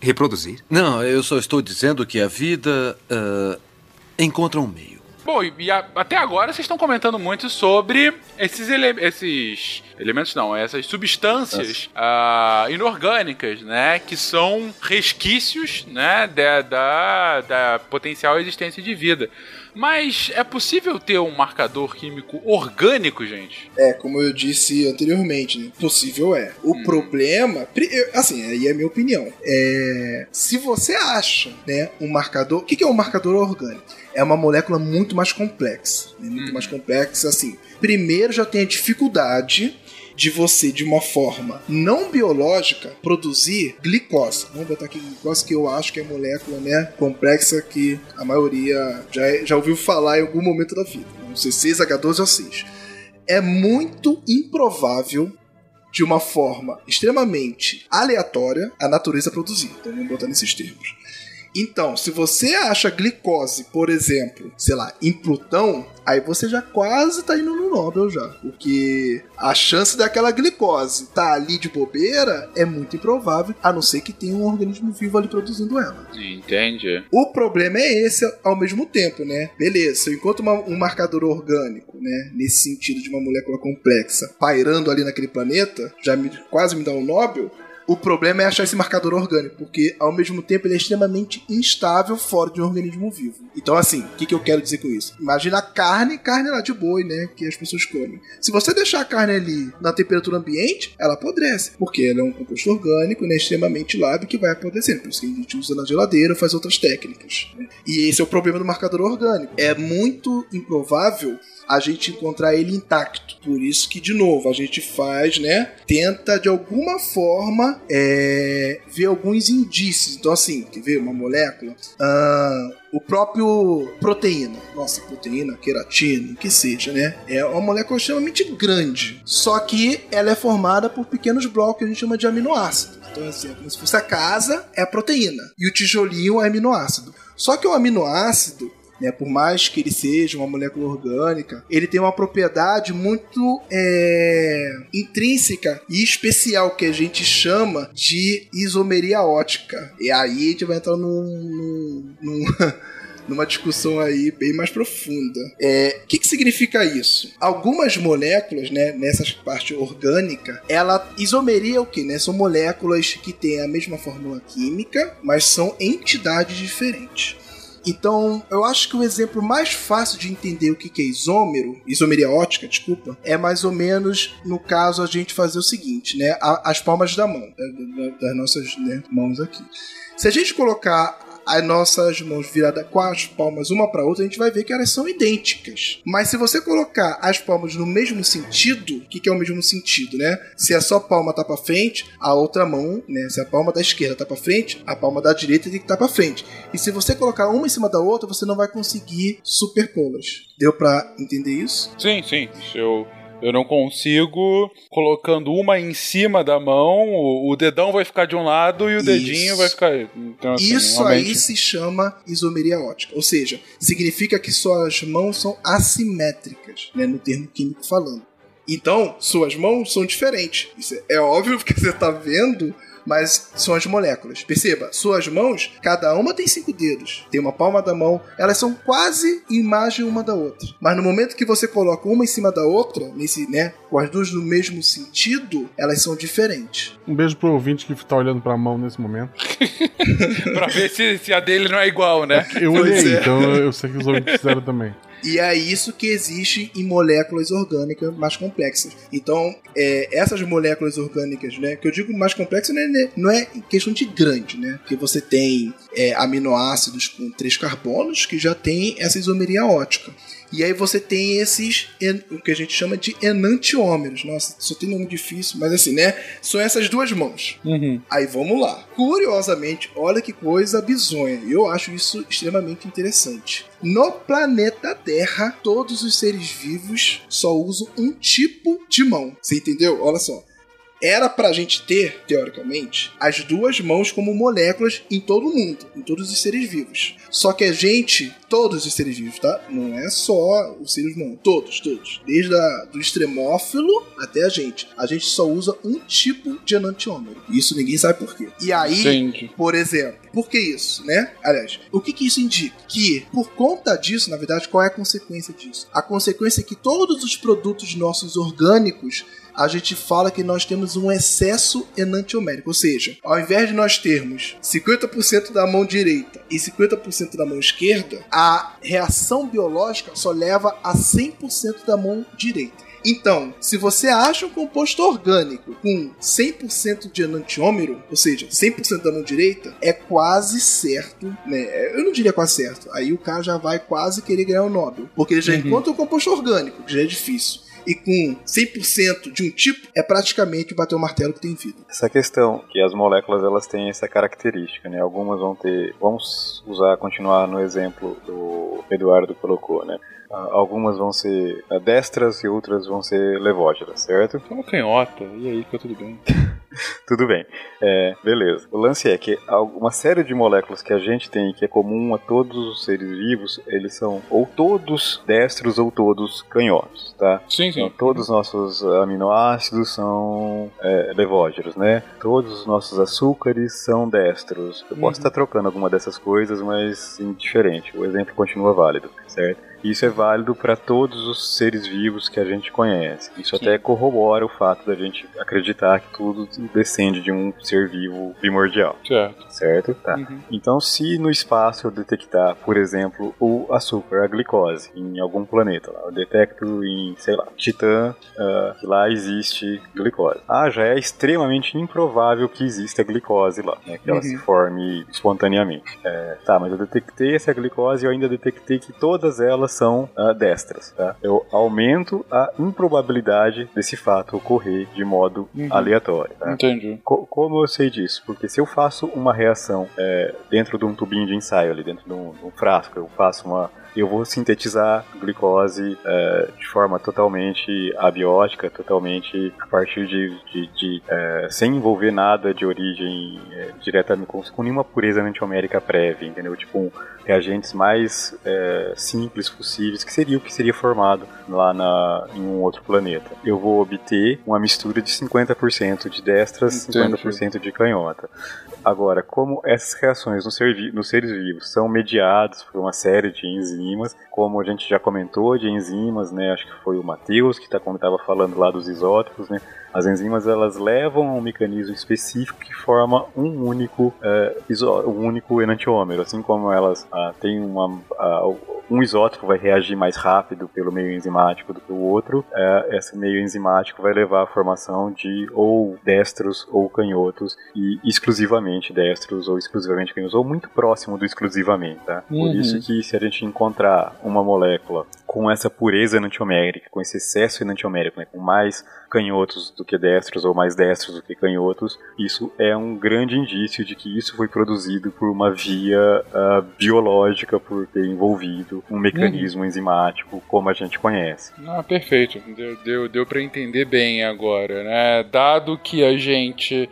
reproduzir? Não, eu só estou dizendo que a vida uh, encontra um meio. Bom, e a, até agora vocês estão comentando muito sobre esses, ele, esses elementos, não, essas substâncias uh, inorgânicas, né? Que são resquícios, né? Da, da, da potencial existência de vida. Mas é possível ter um marcador químico orgânico, gente? É, como eu disse anteriormente, né? possível é. O hum. problema, assim, aí é a minha opinião. É, se você acha, né, um marcador, o que é um marcador orgânico? É uma molécula muito mais complexa. Né? Muito hum. mais complexa, assim. Primeiro já tem a dificuldade de você, de uma forma não biológica, produzir glicose. Vamos botar aqui glicose, que eu acho que é molécula né, complexa que a maioria já, já ouviu falar em algum momento da vida. Não sei 6H12 ou 6. É muito improvável de uma forma extremamente aleatória a natureza produzir. Então vamos botar nesses termos. Então, se você acha glicose, por exemplo, sei lá, em Plutão, aí você já quase tá indo no Nobel já. Porque a chance daquela glicose tá ali de bobeira é muito improvável, a não ser que tenha um organismo vivo ali produzindo ela. Entende? O problema é esse ao mesmo tempo, né? Beleza, se eu encontro uma, um marcador orgânico, né? Nesse sentido de uma molécula complexa, pairando ali naquele planeta, já me, quase me dá um Nobel o problema é achar esse marcador orgânico, porque ao mesmo tempo ele é extremamente instável fora de um organismo vivo. Então, assim, o que, que eu quero dizer com isso? Imagina a carne, carne lá de boi, né? Que as pessoas comem. Se você deixar a carne ali na temperatura ambiente, ela apodrece, porque ela é um composto orgânico, né? Extremamente lábil que vai apodrecendo. Por isso que a gente usa na geladeira faz outras técnicas. Né? E esse é o problema do marcador orgânico. É muito improvável a gente encontrar ele intacto. Por isso que, de novo, a gente faz, né? Tenta de alguma forma é, ver alguns indícios. Então, assim, quer ver uma molécula? Ah, o próprio proteína, nossa, proteína, queratina, que seja, né? É uma molécula extremamente grande. Só que ela é formada por pequenos blocos que a gente chama de aminoácidos. Então, assim, é como se fosse a casa, é a proteína. E o tijolinho é aminoácido. Só que o aminoácido, né? Por mais que ele seja uma molécula orgânica, ele tem uma propriedade muito é, intrínseca e especial que a gente chama de isomeria ótica. E aí a gente vai entrar num, num, num [LAUGHS] numa discussão aí bem mais profunda. O é, que, que significa isso? Algumas moléculas, né, nessa parte orgânica, ela isomeria o que? Né? São moléculas que têm a mesma fórmula química, mas são entidades diferentes. Então, eu acho que o exemplo mais fácil de entender o que é isômero, isomeria ótica, desculpa, é mais ou menos no caso a gente fazer o seguinte, né? As palmas da mão, das nossas né, mãos aqui. Se a gente colocar as nossas mãos viradas com as palmas uma para outra, a gente vai ver que elas são idênticas. Mas se você colocar as palmas no mesmo sentido, o que, que, é o mesmo sentido, né? Se a sua palma tá para frente, a outra mão, né? Se a palma da esquerda tá para frente, a palma da direita tem que estar tá para frente. E se você colocar uma em cima da outra, você não vai conseguir superpô-las. Deu para entender isso? Sim, sim. Eu Eu não consigo, colocando uma em cima da mão, o, o dedão vai ficar de um lado e o Isso. dedinho vai ficar. Então, assim, Isso realmente- aí se chama isomeria ótica, ou seja, significa que suas mãos são assimétricas, né, no termo químico falando. Então, suas mãos são diferentes. Isso é- é óbvio [LAUGHS] porque você está vendo, mas são as moléculas. Perceba, suas mãos, cada uma tem cinco dedos, tem uma palma da mão, elas são quase imagem uma da outra. Mas no momento que você coloca uma em cima da outra, nesse, né, com as duas no mesmo sentido, elas são diferentes. Um beijo pro ouvinte que tá olhando pra mão nesse momento. [LAUGHS] pra ver se, se a dele não é igual, né? Eu olhei, é. então eu sei que os ouvintes fizeram também. E é isso que existe em moléculas orgânicas mais complexas. Então, é, essas moléculas orgânicas, né? Que eu digo mais complexas não é, não é questão de grande, né? Porque você tem é, aminoácidos com três carbonos que já tem essa isomeria ótica. E aí você tem esses, o que a gente chama de enantiômeros. Nossa, só tem nome difícil, mas assim, né? São essas duas mãos. Uhum. Aí vamos lá. Curiosamente, olha que coisa bizonha. Eu acho isso extremamente interessante. No planeta Terra, todos os seres vivos só usam um tipo de mão. Você entendeu? Olha só. Era pra gente ter, teoricamente, as duas mãos como moléculas em todo o mundo, em todos os seres vivos. Só que a gente, todos os seres vivos, tá? Não é só os seres humanos, todos, todos. Desde a, do extremófilo até a gente. A gente só usa um tipo de enantiômero. Isso ninguém sabe por quê. E aí, Entendi. por exemplo, por que isso, né? Aliás, o que, que isso indica? Que, por conta disso, na verdade, qual é a consequência disso? A consequência é que todos os produtos nossos orgânicos a gente fala que nós temos um excesso enantiomérico, ou seja, ao invés de nós termos 50% da mão direita e 50% da mão esquerda, a reação biológica só leva a 100% da mão direita. Então, se você acha um composto orgânico com 100% de enantiômero, ou seja, 100% da mão direita, é quase certo, né? Eu não diria quase certo. Aí o cara já vai quase querer ganhar o Nobel, porque ele já Uhum. encontra um composto orgânico, que já é difícil. E com 100% de um tipo, é praticamente bater o martelo que tem vida. Essa questão que as moléculas elas têm essa característica, né? Algumas vão ter, vamos usar continuar no exemplo do Eduardo colocou, né? Ah, Algumas vão ser destras e outras vão ser levógenas, certo? Uma canhota, e aí fica tudo bem. [LAUGHS] [LAUGHS] Tudo bem. É, beleza. O lance é que uma série de moléculas que a gente tem que é comum a todos os seres vivos, eles são ou todos destros ou todos canhotos, tá? Sim, Então, sim. todos os nossos aminoácidos são é, levógeros, né? Todos os nossos açúcares são destros. Eu posso Uhum. estar trocando alguma dessas coisas, mas indiferente. O exemplo continua válido, certo? Isso é válido para todos os seres vivos que a gente conhece. Isso até corrobora o fato da gente acreditar que tudo descende de um ser vivo primordial, Certo. certo? Tá. Uhum. Então, se no espaço eu detectar, por exemplo, o açúcar, a glicose, em algum planeta, lá, eu detecto em, sei lá, Titã, ah, que lá existe glicose. Ah, já é extremamente improvável que exista glicose lá, né, que ela Uhum. se forme espontaneamente. É, tá, mas eu detectei essa glicose e eu ainda detectei que todas elas são ah, destras, tá? Eu aumento a improbabilidade desse fato ocorrer de modo Uhum. aleatório, tá? Entendi. Co- como eu sei disso? Porque se eu faço uma reação é, dentro de um tubinho de ensaio ali, dentro de um, de um frasco, eu faço uma. Eu vou sintetizar glicose é, de forma totalmente abiótica, totalmente a partir de. de- de, é, sem envolver nada de origem é, diretamente, com, com nenhuma pureza antiomérica prévia, entendeu? Tipo, um, reagentes mais é, simples possíveis, que seria o que seria formado lá na, em um outro planeta. Eu vou obter uma mistura de 50% de destras, Entendi. 50% de canhota. Agora, como essas reações nos, ser vi- nos seres vivos são mediadas por uma série de enzimas, como a gente já comentou de enzimas, né? Acho que foi o Matheus que tá, estava falando lá dos isótopos, né? As enzimas elas levam a um mecanismo específico que forma um único, é, um único enantiômero, assim como elas ah, têm uma ah, um isótopo vai reagir mais rápido pelo meio enzimático do que o outro, é, esse meio enzimático vai levar à formação de ou destros ou canhotos e exclusivamente destros ou exclusivamente canhotos ou muito próximo do exclusivamente, tá? Por Uhum. isso que se a gente encontrar uma molécula com essa pureza enantiomérica, com esse excesso enantiomérico, né, com mais canhotos do que destros ou mais destros do que canhotos, isso é um grande indício de que isso foi produzido por uma via uh, biológica, por ter envolvido um mecanismo uhum. enzimático como a gente conhece. Ah, perfeito. Deu, deu, deu para entender bem agora, né? Dado que a gente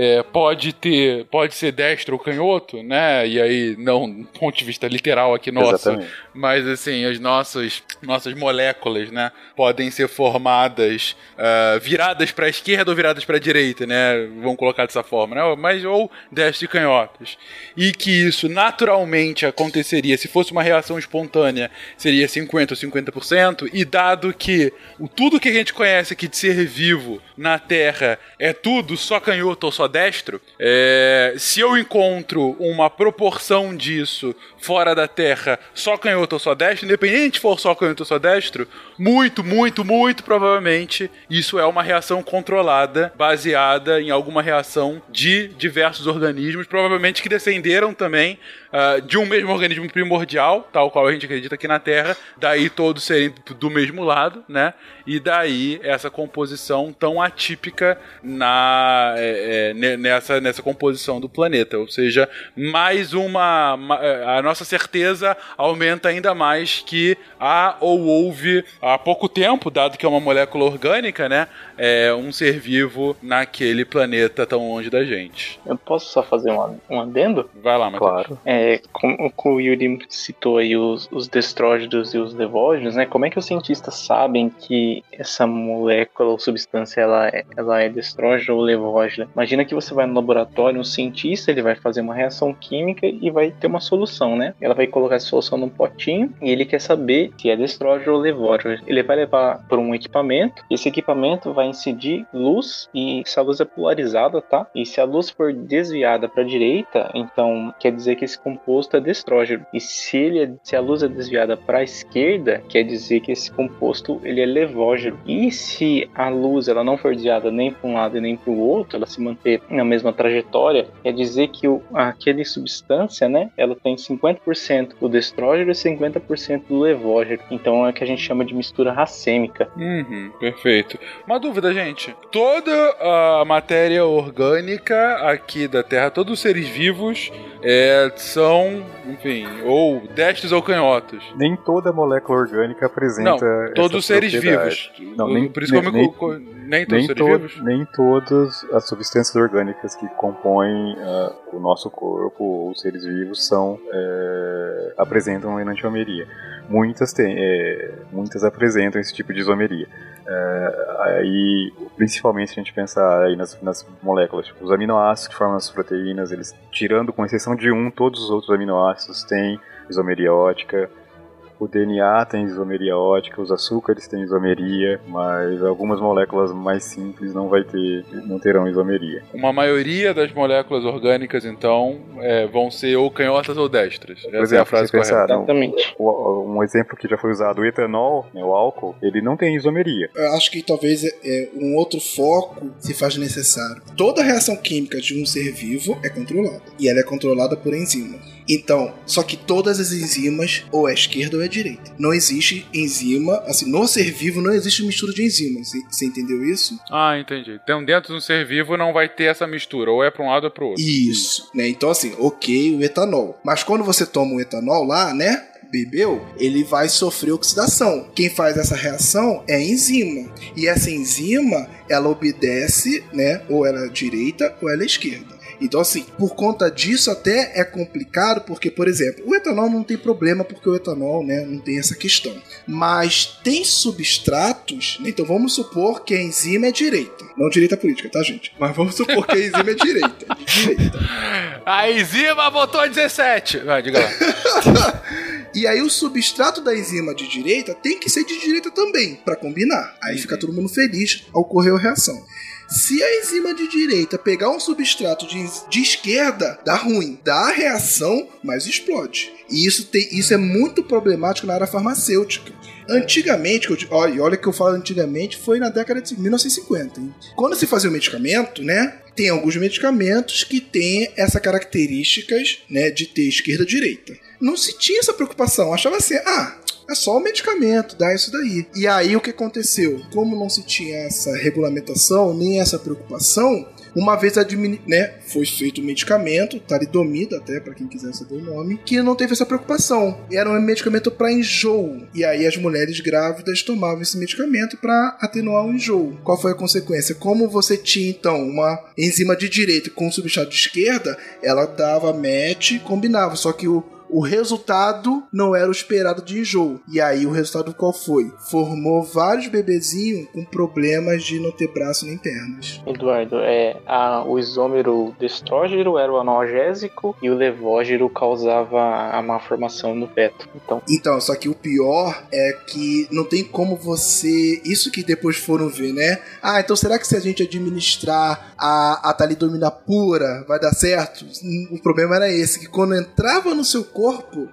é, pode ter, pode ser destro ou canhoto, né? E aí, não [LAUGHS] do ponto de vista literal aqui nosso, Exatamente. mas assim, as nossas, nossas moléculas, né? Podem ser formadas uh, viradas para a esquerda ou viradas para a direita, né? Vamos colocar dessa forma, né? Mas ou destro e canhotos. E que isso naturalmente aconteceria se fosse uma reação espontânea, seria 50 ou 50%, e dado que o tudo que a gente conhece aqui de ser vivo na Terra é tudo só canhoto ou só destro, é, se eu encontro uma proporção disso fora da Terra, só canhoto ou só destro, independente se for só canhoto ou só destro, muito, muito, muito provavelmente isso é uma reação controlada, baseada em alguma reação de diversos organismos, provavelmente que descenderam também uh, de um mesmo organismo primordial, tal qual a gente acredita aqui na Terra, daí todos serem do mesmo lado, né? E daí essa composição tão atípica na, é, é, nessa, nessa composição do planeta. Ou seja, mais uma. A nossa certeza aumenta ainda mais que há ou houve há pouco tempo, dado que é uma molécula orgânica, né? É, um ser vivo naquele planeta tão longe da gente. Eu posso só fazer um, um adendo? Vai lá, Matheus. Claro. É, é, como o Yuri citou aí os, os e os levógenos, né? Como é que os cientistas sabem que essa molécula ou substância ela é, ela é destrógena ou levógena? Imagina que você vai no laboratório, um cientista ele vai fazer uma reação química e vai ter uma solução, né? Ela vai colocar essa solução num potinho e ele quer saber se é destrógeno ou levógeno. Ele vai levar para um equipamento, esse equipamento vai incidir luz e essa luz é polarizada, tá? E se a luz for desviada para a direita, então quer dizer que esse composto é destrógeno. E se, ele é, se a luz é desviada para a esquerda, quer dizer que esse composto ele é levógeno. E se a luz ela não for desviada nem para um lado e nem para o outro, ela se manter na mesma trajetória, quer dizer que o, aquele substância, né, ela tem 50% do destrógeno e 50% do levógeno. Então é o que a gente chama de mistura racêmica. Uhum, perfeito. Uma dúvida, gente. Toda a matéria orgânica aqui da Terra, todos os seres vivos é, são, enfim, ou destros ou canhotos. Nem toda molécula orgânica apresenta. Não, todos os seres vivos. Não, nem, Por isso nem, que eu me nem, nem todos nem seres to vivos? Nem todas as substâncias orgânicas que compõem uh, o nosso corpo ou os seres vivos são uh, apresentam enantiomeria. Muitas têm, é, muitas apresentam esse tipo de isomeria. Uh, aí, principalmente se a gente pensar aí nas, nas moléculas, tipo, os aminoácidos que formam as proteínas, eles tirando com exceção de um, todos os outros aminoácidos têm isomeria ótica. O DNA tem isomeria ótica, os açúcares têm isomeria, mas algumas moléculas mais simples não vai ter, não terão isomeria. Uma maioria das moléculas orgânicas, então, é, vão ser ou canhotas ou destras. Essa exemplo, é a frase correta. Pensar, Exatamente. Um, um exemplo que já foi usado, o etanol, né, o álcool, ele não tem isomeria. Eu acho que talvez é, é, um outro foco se faz necessário. Toda reação química de um ser vivo é controlada. E ela é controlada por enzimas. Então, só que todas as enzimas ou é esquerda ou é direita. Não existe enzima, assim, no ser vivo não existe mistura de enzimas. Você entendeu isso? Ah, entendi. Então, dentro de um ser vivo não vai ter essa mistura, ou é para um lado ou para o outro. Isso, né? Então, assim, ok, o etanol. Mas quando você toma o etanol lá, né? bebeu, ele vai sofrer oxidação. Quem faz essa reação é a enzima. E essa enzima, ela obedece, né? Ou ela é direita ou ela é esquerda. Então, assim, por conta disso até é complicado, porque, por exemplo, o etanol não tem problema, porque o etanol, né, não tem essa questão. Mas tem substratos, então vamos supor que a enzima é direita. Não direita política, tá, gente? Mas vamos supor que a enzima é direita. [LAUGHS] Direita. A enzima votou 17. Vai, diga lá. [LAUGHS] E aí o substrato da enzima de direita tem que ser de direita também, para combinar. Aí fica todo mundo feliz ao ocorrer a reação. Se a enzima de direita pegar um substrato de, de esquerda, dá ruim. Dá reação, mas explode. E isso, tem, isso é muito problemático na área farmacêutica. Antigamente, olha, olha que eu falo antigamente, foi na década de 1950. Hein? Quando se fazia o medicamento, né? Tem alguns medicamentos que têm essas características, né, de ter esquerda e direita. Não se tinha essa preocupação. Achava assim, ah, É só o medicamento, dá isso daí. E aí o que aconteceu? Como não se tinha essa regulamentação, nem essa preocupação, uma vez né, foi feito o medicamento, talidomida até para quem quiser saber o nome, que não teve essa preocupação. Era um medicamento para enjoo. E aí as mulheres grávidas tomavam esse medicamento para atenuar o enjoo. Qual foi a consequência? Como você tinha então uma enzima de direita com um substrato de esquerda, ela dava match, combinava, só que o o resultado não era o esperado de enjoo. E aí o resultado qual foi? Formou vários bebezinhos com problemas de não ter braço nem pernas. Eduardo, é, a, o isômero destrógero era o analgésico e o levógero causava a má formação no feto. Então, Então, só que o pior é que não tem como você. Isso que depois foram ver, né? Ah, então será que se a gente administrar a, a talidomida pura vai dar certo? Hum, O problema era esse, que quando entrava no seu corpo,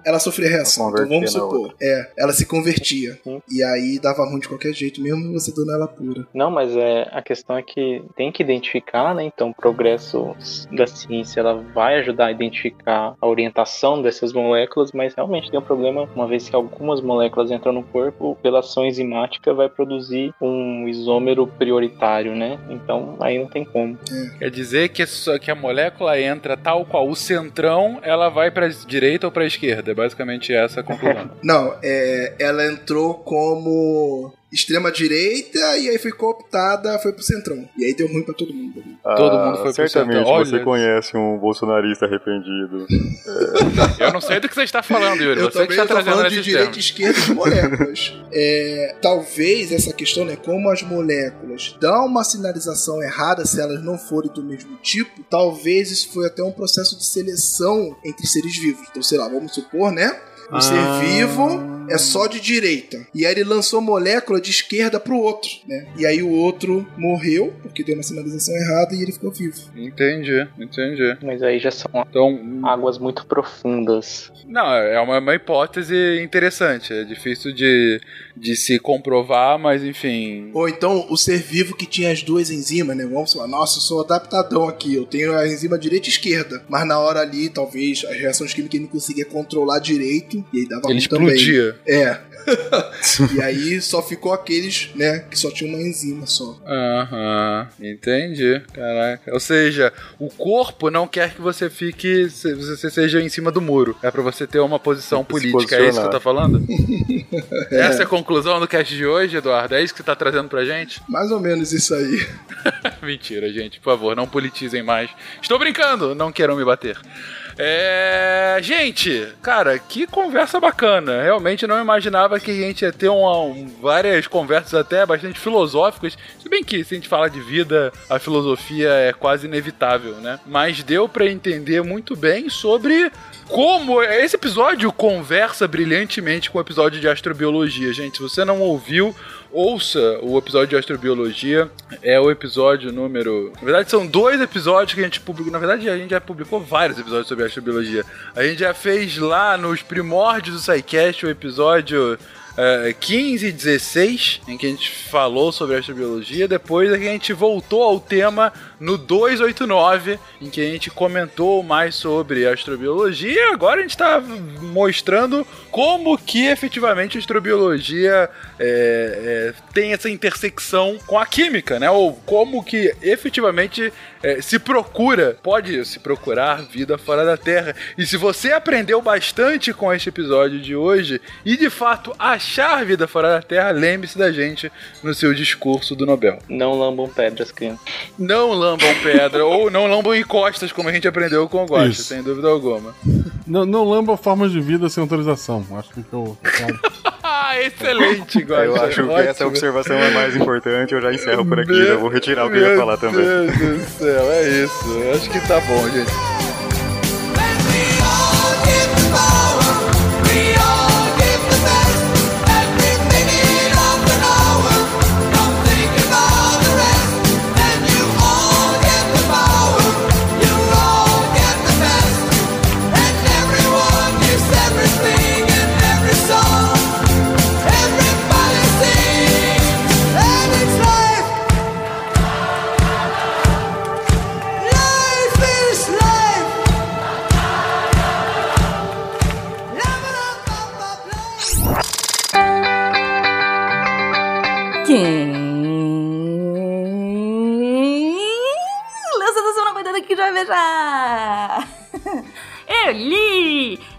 ela sofria reação. Então vamos supor. É, ela se convertia. Sim. E aí dava ruim de qualquer jeito, mesmo você dando ela pura. Não, mas é a questão é que tem que identificar, né? Então, o progresso da ciência ela vai ajudar a identificar a orientação dessas moléculas, mas realmente tem um problema, uma vez que algumas moléculas entram no corpo, pela ação enzimática vai produzir um isômero prioritário, né? Então, aí não tem como. Quer dizer que, só- que a molécula entra tal qual o centrão, ela vai pra direita ou pra esquerda. É basicamente essa a conclusão. Não, é, ela entrou como extrema direita e aí foi cooptada, foi pro centrão. E aí deu ruim pra todo mundo. Todo mundo foi pro Ah, Certamente você conhece um bolsonarista arrependido. [LAUGHS] Eu não sei do que você está falando, Yuri. Eu Você que também está trazendo falando de direita e esquerda de moléculas. É, talvez essa questão, né, como as moléculas dão uma sinalização errada se elas não forem do mesmo tipo, talvez isso foi até um processo de seleção entre seres vivos. Então, sei lá, vamos supor, né? O ser Ah. vivo é só de direita. E aí ele lançou molécula de esquerda pro outro, né? E aí o outro morreu, porque deu uma sinalização errada e ele ficou vivo. Entendi, entendi. Mas aí já são Então, águas muito profundas. não, é uma, uma hipótese interessante. É difícil de, de se comprovar, mas enfim. Ou então o ser vivo que tinha as duas enzimas, né? Vamos falar, nossa, eu sou adaptadão aqui, eu tenho a enzima direita e esquerda. Mas na hora ali, talvez, as reações químicas ele não conseguia controlar direito e aí dava Ele ruim também. explodia. É. [LAUGHS] e aí só ficou aqueles, né, que só tinha uma enzima só. Aham, entendi. Caraca. Ou seja, o corpo não quer que você fique. se- Você seja em cima do muro. É pra você ter uma posição política. É isso que você tá falando? [LAUGHS] Essa é a conclusão do cast de hoje, Eduardo? É isso que você tá trazendo pra gente? [LAUGHS] Mais ou menos isso aí. Mentira, gente. Por favor, não politizem mais. Estou brincando, não queiram me bater. É. Gente, cara, que conversa bacana. Realmente não imaginava que a gente ia ter uma- um- várias conversas até bastante filosóficas. Se bem que, se a gente falar de vida, a filosofia é quase inevitável, né? Mas deu pra entender muito bem sobre como esse episódio conversa brilhantemente com o episódio de astrobiologia. Gente, se você não ouviu, ouça o episódio de astrobiologia. É o episódio número. Na verdade, são dois episódios que a gente publicou. Na verdade, a gente já publicou vários episódios sobre astrobiologia. A gente já fez lá nos primórdios do SciCast o episódio. Eh, 15 e 16, em que a gente falou sobre astrobiologia. Depois a gente voltou ao tema no 289, em que a gente comentou mais sobre astrobiologia. Agora a gente está mostrando como que efetivamente a astrobiologia é, é, tem essa intersecção com a química, né? Ou como que efetivamente é, se procura, pode se procurar vida fora da Terra. E se você aprendeu bastante com este episódio de hoje e de fato achar vida fora da Terra, lembre-se da gente no seu discurso do Nobel. Não lambam pedras, criança. Não lambam pedra ou não lambam em costas, como a gente aprendeu com o Isso. sem dúvida alguma. Não, não lamba formas de vida sem autorização. Acho que eu. Ah, [LAUGHS] excelente, Guaxa. Eu acho que essa Ótimo. observação é mais importante, eu já encerro por aqui, eu vou retirar o que eu ia Meu falar também. Deus do céu, é isso. Eu Acho que tá bom, gente.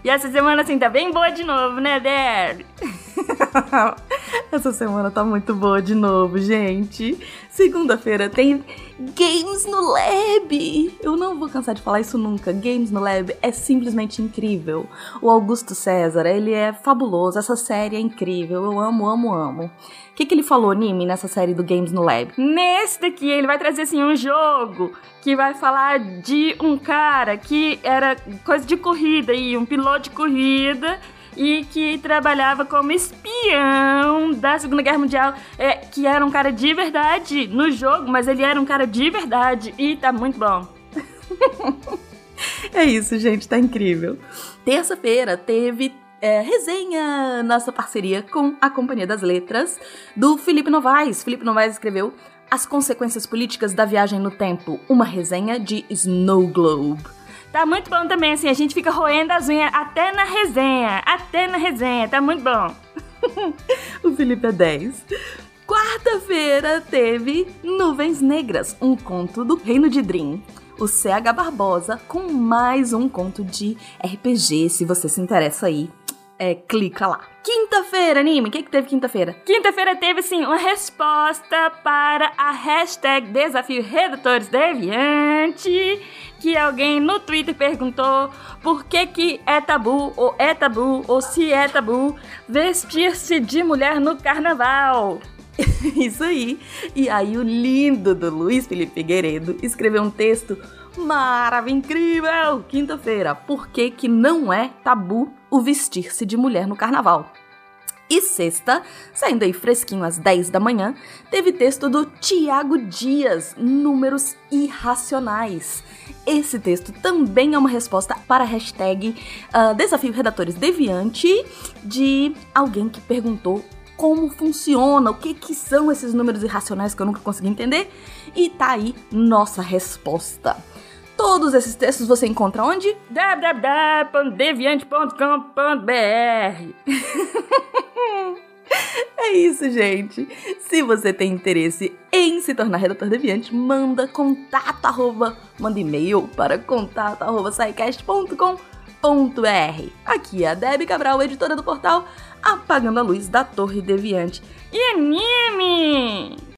E essa semana assim tá bem boa de novo, né, Derry? [LAUGHS] [LAUGHS] Essa semana tá muito boa de novo, gente. Segunda-feira tem Games no Lab. Eu não vou cansar de falar isso nunca. Games no Lab é simplesmente incrível. O Augusto César, ele é fabuloso. Essa série é incrível. Eu amo, amo, amo. O que, que ele falou, Nimi, nessa série do Games no Lab? Nesse daqui, ele vai trazer assim um jogo que vai falar de um cara que era coisa de corrida e um piloto de corrida e que trabalhava como espião da Segunda Guerra Mundial, é, que era um cara de verdade no jogo, mas ele era um cara de verdade e tá muito bom. [LAUGHS] é isso, gente, tá incrível. Terça-feira teve é, resenha, nossa parceria com a Companhia das Letras, do Felipe Novaes. Felipe Novaes escreveu As Consequências Políticas da Viagem no Tempo, uma resenha de Snow Globe. Tá muito bom também, assim, a gente fica roendo as unhas até na resenha, até na resenha, tá muito bom. [LAUGHS] o Felipe é 10. Quarta-feira teve Nuvens Negras, um conto do Reino de Dream. O CH Barbosa com mais um conto de RPG, se você se interessa aí é, clica lá. Quinta-feira, anime, o que, que teve quinta-feira? Quinta-feira teve, sim, uma resposta para a hashtag Desafio Redutores Deviante, que alguém no Twitter perguntou por que que é tabu, ou é tabu, ou se é tabu, vestir-se de mulher no carnaval. [LAUGHS] Isso aí. E aí o lindo do Luiz Felipe Figueiredo escreveu um texto maravilhoso, incrível! Quinta-feira, por que que não é tabu o vestir-se de mulher no carnaval? E sexta, saindo aí fresquinho às 10 da manhã, teve texto do Tiago Dias, Números Irracionais. Esse texto também é uma resposta para a hashtag uh, Desafio Redatores Deviante de alguém que perguntou como funciona, o que, que são esses números irracionais que eu nunca consegui entender. E tá aí nossa resposta. Todos esses textos você encontra onde? www.deviante.com.br [LAUGHS] É isso, gente. Se você tem interesse em se tornar redator deviante, manda contato arroba, manda e-mail para contato arroba Aqui é a Debbie Cabral, editora do portal Apagando a Luz da Torre Deviante. E anime!